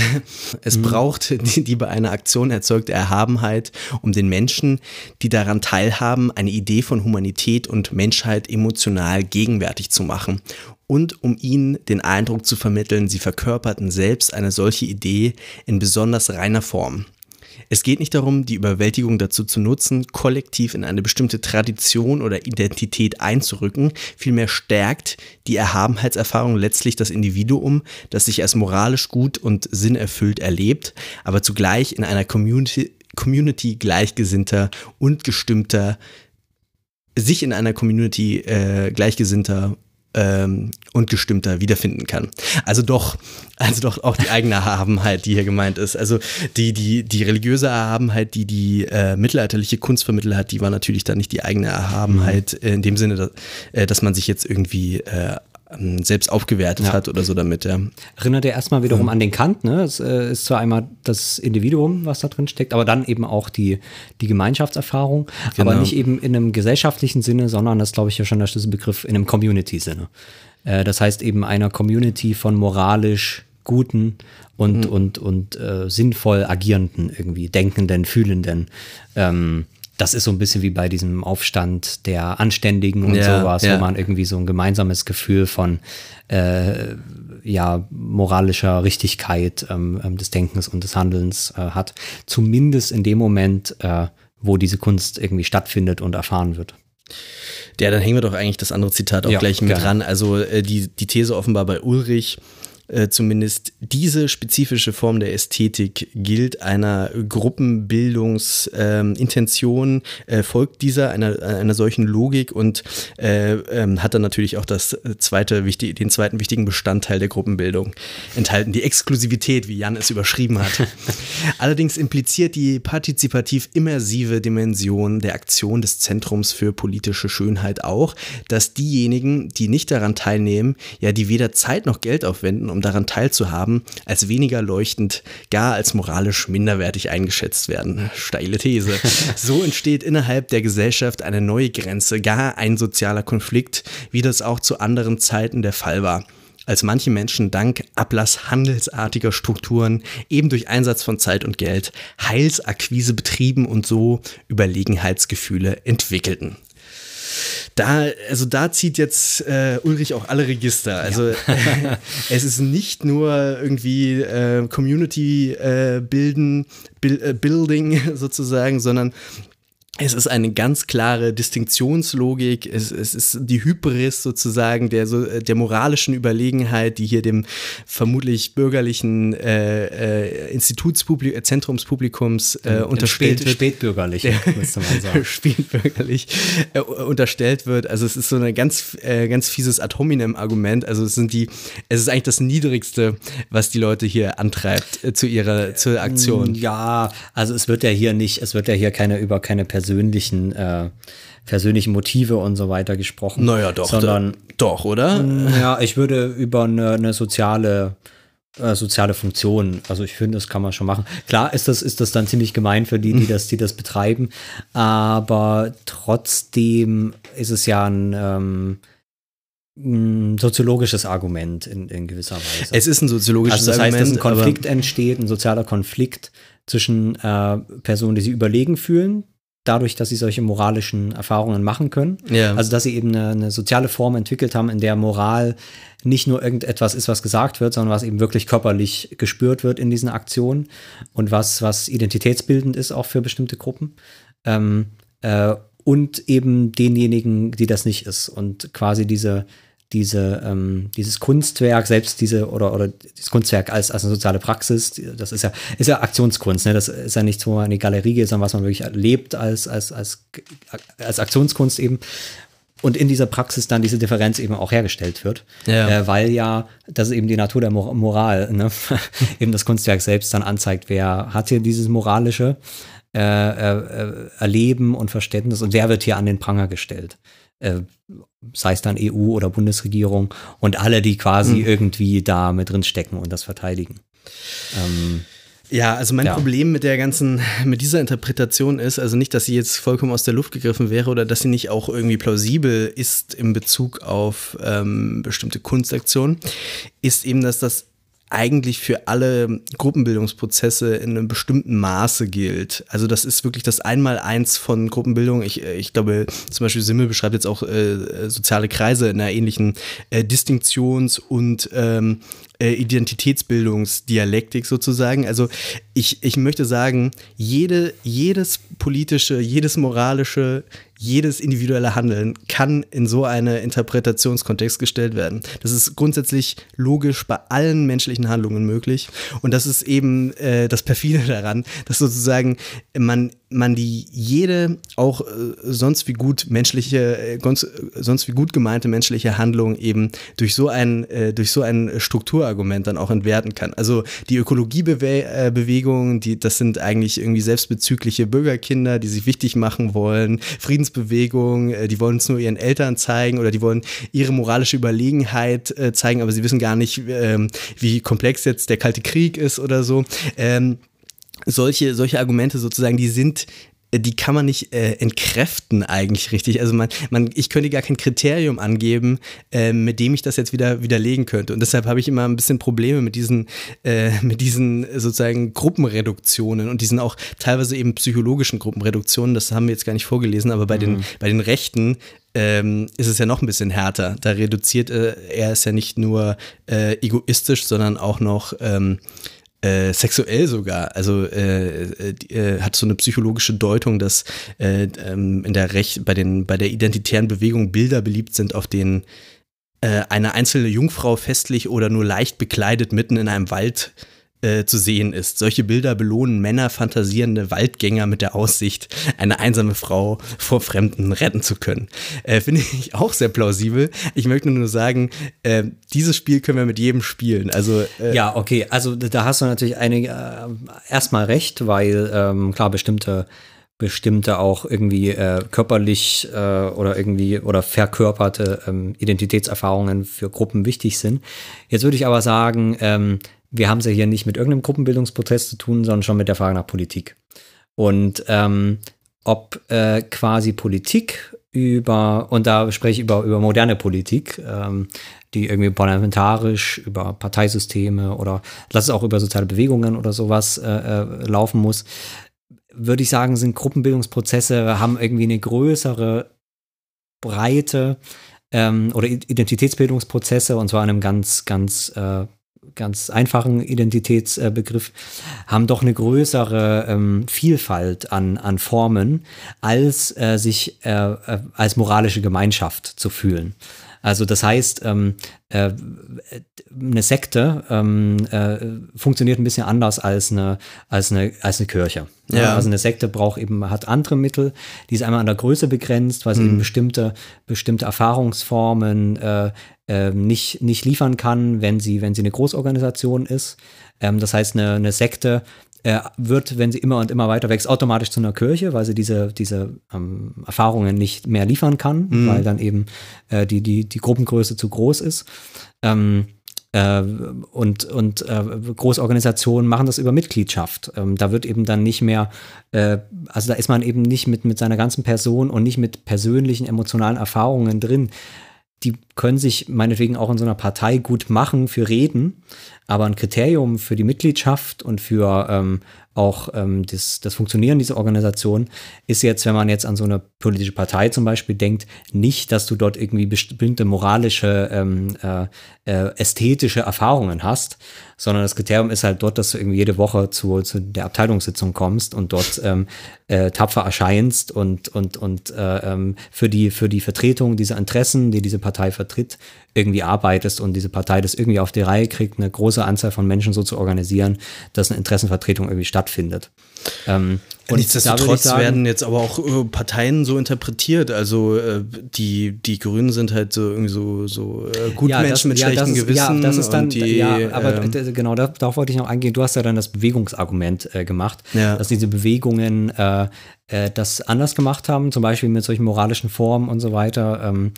es braucht die, die bei einer Aktion erzeugte Erhabenheit, um den Menschen, die daran teilhaben, eine Idee von Humanität und Menschheit emotional gegenwärtig zu machen und um ihnen den Eindruck zu vermitteln, sie verkörperten selbst eine solche Idee in besonders reiner Form. Es geht nicht darum, die Überwältigung dazu zu nutzen, kollektiv in eine bestimmte Tradition oder Identität einzurücken. Vielmehr stärkt die Erhabenheitserfahrung letztlich das Individuum, das sich als moralisch gut und sinnerfüllt erlebt, aber zugleich in einer Community, Community gleichgesinnter und gestimmter, sich in einer Community äh, gleichgesinnter ähm, und gestimmter wiederfinden kann. Also doch, also doch auch die eigene Erhabenheit, die hier gemeint ist. Also die, die, die religiöse Erhabenheit, die die äh, mittelalterliche Kunst vermittelt hat, die war natürlich dann nicht die eigene Erhabenheit äh, in dem Sinne, dass, äh, dass man sich jetzt irgendwie äh, selbst aufgewertet Ja. hat oder so damit, ja. Erinnert er erstmal wiederum an den Kant, ne? Es äh, ist zwar einmal das Individuum, was da drin steckt, aber dann eben auch die, die Gemeinschaftserfahrung, aber Genau. nicht eben in einem gesellschaftlichen Sinne, sondern das glaube ich, ja schon der Schlüsselbegriff in einem Community-Sinne. Äh, das heißt eben einer Community von moralisch guten und, und, und äh, sinnvoll agierenden, irgendwie denkenden, fühlenden. Ähm, das ist so ein bisschen wie bei diesem Aufstand der Anständigen und Ja, sowas, ja. wo man irgendwie so ein gemeinsames Gefühl von äh, ja, moralischer Richtigkeit ähm, ähm, des Denkens und des Handelns äh, hat. Zumindest in dem Moment, äh, wo diese Kunst irgendwie stattfindet und erfahren wird. Ja, dann hängen wir doch eigentlich das andere Zitat auch Ja, gleich mit gerne. dran. Also äh, die, die These offenbar bei Ulrich, äh, zumindest diese spezifische Form der Ästhetik gilt einer Gruppenbildungsintention, Intention, äh, folgt dieser einer, einer solchen Logik und äh, ähm, hat dann natürlich auch das zweite, wichtig, den zweiten wichtigen Bestandteil der Gruppenbildung enthalten, die Exklusivität, wie Jan es überschrieben hat. (laughs) Allerdings impliziert die partizipativ immersive Dimension der Aktion des Zentrums für politische Schönheit auch, dass diejenigen, die nicht daran teilnehmen, ja, die weder Zeit noch Geld aufwenden, um daran teilzuhaben, als weniger leuchtend, gar als moralisch minderwertig eingeschätzt werden. Steile These. (laughs) So entsteht innerhalb der Gesellschaft eine neue Grenze, gar ein sozialer Konflikt, wie das auch zu anderen Zeiten der Fall war als manche Menschen dank Ablass handelsartiger Strukturen eben durch Einsatz von Zeit und Geld Heilsakquise betrieben und so Überlegenheitsgefühle entwickelten. Da, also da zieht jetzt äh, Ulrich auch alle Register. Also (laughs) (laughs) es ist nicht nur irgendwie äh, Community äh, bilden, bil, äh, Building (laughs) sozusagen, sondern es ist eine ganz klare Distinktionslogik. Es, es ist die Hybris sozusagen der, so, der moralischen Überlegenheit, die hier dem vermutlich bürgerlichen äh, äh, äh, Zentrumspublikums äh, unterstellt Spät, wird. Spätbürgerlich, müsste man (laughs) sagen. Spätbürgerlich äh, unterstellt wird. Also es ist so ein ganz, äh, ganz fieses Ad hominem-Argument. Also es sind die, es ist eigentlich das Niedrigste, was die Leute hier antreibt äh, zu ihrer zur Aktion. Ja, also es wird ja hier nicht, es wird ja hier keine über keine persönlichen, äh, persönlichen Motive und so weiter gesprochen. Naja, doch, Sondern, doch, oder? ja, (laughs) ich würde über eine, eine soziale äh, soziale Funktion. Also ich finde, das kann man schon machen. Klar ist das, ist das dann ziemlich gemein für die, die (laughs) das, die das betreiben, aber trotzdem ist es ja ein, ähm, ein soziologisches Argument in, in gewisser Weise. Es ist ein soziologisches also das heißt, Argument. dass ein Konflikt entsteht, ein sozialer Konflikt zwischen äh, Personen, die sich überlegen fühlen, dadurch, dass sie solche moralischen Erfahrungen machen können. Ja. Also, dass sie eben eine, eine, soziale Form entwickelt haben, in der Moral nicht nur irgendetwas ist, was gesagt wird, sondern was eben wirklich körperlich gespürt wird in diesen Aktionen und was, was identitätsbildend ist auch für bestimmte Gruppen. Ähm, äh, und eben denjenigen, die das nicht ist. Und quasi diese, diese, ähm, dieses Kunstwerk, selbst diese, oder, oder dieses Kunstwerk als, als eine soziale Praxis, das ist ja, ist ja Aktionskunst, ne? Das ist ja nicht so eine Galerie geht, sondern was man wirklich erlebt als, als, als, als Aktionskunst eben. Und in dieser Praxis dann diese Differenz eben auch hergestellt wird. Ja. Äh, weil ja, das ist eben die Natur der Mor Moral, ne? (laughs) eben das Kunstwerk selbst dann anzeigt, wer hat hier dieses moralische äh, äh, Erleben und Verständnis und wer wird hier an den Pranger gestellt. Äh, sei es dann EU oder Bundesregierung und alle, die quasi mhm. irgendwie da mit drin stecken und das verteidigen. Ähm, ja, also mein ja. Problem mit der ganzen, mit dieser Interpretation ist, also nicht, dass sie jetzt vollkommen aus der Luft gegriffen wäre oder dass sie nicht auch irgendwie plausibel ist in Bezug auf ähm, bestimmte Kunstaktionen, ist eben, dass das eigentlich für alle Gruppenbildungsprozesse in einem bestimmten Maße gilt. Also das ist wirklich das Einmaleins von Gruppenbildung. Ich, äh, ich glaube, zum Beispiel Simmel beschreibt jetzt auch äh, soziale Kreise in einer ähnlichen äh, Distinktions- und ähm, äh, Identitätsbildungsdialektik sozusagen. Also ich, ich möchte sagen, jede, jedes politische, jedes moralische, jedes individuelle Handeln kann in so eine Interpretationskontext gestellt werden. Das ist grundsätzlich logisch bei allen menschlichen Handlungen möglich. Und das ist eben äh, das Perfide (laughs) daran, dass sozusagen man, man die jede auch äh, sonst wie gut menschliche, äh, sonst wie gut gemeinte menschliche Handlung eben durch so ein, äh, durch so ein Strukturargument dann auch entwerten kann. Also die Ökologiebewegung, die, das sind eigentlich irgendwie selbstbezügliche Bürgerkinder, die sich wichtig machen wollen, Friedens Friedensbewegung, äh, die wollen es nur ihren Eltern zeigen oder die wollen ihre moralische Überlegenheit äh, zeigen, aber sie wissen gar nicht, ähm, wie komplex jetzt der Kalte Krieg ist oder so. Ähm, solche, solche Argumente sozusagen, die sind die kann man nicht äh, entkräften eigentlich richtig. Also man, man, ich könnte gar kein Kriterium angeben, äh, mit dem ich das jetzt wieder widerlegen könnte. Und deshalb habe ich immer ein bisschen Probleme mit diesen, äh, mit diesen sozusagen Gruppenreduktionen und diesen auch teilweise eben psychologischen Gruppenreduktionen. Das haben wir jetzt gar nicht vorgelesen, aber bei mhm. den, bei den Rechten ähm, ist es ja noch ein bisschen härter. Da reduziert äh, er es ja nicht nur äh, egoistisch, sondern auch noch ähm, äh, sexuell sogar. Also äh, äh, äh, hat so eine psychologische Deutung, dass äh, ähm, in der Recht bei den bei der identitären Bewegung Bilder beliebt sind, auf denen äh, eine einzelne Jungfrau festlich oder nur leicht bekleidet mitten in einem Wald äh, zu sehen ist. Solche Bilder belohnen Männer fantasierende Waldgänger mit der Aussicht, eine einsame Frau vor Fremden retten zu können. Äh, Finde ich auch sehr plausibel. Ich möchte nur sagen, äh, dieses Spiel können wir mit jedem spielen. Also äh, ja, okay. Also da hast du natürlich einige äh, erstmal recht, weil ähm, klar bestimmte bestimmte auch irgendwie äh, körperlich äh, oder irgendwie oder verkörperte ähm, Identitätserfahrungen für Gruppen wichtig sind. Jetzt würde ich aber sagen, ähm, wir haben es ja hier nicht mit irgendeinem Gruppenbildungsprozess zu tun, sondern schon mit der Frage nach Politik. Und ähm, ob äh, quasi Politik über, und da spreche ich über, über moderne Politik, ähm, die irgendwie parlamentarisch über Parteisysteme oder lass es auch über soziale Bewegungen oder sowas äh, äh, laufen muss, würde ich sagen, sind Gruppenbildungsprozesse, haben irgendwie eine größere Breite ähm, oder Identitätsbildungsprozesse und zwar in einem ganz, ganz äh, ganz einfachen Identitätsbegriff, haben doch eine größere ähm, Vielfalt an, an Formen, als äh, sich äh, äh, als moralische Gemeinschaft zu fühlen. Also das heißt, ähm, äh, eine Sekte ähm, äh, funktioniert ein bisschen anders als eine, als eine, als eine Kirche. Ja. Also eine Sekte braucht eben, hat andere Mittel, die ist einmal an der Größe begrenzt, weil sie mhm. eben bestimmte, bestimmte Erfahrungsformen äh, äh, nicht, nicht liefern kann, wenn sie, wenn sie eine Großorganisation ist. Ähm, das heißt, eine, eine Sekte äh, wird, wenn sie immer und immer weiter wächst, automatisch zu einer Kirche, weil sie diese, diese ähm, Erfahrungen nicht mehr liefern kann, mhm. weil dann eben äh, die, die, die Gruppengröße zu groß ist. Ähm, Äh, und und äh, Großorganisationen machen das über Mitgliedschaft. Ähm, da wird eben dann nicht mehr, äh, also da ist man eben nicht mit, mit seiner ganzen Person und nicht mit persönlichen emotionalen Erfahrungen drin. Die können sich meinetwegen auch in so einer Partei gut machen für Reden, aber ein Kriterium für die Mitgliedschaft und für ähm, auch ähm, das, das Funktionieren dieser Organisation ist jetzt, wenn man jetzt an so eine politische Partei zum Beispiel denkt, nicht, dass du dort irgendwie bestimmte moralische, ähm, äh, äh, ästhetische Erfahrungen hast, sondern das Kriterium ist halt dort, dass du irgendwie jede Woche zu, zu der Abteilungssitzung kommst und dort ähm, äh, tapfer erscheinst und, und, und äh, ähm, für, die, für die Vertretung dieser Interessen, die diese Partei vertritt, irgendwie arbeitest und diese Partei das irgendwie auf die Reihe kriegt, eine große Anzahl von Menschen so zu organisieren, dass eine Interessenvertretung irgendwie stattfindet. Ähm, und Nichtsdestotrotz sagen, werden jetzt aber auch äh, Parteien so interpretiert. Also äh, die, die Grünen sind halt so irgendwie so, so äh, Gutmenschen ja, mit ja, schlechten ist, Gewissen. Ja, das ist dann, die, ja, aber ähm, genau, darauf wollte ich noch eingehen. Du hast ja dann das Bewegungsargument äh, gemacht, ja. dass diese Bewegungen äh, äh, das anders gemacht haben, zum Beispiel mit solchen moralischen Formen und so weiter. Ähm,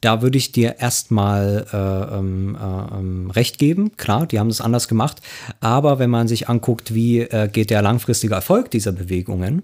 da würde ich dir erstmal äh, ähm, äh, ähm, recht geben. Klar, die haben das anders gemacht. Aber wenn man sich anguckt, wie äh, geht der langfristige Erfolg dieser Bewegungen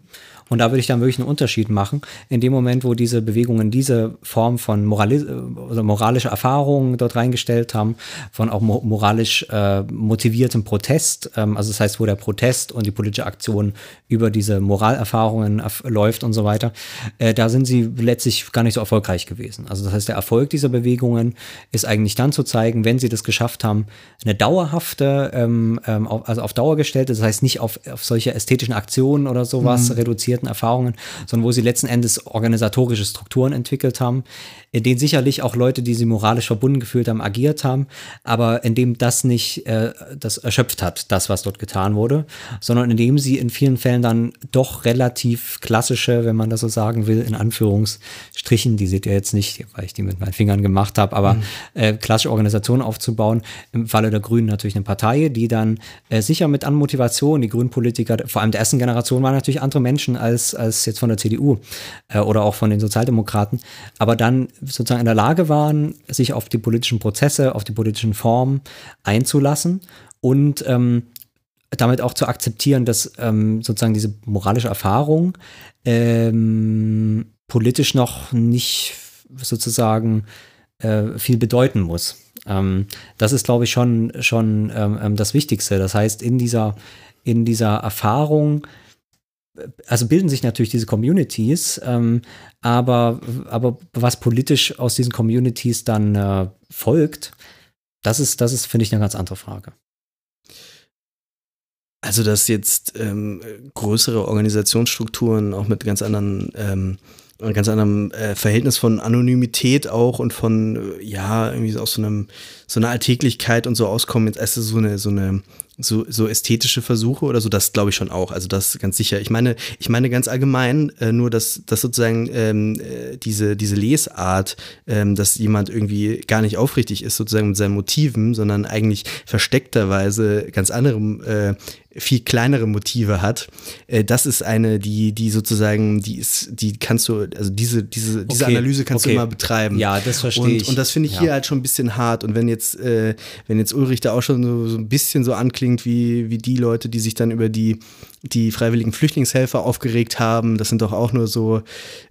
und da würde ich dann wirklich einen Unterschied machen. In dem Moment, wo diese Bewegungen diese Form von Morali also moralischer Erfahrung dort reingestellt haben, von auch moralisch äh, motiviertem Protest, ähm, also das heißt, wo der Protest und die politische Aktion über diese Moralerfahrungen läuft und so weiter, äh, da sind sie letztlich gar nicht so erfolgreich gewesen. Also das heißt, der Erfolg dieser Bewegungen ist eigentlich dann zu zeigen, wenn sie das geschafft haben, eine dauerhafte, ähm, ähm also auf Dauer gestellte, das heißt nicht auf, auf solche ästhetischen Aktionen oder sowas mhm. reduziert basierten Erfahrungen, sondern wo sie letzten Endes organisatorische Strukturen entwickelt haben, in denen sicherlich auch Leute, die sie moralisch verbunden gefühlt haben, agiert haben, aber in dem das nicht äh, das erschöpft hat, das, was dort getan wurde, sondern in dem sie in vielen Fällen dann doch relativ klassische, wenn man das so sagen will, in Anführungsstrichen, die seht ihr jetzt nicht, weil ich die mit meinen Fingern gemacht habe, aber mhm. äh, klassische Organisationen aufzubauen. Im Falle der Grünen natürlich eine Partei, die dann äh, sicher mit an Motivation, die Grünen Politiker, vor allem der ersten Generation waren natürlich andere Menschen als als, als jetzt von der CDU äh, oder auch von den Sozialdemokraten, aber dann sozusagen in der Lage waren, sich auf die politischen Prozesse, auf die politischen Formen einzulassen und ähm, damit auch zu akzeptieren, dass ähm, sozusagen diese moralische Erfahrung ähm, politisch noch nicht sozusagen äh, viel bedeuten muss. Ähm, das ist, glaube ich, schon, schon ähm, ähm, das Wichtigste. Das heißt, in dieser, in dieser Erfahrung also bilden sich natürlich diese Communities, ähm, aber, aber was politisch aus diesen Communities dann äh, folgt, das ist, das ist, finde ich, eine ganz andere Frage. Also, dass jetzt ähm, größere Organisationsstrukturen auch mit ganz anderen ähm, ein ganz anderem äh, Verhältnis von Anonymität auch und von, äh, ja, irgendwie aus so einem, so einer Alltäglichkeit und so auskommen, jetzt erst so eine, so eine so, so ästhetische Versuche oder so, das glaube ich schon auch. Also das ganz sicher. Ich meine, ich meine ganz allgemein äh, nur, dass, dass sozusagen ähm, äh, diese, diese Lesart, ähm, dass jemand irgendwie gar nicht aufrichtig ist, sozusagen mit seinen Motiven, sondern eigentlich versteckterweise ganz andere äh, viel kleinere Motive hat. Äh, das ist eine, die, die sozusagen, die ist, die kannst du, also diese, diese, diese okay, Analyse kannst okay. du immer betreiben. Ja, das verstehe und, ich. Und das finde ich ja. hier halt schon ein bisschen hart. Und wenn jetzt, äh, wenn jetzt Ulrich da auch schon so, so ein bisschen so anklingt wie, wie die Leute, die sich dann über die die freiwilligen Flüchtlingshelfer aufgeregt haben. Das sind doch auch nur so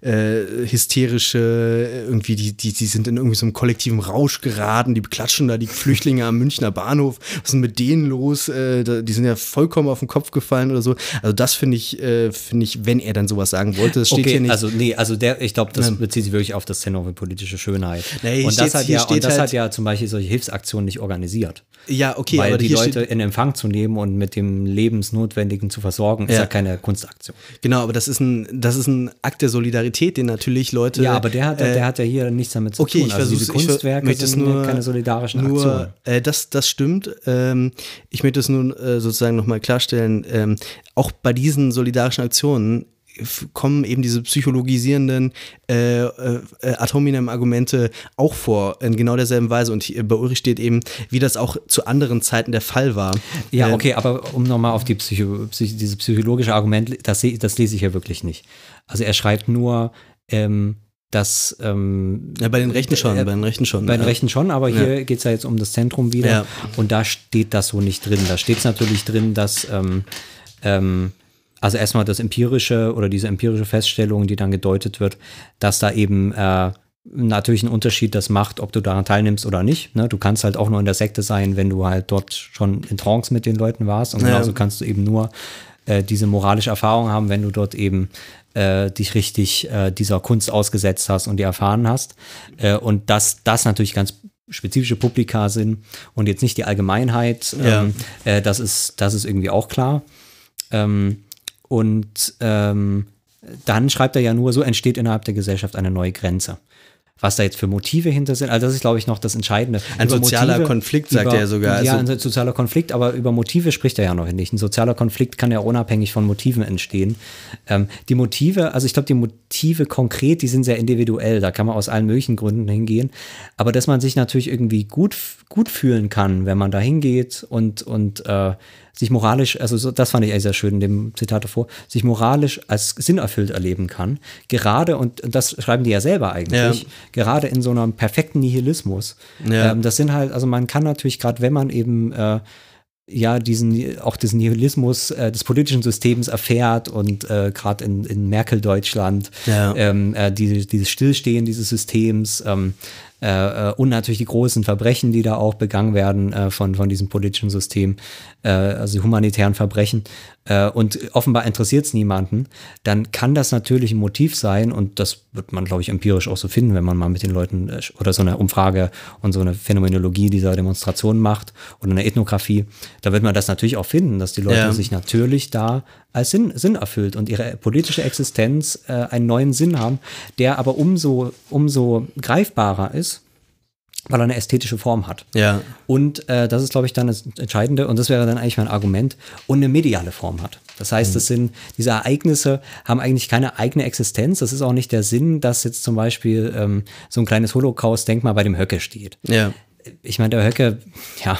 äh, hysterische, irgendwie, die, die, die sind in irgendwie so einem kollektiven Rausch geraten, die beklatschen da die Flüchtlinge am Münchner Bahnhof. Was ist denn mit denen los? Äh, die sind ja vollkommen auf den Kopf gefallen oder so. Also das finde ich, äh, finde ich, wenn er dann sowas sagen wollte, das steht okay, hier nicht. Also nee, also der, ich glaube, das bezieht sich wirklich auf das Thema politische Schönheit. Nee, und das, hat ja, und das halt hat ja zum Beispiel solche Hilfsaktionen nicht organisiert. Ja, okay. Weil die Leute in Empfang zu nehmen und mit dem Lebensnotwendigen zu versorgen versorgen, ist ja. ja keine Kunstaktion. Genau, aber das ist ein, das ist ein Akt der Solidarität, den natürlich Leute. Ja, aber der hat, äh, der hat ja hier nichts damit zu okay, tun. Also diese Kunstwerke sind nur, keine solidarischen nur, Aktionen. Äh, das, das stimmt. Ähm, ich möchte es nun äh, sozusagen nochmal klarstellen. Ähm, auch bei diesen solidarischen Aktionen kommen eben diese psychologisierenden äh, äh, ad hominem Argumente auch vor, in genau derselben Weise. Und bei Ulrich steht eben, wie das auch zu anderen Zeiten der Fall war. Ja, äh, okay, aber um nochmal auf die Psycho, Psych, diese psychologische Argument, das, das lese ich ja wirklich nicht. Also er schreibt nur, ähm, dass ähm, Ja, bei den Rechten schon, äh, bei den Rechten schon. bei den ja. Rechten schon, aber hier geht es ja jetzt um das Zentrum wieder. Ja. Und da steht das so nicht drin. Da steht es natürlich drin, dass ähm, ähm, also erstmal das empirische oder diese empirische Feststellung, die dann gedeutet wird, dass da eben äh, natürlich ein Unterschied das macht, ob du daran teilnimmst oder nicht. Ne? Du kannst halt auch nur in der Sekte sein, wenn du halt dort schon in Trance mit den Leuten warst. Und Ja. genauso kannst du eben nur äh, diese moralische Erfahrung haben, wenn du dort eben äh, dich richtig äh, dieser Kunst ausgesetzt hast und die erfahren hast. Äh, und dass das natürlich ganz spezifische Publika sind und jetzt nicht die Allgemeinheit, Ja. ähm, äh, das, ist, das ist irgendwie auch klar. Ähm, und ähm, dann schreibt er ja nur, so entsteht innerhalb der Gesellschaft eine neue Grenze. Was da jetzt für Motive hinter sind, also das ist, glaube ich, noch das Entscheidende. Ein Über sozialer Konflikt, sagt er sogar. Ja, Also- ein sozialer Konflikt, aber über Motive spricht er ja noch nicht. Ein sozialer Konflikt kann ja unabhängig von Motiven entstehen. Ähm, die Motive, also ich glaube, die Motive konkret, die sind sehr individuell. Da kann man aus allen möglichen Gründen hingehen. Aber dass man sich natürlich irgendwie gut, gut fühlen kann, wenn man da hingeht und, und äh, sich moralisch, also so, das fand ich eigentlich sehr schön in dem Zitat davor, sich moralisch als sinnerfüllt erleben kann. Gerade, und, und das schreiben die ja selber eigentlich, Ja. gerade in so einem perfekten Nihilismus. Ja. Ähm, das sind halt, also man kann natürlich gerade, wenn man eben äh, ja diesen auch diesen Nihilismus äh, des politischen Systems erfährt und äh, gerade in, in Merkel Deutschland Ja. ähm, äh, die, dieses Stillstehen dieses Systems ähm, äh, äh, und natürlich die großen Verbrechen, die da auch begangen werden äh, von, von diesem politischen System, äh, also die humanitären Verbrechen, äh, und offenbar interessiert es niemanden, dann kann das natürlich ein Motiv sein und das wird man, glaube ich, empirisch auch so finden, wenn man mal mit den Leuten äh, oder so eine Umfrage und so eine Phänomenologie dieser Demonstration macht oder eine Ethnographie, da wird man das natürlich auch finden, dass die Leute Ja. sich natürlich da als Sinn, Sinn erfüllt und ihre politische Existenz äh, einen neuen Sinn haben, der aber umso, umso greifbarer ist, weil er eine ästhetische Form hat. Ja. Und äh, das ist, glaube ich, dann das Entscheidende, und das wäre dann eigentlich mein Argument, und eine mediale Form hat. Das heißt, das sind, diese Ereignisse haben eigentlich keine eigene Existenz. Das ist auch nicht der Sinn, dass jetzt zum Beispiel ähm, so ein kleines Holocaust-Denkmal bei dem Höcke steht. Ja. Ich meine, der Höcke, ja,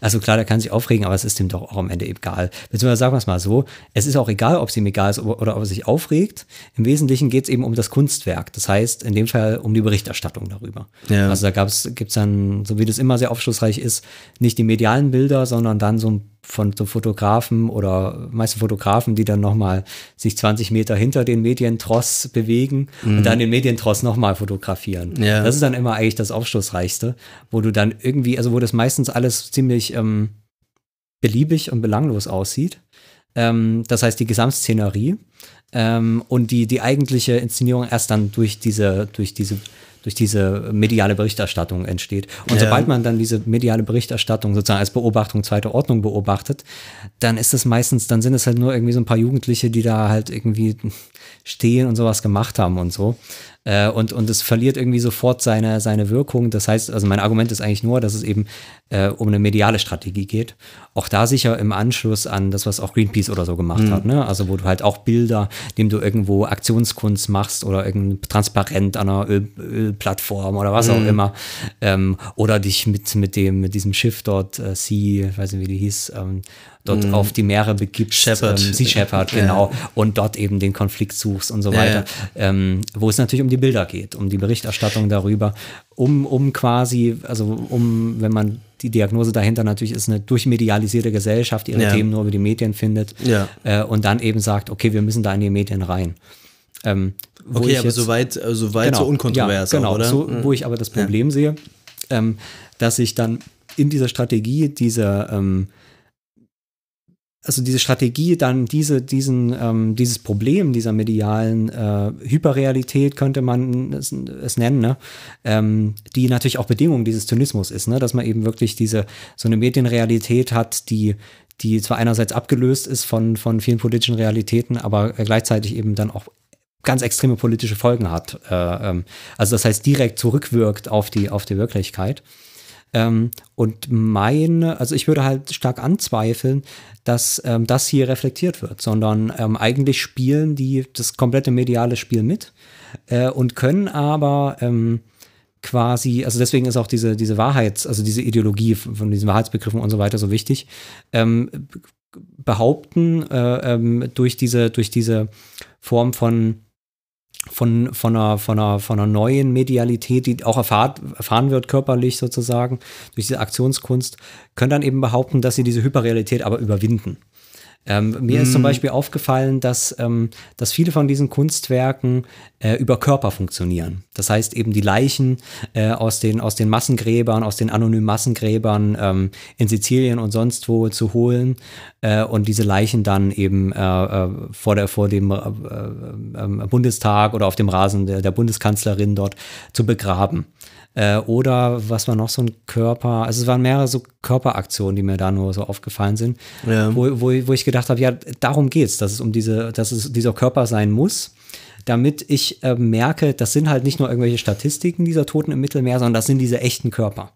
also klar, der kann sich aufregen, aber es ist ihm doch auch am Ende egal. Beziehungsweise sagen wir es mal so, es ist auch egal, ob es ihm egal ist oder ob er sich aufregt. Im Wesentlichen geht es eben um das Kunstwerk. Das heißt, in dem Fall um die Berichterstattung darüber. Ja. Also da gibt es dann, so wie das immer sehr aufschlussreich ist, nicht die medialen Bilder, sondern dann so von so Fotografen oder meiste Fotografen, die dann nochmal sich 20 Meter hinter den Medientross bewegen und dann den Medientross nochmal fotografieren. Mhm. Ja. Das ist dann immer eigentlich das Aufschlussreichste, wo du dann irgendwie, also wo das meistens alles ziemlich ähm, beliebig und belanglos aussieht. Ähm, das heißt, die Gesamtszenerie ähm, und die, die eigentliche Inszenierung erst dann durch diese, durch diese, durch diese mediale Berichterstattung entsteht. Und Ja. sobald man dann diese mediale Berichterstattung sozusagen als Beobachtung zweiter Ordnung beobachtet, dann ist es meistens, dann sind es halt nur irgendwie so ein paar Jugendliche, die da halt irgendwie stehen und sowas gemacht haben und so. Äh, und, und es verliert irgendwie sofort seine, seine Wirkung. Das heißt, also mein Argument ist eigentlich nur, dass es eben äh, um eine mediale Strategie geht. Auch da sicher im Anschluss an das, was auch Greenpeace oder so gemacht hat. Ne? Also wo du halt auch Bilder, indem du irgendwo Aktionskunst machst oder irgendein Transparent an einer Öl, Ölplattform oder was auch immer. Ähm, oder dich mit, mit dem, mit diesem Schiff dort, äh, Sea, ich weiß nicht, wie die hieß, ähm, dort auf die Meere begibst. Shepherd. Ähm, sea Shepherd, genau. Und dort eben den Konflikt suchst und so Ja, weiter. Ähm, wo es natürlich um die Bilder geht, um die Berichterstattung darüber, um, um quasi, also um, wenn man die Diagnose dahinter natürlich ist eine durchmedialisierte Gesellschaft, die ihre Ja. Themen nur über die Medien findet Ja. äh, und dann eben sagt, okay, wir müssen da in die Medien rein. Ähm, Okay, aber jetzt- soweit, äh, soweit so unkontrovers, ja, genau, auch, oder? So, wo ich aber das Problem sehe, ähm, dass ich dann in dieser Strategie diese, ähm, also diese Strategie dann diese, diesen, ähm, dieses Problem dieser medialen äh, Hyperrealität könnte man es, es nennen, ne? ähm, die natürlich auch Bedingung dieses Zynismus ist, ne? dass man eben wirklich diese so eine Medienrealität hat, die die zwar einerseits abgelöst ist von, von vielen politischen Realitäten, aber gleichzeitig eben dann auch ganz extreme politische Folgen hat. Äh, ähm, also das heißt direkt zurückwirkt auf die, auf die Wirklichkeit. Ähm, und meine, also ich würde halt stark anzweifeln, dass ähm, das hier reflektiert wird, sondern ähm, eigentlich spielen die das komplette mediale Spiel mit äh, und können aber ähm, quasi, also deswegen ist auch diese, diese Wahrheits-, also diese Ideologie von diesen Wahrheitsbegriffen und so weiter so wichtig, ähm, behaupten äh, ähm, durch diese, durch diese Form von von, von, einer, von, einer, von einer neuen Medialität, die auch erfahrt, erfahren wird, körperlich sozusagen, durch diese Aktionskunst, können dann eben behaupten, dass sie diese Hyperrealität aber überwinden. Ähm, mir ist zum Beispiel aufgefallen, dass, ähm, dass viele von diesen Kunstwerken äh, über Körper funktionieren. Das heißt eben die Leichen äh, aus, den, aus den Massengräbern, aus den anonymen Massengräbern ähm, in Sizilien und sonst wo zu holen äh, und diese Leichen dann eben äh, äh, vor, der, vor dem äh, Bundestag oder auf dem Rasen der, der Bundeskanzlerin dort zu begraben. Äh, oder was war noch so ein Körper? Also es waren mehrere so Körperaktionen, die mir da nur so aufgefallen sind, Ja. wo, wo, wo ich gedacht habe, ja, darum geht's, dass es um diese, dass es dieser Körper sein muss, damit ich äh, merke, das sind halt nicht nur irgendwelche Statistiken dieser Toten im Mittelmeer, sondern das sind diese echten Körper.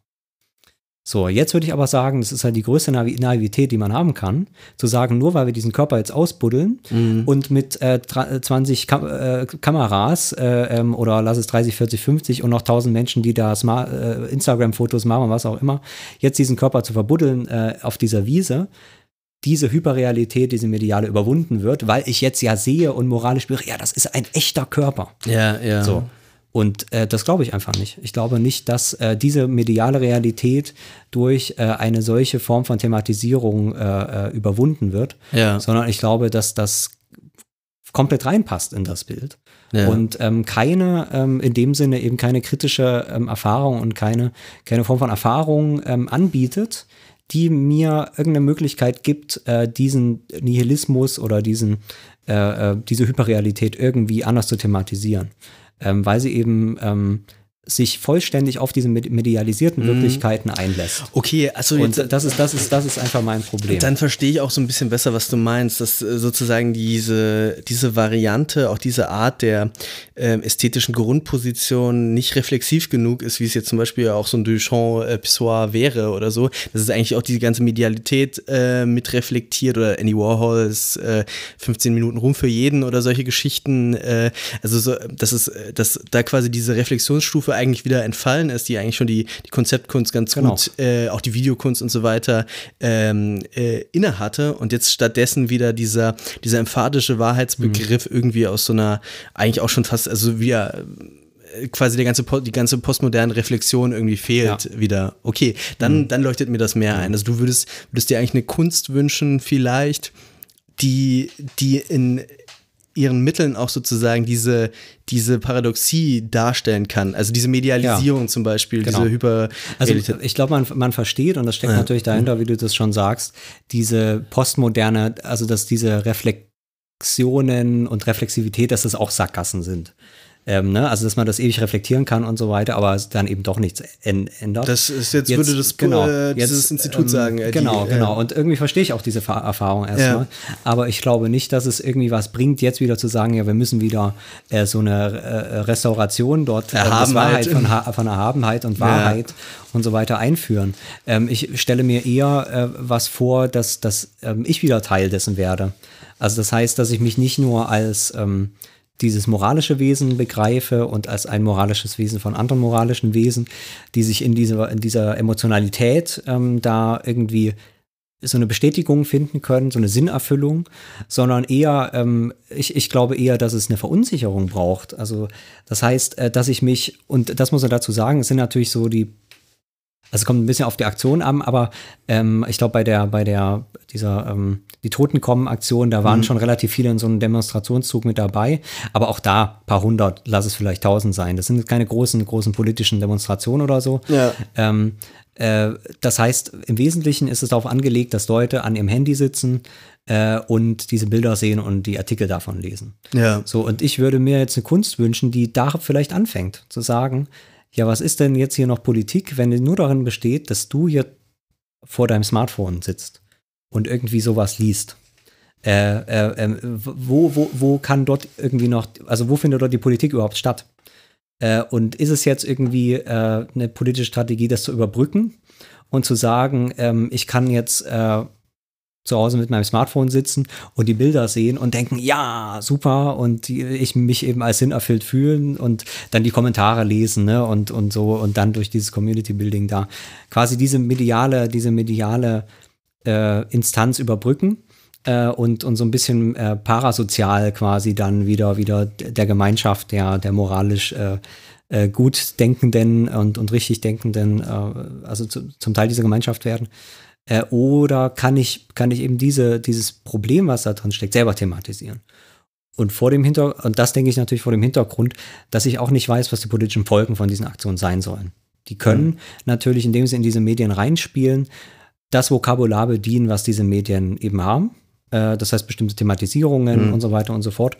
So, jetzt würde ich aber sagen, das ist halt die größte Naiv Naivität, die man haben kann, zu sagen, nur weil wir diesen Körper jetzt ausbuddeln und mit äh, dra- 20 Kam äh, Kameras äh, ähm, oder lass es 30, 40, 50 und noch 1000 Menschen, die da äh, Instagram-Fotos machen, was auch immer, jetzt diesen Körper zu verbuddeln äh, auf dieser Wiese, diese Hyperrealität, diese mediale überwunden wird, weil ich jetzt ja sehe und moralisch spüre, ja, das ist ein echter Körper. Ja, ja. So. Und äh, das glaube ich einfach nicht. Ich glaube nicht, dass äh, diese mediale Realität durch äh, eine solche Form von Thematisierung äh, äh, überwunden wird, Ja. sondern ich glaube, dass das komplett reinpasst in das Bild. Ja. Und ähm, keine, ähm, in dem Sinne eben keine kritische ähm, Erfahrung und keine, keine Form von Erfahrung ähm, anbietet, die mir irgendeine Möglichkeit gibt, äh, diesen Nihilismus oder diesen, äh, äh, diese Hyperrealität irgendwie anders zu thematisieren. Ähm, weil sie eben ähm, sich vollständig auf diese med- medialisierten Wirklichkeiten einlässt. Okay, also Und jetzt, das ist, das ist, das ist einfach mein Problem. Dann verstehe ich auch so ein bisschen besser, was du meinst, dass äh, sozusagen diese, diese Variante, auch diese Art der ähm, ästhetischen Grundposition nicht reflexiv genug ist, wie es jetzt zum Beispiel auch so ein Duchamp-Pissoir wäre oder so. Das ist eigentlich auch die ganze Medialität äh, mit reflektiert oder Andy Warhols äh, 15 Minuten Ruhm für jeden oder solche Geschichten. Äh, also so, das ist, äh, dass da quasi diese Reflexionsstufe eigentlich wieder entfallen ist, die eigentlich schon die, die Konzeptkunst ganz Genau. gut äh, auch die Videokunst und so weiter ähm, äh, inne hatte und jetzt stattdessen wieder dieser, dieser emphatische Wahrheitsbegriff Mhm. irgendwie aus so einer, eigentlich auch schon fast, also wieder äh, quasi der ganze, die ganze postmoderne Reflexion irgendwie fehlt wieder. Okay, dann, Mhm. dann leuchtet mir das mehr ein. Also du würdest, würdest dir eigentlich eine Kunst wünschen, vielleicht, die, die in ihren Mitteln auch sozusagen diese, diese Paradoxie darstellen kann. Also diese Medialisierung zum Beispiel, Genau. diese Hyper Also ich glaube, man, man versteht, und das steckt natürlich dahinter, wie du das schon sagst, diese postmoderne, also dass diese Reflexionen und Reflexivität, dass das auch Sackgassen sind. Ähm, ne? Also dass man das ewig reflektieren kann und so weiter, aber dann eben doch nichts ändert. Das ist jetzt, würde das äh, dieses Institut sagen. äh, die, genau, äh, genau. Und irgendwie verstehe ich auch diese Fa- Erfahrung erstmal. Aber ich glaube nicht, dass es irgendwie was bringt, jetzt wieder zu sagen, ja, wir müssen wieder äh, so eine äh, Restauration dort, äh, Erhabenheit. Wahrheit von, von Erhabenheit und Wahrheit und so weiter einführen. Ähm, ich stelle mir eher äh, was vor, dass, dass ähm, ich wieder Teil dessen werde. Also das heißt, dass ich mich nicht nur als ähm, dieses moralische Wesen begreife und als ein moralisches Wesen von anderen moralischen Wesen, die sich in dieser, in dieser Emotionalität ähm, da irgendwie so eine Bestätigung finden können, so eine Sinnerfüllung, sondern eher, ähm, ich, ich glaube eher, dass es eine Verunsicherung braucht. Also das heißt, äh, dass ich mich, und das muss man dazu sagen, es sind natürlich so die also es kommt ein bisschen auf die Aktion an, aber ähm, ich glaube bei der, bei der, dieser, ähm, die Toten kommen Aktion, da waren schon relativ viele in so einem Demonstrationszug mit dabei, aber auch da paar hundert, lass es vielleicht tausend sein. Das sind keine großen, großen politischen Demonstrationen oder so. Ja. Ähm, äh, das heißt, im Wesentlichen ist es darauf angelegt, dass Leute an ihrem Handy sitzen äh, und diese Bilder sehen und die Artikel davon lesen. Ja. So, und ich würde mir jetzt eine Kunst wünschen, die da vielleicht anfängt, zu sagen, ja, was ist denn jetzt hier noch Politik, wenn die nur darin besteht, dass du hier vor deinem Smartphone sitzt und irgendwie sowas liest? Äh, äh, ähm, wo, wo, wo kann dort irgendwie noch, also wo findet dort die Politik überhaupt statt? Äh, und ist es jetzt irgendwie äh, eine politische Strategie, das zu überbrücken und zu sagen, ähm, ich kann jetzt äh, zu Hause mit meinem Smartphone sitzen und die Bilder sehen und denken, ja, super, und ich mich eben als sinnerfüllt fühlen und dann die Kommentare lesen, ne, und, und so, und dann durch dieses Community Building da quasi diese mediale, diese mediale äh, Instanz überbrücken äh, und, und so ein bisschen äh, parasozial quasi dann wieder, wieder der Gemeinschaft der, der moralisch äh, äh, gut denkenden und, und richtig denkenden, äh, also zu, zum Teil dieser Gemeinschaft werden. Äh, oder kann ich, kann ich eben diese, dieses Problem, was da drin steckt, selber thematisieren? Und vor dem Hintergrund, und das denke ich natürlich vor dem Hintergrund, dass ich auch nicht weiß, was die politischen Folgen von diesen Aktionen sein sollen. Die können mhm. natürlich, indem sie in diese Medien reinspielen, das Vokabular bedienen, was diese Medien eben haben. Äh, das heißt, bestimmte Thematisierungen mhm. und so weiter und so fort.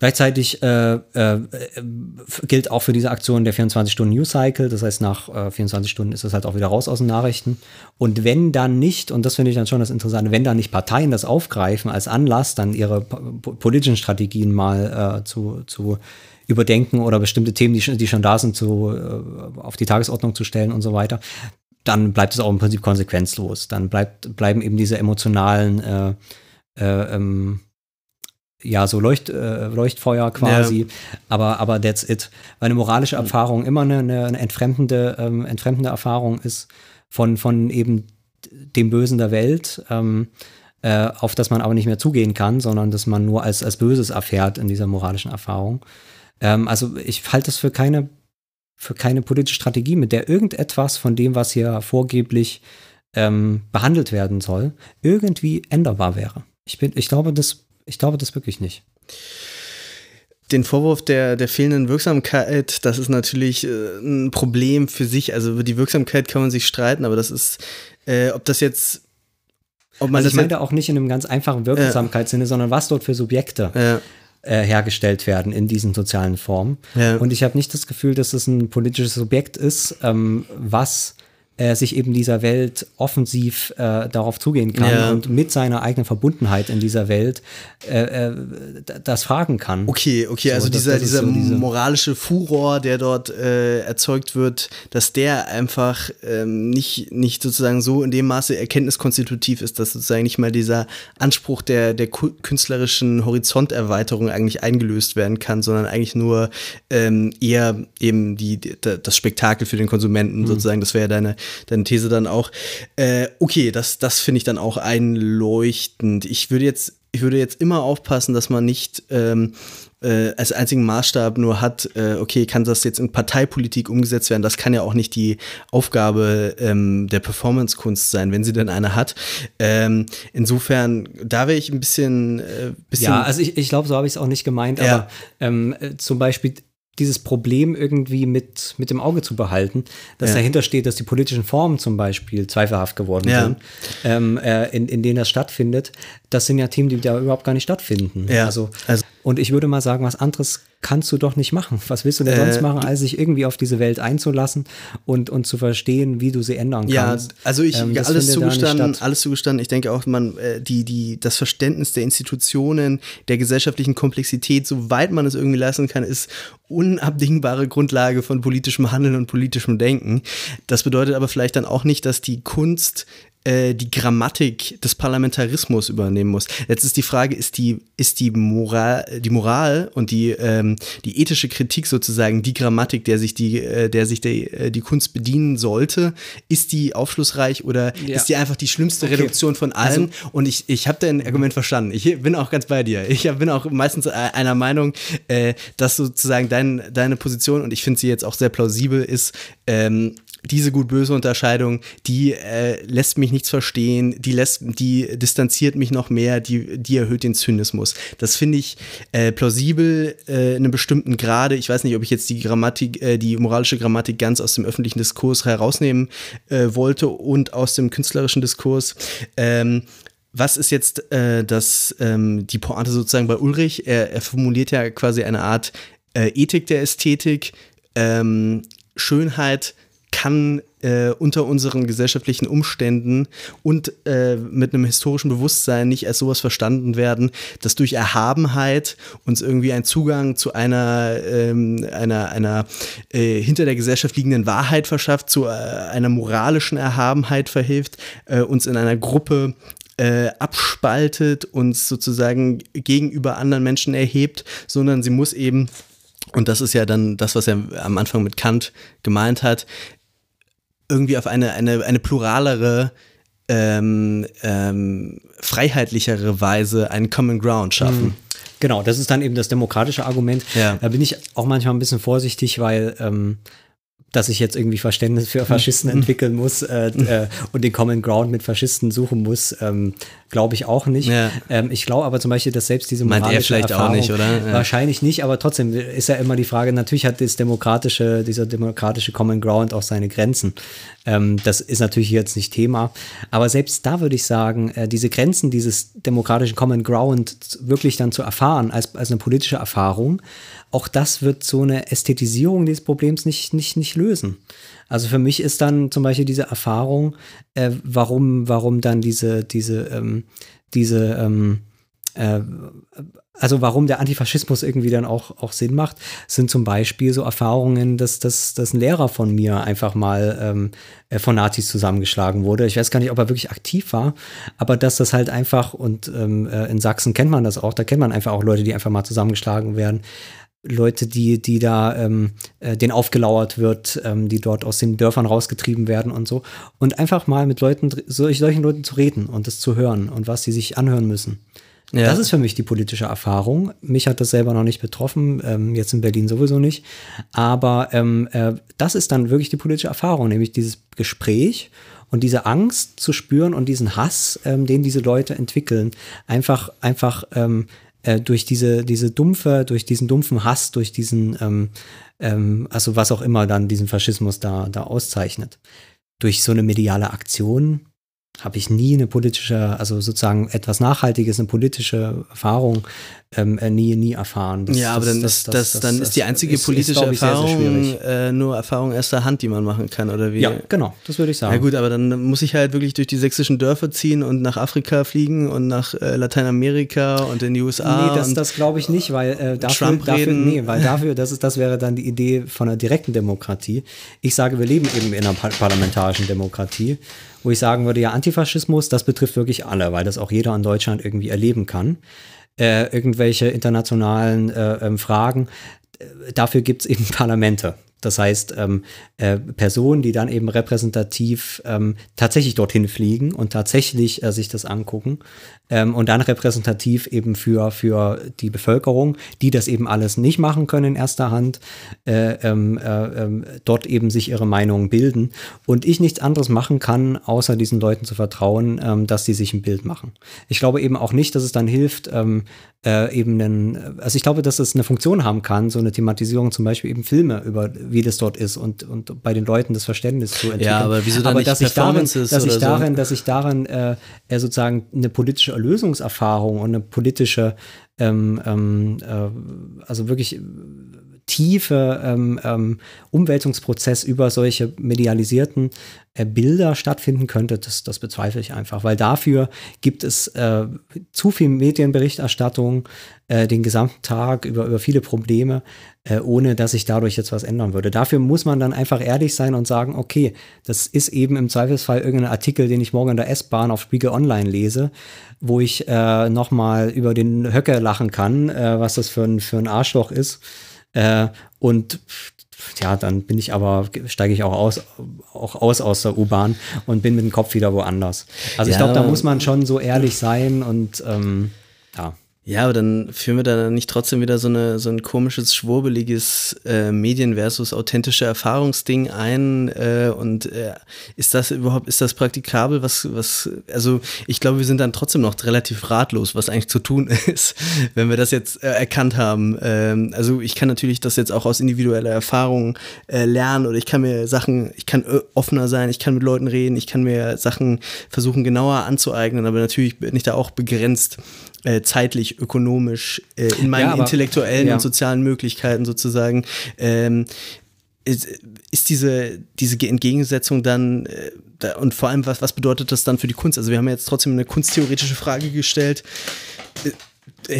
Gleichzeitig äh, äh, gilt auch für diese Aktion der 24-Stunden-News-Cycle. Das heißt, nach äh, 24 Stunden ist es halt auch wieder raus aus den Nachrichten. Und wenn dann nicht, und das finde ich dann schon das Interessante, wenn dann nicht Parteien das aufgreifen als Anlass, dann ihre politischen Strategien mal äh, zu, zu überdenken oder bestimmte Themen, die, die schon da sind, zu, äh, auf die Tagesordnung zu stellen und so weiter, dann bleibt es auch im Prinzip konsequenzlos. Dann bleibt, bleiben eben diese emotionalen äh, ähm, ja, so Leucht, äh, Leuchtfeuer quasi, ja. aber, aber that's it. Weil eine moralische Erfahrung immer eine, eine entfremdende, ähm, entfremdende Erfahrung ist von, von eben dem Bösen der Welt, ähm, äh, auf das man aber nicht mehr zugehen kann, sondern dass man nur als, als Böses erfährt in dieser moralischen Erfahrung. Ähm, also ich halte das für keine, für keine politische Strategie, mit der irgendetwas von dem, was hier vorgeblich ähm, behandelt werden soll, irgendwie änderbar wäre. Ich, bin, ich glaube, das ich glaube das wirklich nicht. Den Vorwurf der, der fehlenden Wirksamkeit, das ist natürlich äh, ein Problem für sich. Also über die Wirksamkeit kann man sich streiten, aber das ist, äh, ob das jetzt ob man also ich meine auch nicht in einem ganz einfachen Wirksamkeitssinne, ja. sondern was dort für Subjekte ja. äh, hergestellt werden in diesen sozialen Formen. Ja. Und ich habe nicht das Gefühl, dass es ein politisches Subjekt ist, ähm, was äh, sich eben dieser Welt offensiv äh, darauf zugehen kann ja. und mit seiner eigenen Verbundenheit in dieser Welt äh, äh das fragen kann. Okay, okay, so, also dieser, das dieser so diese moralische Furor, der dort äh, erzeugt wird, dass der einfach ähm, nicht, nicht sozusagen so in dem Maße erkenntniskonstitutiv ist, dass sozusagen nicht mal dieser Anspruch der, der künstlerischen Horizonterweiterung eigentlich eingelöst werden kann, sondern eigentlich nur ähm, eher eben die, die, das Spektakel für den Konsumenten mhm. sozusagen. Das wäre ja deine, deine These dann auch. Äh, okay, das, das finde ich dann auch einleuchtend. Ich würde jetzt, ich würde jetzt immer aufpassen, dass man nicht ähm, äh, als einzigen Maßstab nur hat, äh, okay, kann das jetzt in Parteipolitik umgesetzt werden? Das kann ja auch nicht die Aufgabe ähm, der Performancekunst sein, wenn sie denn eine hat. Ähm, insofern, da wäre ich ein bisschen, äh, bisschen. Ja, also ich, ich glaube, so habe ich es auch nicht gemeint, ja. aber ähm, äh, zum Beispiel dieses Problem irgendwie mit, mit dem Auge zu behalten, dass ja. dahinter steht, dass die politischen Formen zum Beispiel zweifelhaft geworden ja. sind, ähm, äh, in, in denen das stattfindet. Das sind ja Themen, die da überhaupt gar nicht stattfinden. Ja. Also, also, und ich würde mal sagen, was anderes kannst du doch nicht machen. Was willst du denn sonst äh, machen, als sich irgendwie auf diese Welt einzulassen und, und zu verstehen, wie du sie ändern kannst? Ja, also ich ähm, alles zugestanden, alles zugestanden. Ich denke auch, man äh, die die das Verständnis der Institutionen, der gesellschaftlichen Komplexität, soweit man es irgendwie leisten kann, ist unabdingbare Grundlage von politischem Handeln und politischem Denken. Das bedeutet aber vielleicht dann auch nicht, dass die Kunst äh, die Grammatik des Parlamentarismus übernehmen muss. Jetzt ist die Frage, ist die, ist die Moral, die Moral und die, ähm, die ethische Kritik sozusagen die Grammatik, der sich die, äh, der sich der, äh, die Kunst bedienen sollte, ist die aufschlussreich oder ja. ist die einfach die schlimmste okay. Reduktion von allen? Also, und ich, ich habe dein Argument verstanden. Ich bin auch ganz bei dir. Ich bin auch meistens einer Meinung, dass sozusagen dein, deine Position, und ich finde sie jetzt auch sehr plausibel, ist, ähm, diese gut-böse Unterscheidung, die äh, lässt mich nichts verstehen, die lässt, die distanziert mich noch mehr, die, die erhöht den Zynismus. Das finde ich äh, plausibel äh, in einem bestimmten Grade. Ich weiß nicht, ob ich jetzt die Grammatik, äh, die moralische Grammatik ganz aus dem öffentlichen Diskurs herausnehmen äh, wollte und aus dem künstlerischen Diskurs. Ähm, was ist jetzt äh, das, ähm, die Pointe sozusagen bei Ulrich? Er, er formuliert ja quasi eine Art Ethik der Ästhetik, ähm, Schönheit, kann äh, unter unseren gesellschaftlichen Umständen und äh, mit einem historischen Bewusstsein nicht als sowas verstanden werden, dass durch Erhabenheit uns irgendwie ein Zugang zu einer, ähm, einer, einer äh, hinter der Gesellschaft liegenden Wahrheit verschafft, zu äh, einer moralischen Erhabenheit verhilft, äh, uns in einer Gruppe äh, abspaltet, uns sozusagen gegenüber anderen Menschen erhebt, sondern sie muss eben und das ist ja dann das, was er am Anfang mit Kant gemeint hat, irgendwie auf eine, eine, eine pluralere ähm, ähm, freiheitlichere Weise einen Common Ground schaffen. Genau, das ist dann eben das demokratische Argument. Ja. Da bin ich auch manchmal ein bisschen vorsichtig, weil ähm, dass ich jetzt irgendwie Verständnis für Faschisten Hm. entwickeln muss äh, äh, und den Common Ground mit Faschisten suchen muss, ähm, glaube ich auch nicht. Ja. Ähm, ich glaube aber zum Beispiel, dass selbst diese Meint er moralische vielleicht auch Erfahrung, nicht, oder? Ja. Wahrscheinlich nicht, aber trotzdem ist ja immer die Frage, natürlich hat das demokratische, dieser demokratische Common Ground auch seine Grenzen. Ähm, das ist natürlich jetzt nicht Thema. Aber selbst da würde ich sagen, äh, diese Grenzen dieses demokratischen Common Ground wirklich dann zu erfahren, als, als eine politische Erfahrung, auch das wird so eine Ästhetisierung dieses Problems nicht, nicht, nicht lösen. Also für mich ist dann zum Beispiel diese Erfahrung, äh, warum, warum dann diese, diese, ähm, diese, ähm, äh, also warum der Antifaschismus irgendwie dann auch, auch Sinn macht, sind zum Beispiel so Erfahrungen, dass, dass, dass ein Lehrer von mir einfach mal ähm, äh, von Nazis zusammengeschlagen wurde. Ich weiß gar nicht, ob er wirklich aktiv war, aber dass das halt einfach, und ähm, äh, in Sachsen kennt man das auch, da kennt man einfach auch Leute, die einfach mal zusammengeschlagen werden. Leute, die, die da ähm, äh, denen aufgelauert wird, ähm, die dort aus den Dörfern rausgetrieben werden und so. Und einfach mal mit Leuten, solch, solchen Leuten zu reden und das zu hören und was sie sich anhören müssen. Ja. Das ist für mich die politische Erfahrung. Mich hat das selber noch nicht betroffen, ähm, jetzt in Berlin sowieso nicht. Aber ähm, äh, das ist dann wirklich die politische Erfahrung, nämlich dieses Gespräch und diese Angst zu spüren und diesen Hass, ähm, den diese Leute entwickeln, einfach, einfach ähm, äh, durch diese, diese dumpfe, durch diesen dumpfen Hass, durch diesen, ähm, ähm, also was auch immer dann diesen Faschismus da, da auszeichnet. Durch so eine mediale Aktion habe ich nie eine politische, also sozusagen etwas Nachhaltiges, eine politische Erfahrung ähm, äh, nie, nie erfahren. Das- ja, aber dann, das- ist, das- das, dann ist die einzige ist, politische glaub ich, sehr, sehr Erfahrung schwierig. äh, nur Erfahrung erster Hand, die man machen kann, oder wie? Ja, genau, das würde ich sagen. Ja gut, aber dann muss ich halt wirklich durch die sächsischen Dörfer ziehen und nach Afrika fliegen und nach äh, Lateinamerika und in die USA. Nee, das, und das glaube ich nicht, weil äh, dafür, Trump dafür, reden. nee, weil dafür, das ist, das wäre dann die Idee von einer direkten Demokratie. Ich sage, wir leben eben in einer par parlamentarischen Demokratie, wo ich sagen würde, ja, Antifaschismus, das betrifft wirklich alle, weil das auch jeder in Deutschland irgendwie erleben kann. Äh, irgendwelche internationalen äh, ähm, Fragen, äh, dafür gibt es eben Parlamente. Das heißt, ähm, äh, Personen, die dann eben repräsentativ ähm, tatsächlich dorthin fliegen und tatsächlich äh, sich das angucken ähm, und dann repräsentativ eben für, für die Bevölkerung, die das eben alles nicht machen können in erster Hand, äh, ähm, äh, ähm, dort eben sich ihre Meinungen bilden und ich nichts anderes machen kann, außer diesen Leuten zu vertrauen, ähm, dass sie sich ein Bild machen. Ich glaube eben auch nicht, dass es dann hilft, äh, eben einen, also ich glaube, dass es eine Funktion haben kann, so eine Thematisierung, zum Beispiel eben Filme über wie das dort ist und, und bei den Leuten das Verständnis zu entwickeln. aber wieso dann aber nicht dass ich darin, dass ich oder so? darin, dass ich darin äh, äh, sozusagen eine politische Erlösungserfahrung und eine politische, ähm, ähm, äh, also wirklich tiefe ähm, ähm, Umwälzungsprozess über solche medialisierten äh, Bilder stattfinden könnte, das, das bezweifle ich einfach, weil dafür gibt es äh, zu viel Medienberichterstattung äh, den gesamten Tag über, über viele Probleme, äh, ohne dass sich dadurch jetzt was ändern würde. Dafür muss man dann einfach ehrlich sein und sagen, okay, das ist eben im Zweifelsfall irgendein Artikel, den ich morgen in der S-Bahn auf Spiegel Online lese, wo ich äh, nochmal über den Höcke lachen kann, äh, was das für ein, für ein Arschloch ist. Äh, und ja, dann bin ich aber, steige ich auch aus, auch aus aus der U-Bahn und bin mit dem Kopf wieder woanders. Also ich Ja, glaube, da muss man schon so ehrlich sein und ähm, ja. Ja, aber dann führen wir da nicht trotzdem wieder so, eine, so ein komisches, schwurbeliges äh, Medien versus authentische Erfahrungsding ein. Äh, und äh, ist das überhaupt, ist das praktikabel? Was, was, also ich glaube, wir sind dann trotzdem noch relativ ratlos, was eigentlich zu tun (laughs) ist, wenn wir das jetzt äh, erkannt haben. Ähm, also ich kann natürlich das jetzt auch aus individueller Erfahrung äh, lernen oder ich kann mir Sachen, ich kann äh, offener sein, ich kann mit Leuten reden, ich kann mir Sachen versuchen genauer anzueignen, aber natürlich bin ich da auch begrenzt äh, zeitlich, ökonomisch, äh, in meinen Ja, aber- intellektuellen ja. und sozialen Möglichkeiten sozusagen. Ähm, ist, ist diese, diese Entgegensetzung dann, äh, da, und vor allem, was, was bedeutet das dann für die Kunst? Also wir haben jetzt trotzdem eine kunsttheoretische Frage gestellt. Äh,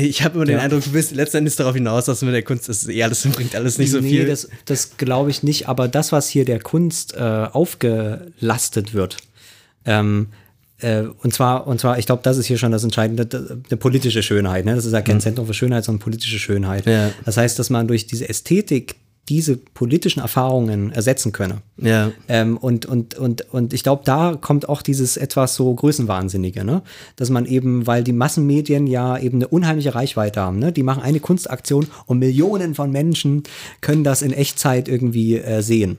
Ich habe immer den Ja. Eindruck, du bist letzten Endes darauf hinaus, dass mit der Kunst ist eh alles bringt alles nicht so nee, viel. das, das glaube ich nicht, aber das, was hier der Kunst äh, aufgelastet wird, ähm, äh, und zwar, und zwar, ich glaube, das ist hier schon das Entscheidende, eine politische Schönheit. Ne? Das ist ja kein Zentrum für Schönheit, sondern politische Schönheit. Ja. Das heißt, dass man durch diese Ästhetik diese politischen Erfahrungen ersetzen könne. Ja. Ähm, und, und, und, und ich glaube, da kommt auch dieses etwas so Größenwahnsinnige, ne? Dass man eben, weil die Massenmedien ja eben eine unheimliche Reichweite haben, ne? Die machen eine Kunstaktion und Millionen von Menschen können das in Echtzeit irgendwie äh, sehen.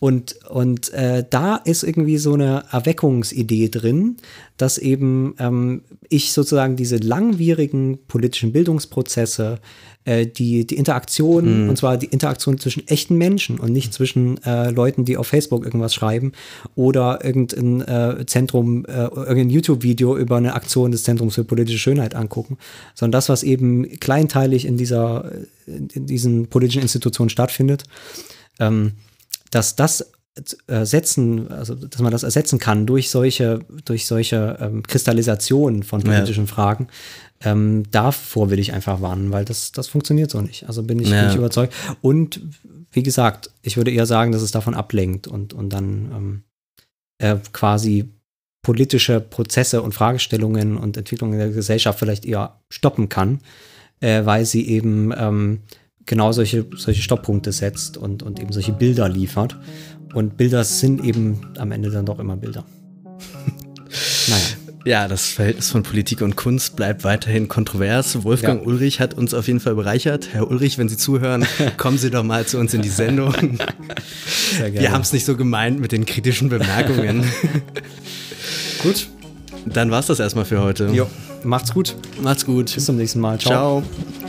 Und, und äh, da ist irgendwie so eine Erweckungsidee drin, dass eben ähm, ich sozusagen diese langwierigen politischen Bildungsprozesse, äh, die, die Interaktion, und zwar die Interaktion zwischen echten Menschen und nicht zwischen äh, Leuten, die auf Facebook irgendwas schreiben oder irgendein äh, Zentrum, äh, irgendein YouTube-Video über eine Aktion des Zentrums für politische Schönheit angucken, sondern das, was eben kleinteilig in dieser, in diesen politischen Institutionen stattfindet. Ähm, dass das ersetzen, also dass man das ersetzen kann durch solche, durch solche ähm, Kristallisationen von politischen Fragen, ähm, davor will ich einfach warnen, weil das, das funktioniert so nicht. Also bin ich, Ja. bin ich überzeugt. Und wie gesagt, ich würde eher sagen, dass es davon ablenkt und, und dann ähm, äh, quasi politische Prozesse und Fragestellungen und Entwicklungen der Gesellschaft vielleicht eher stoppen kann, äh, weil sie eben ähm, genau solche, solche Stopppunkte setzt und, und eben solche Bilder liefert. Und Bilder sind eben am Ende dann doch immer Bilder. (laughs) naja. Ja, das Verhältnis von Politik und Kunst bleibt weiterhin kontrovers. Wolfgang Ja. Ulrich hat uns auf jeden Fall bereichert. Herr Ulrich, wenn Sie zuhören, (laughs) kommen Sie doch mal zu uns in die Sendung. Sehr gerne. Wir haben es nicht so gemeint mit den kritischen Bemerkungen. (laughs) gut. Dann war's das erstmal für heute. Jo, macht's gut. Macht's gut. Bis zum nächsten Mal. Ciao. Ciao.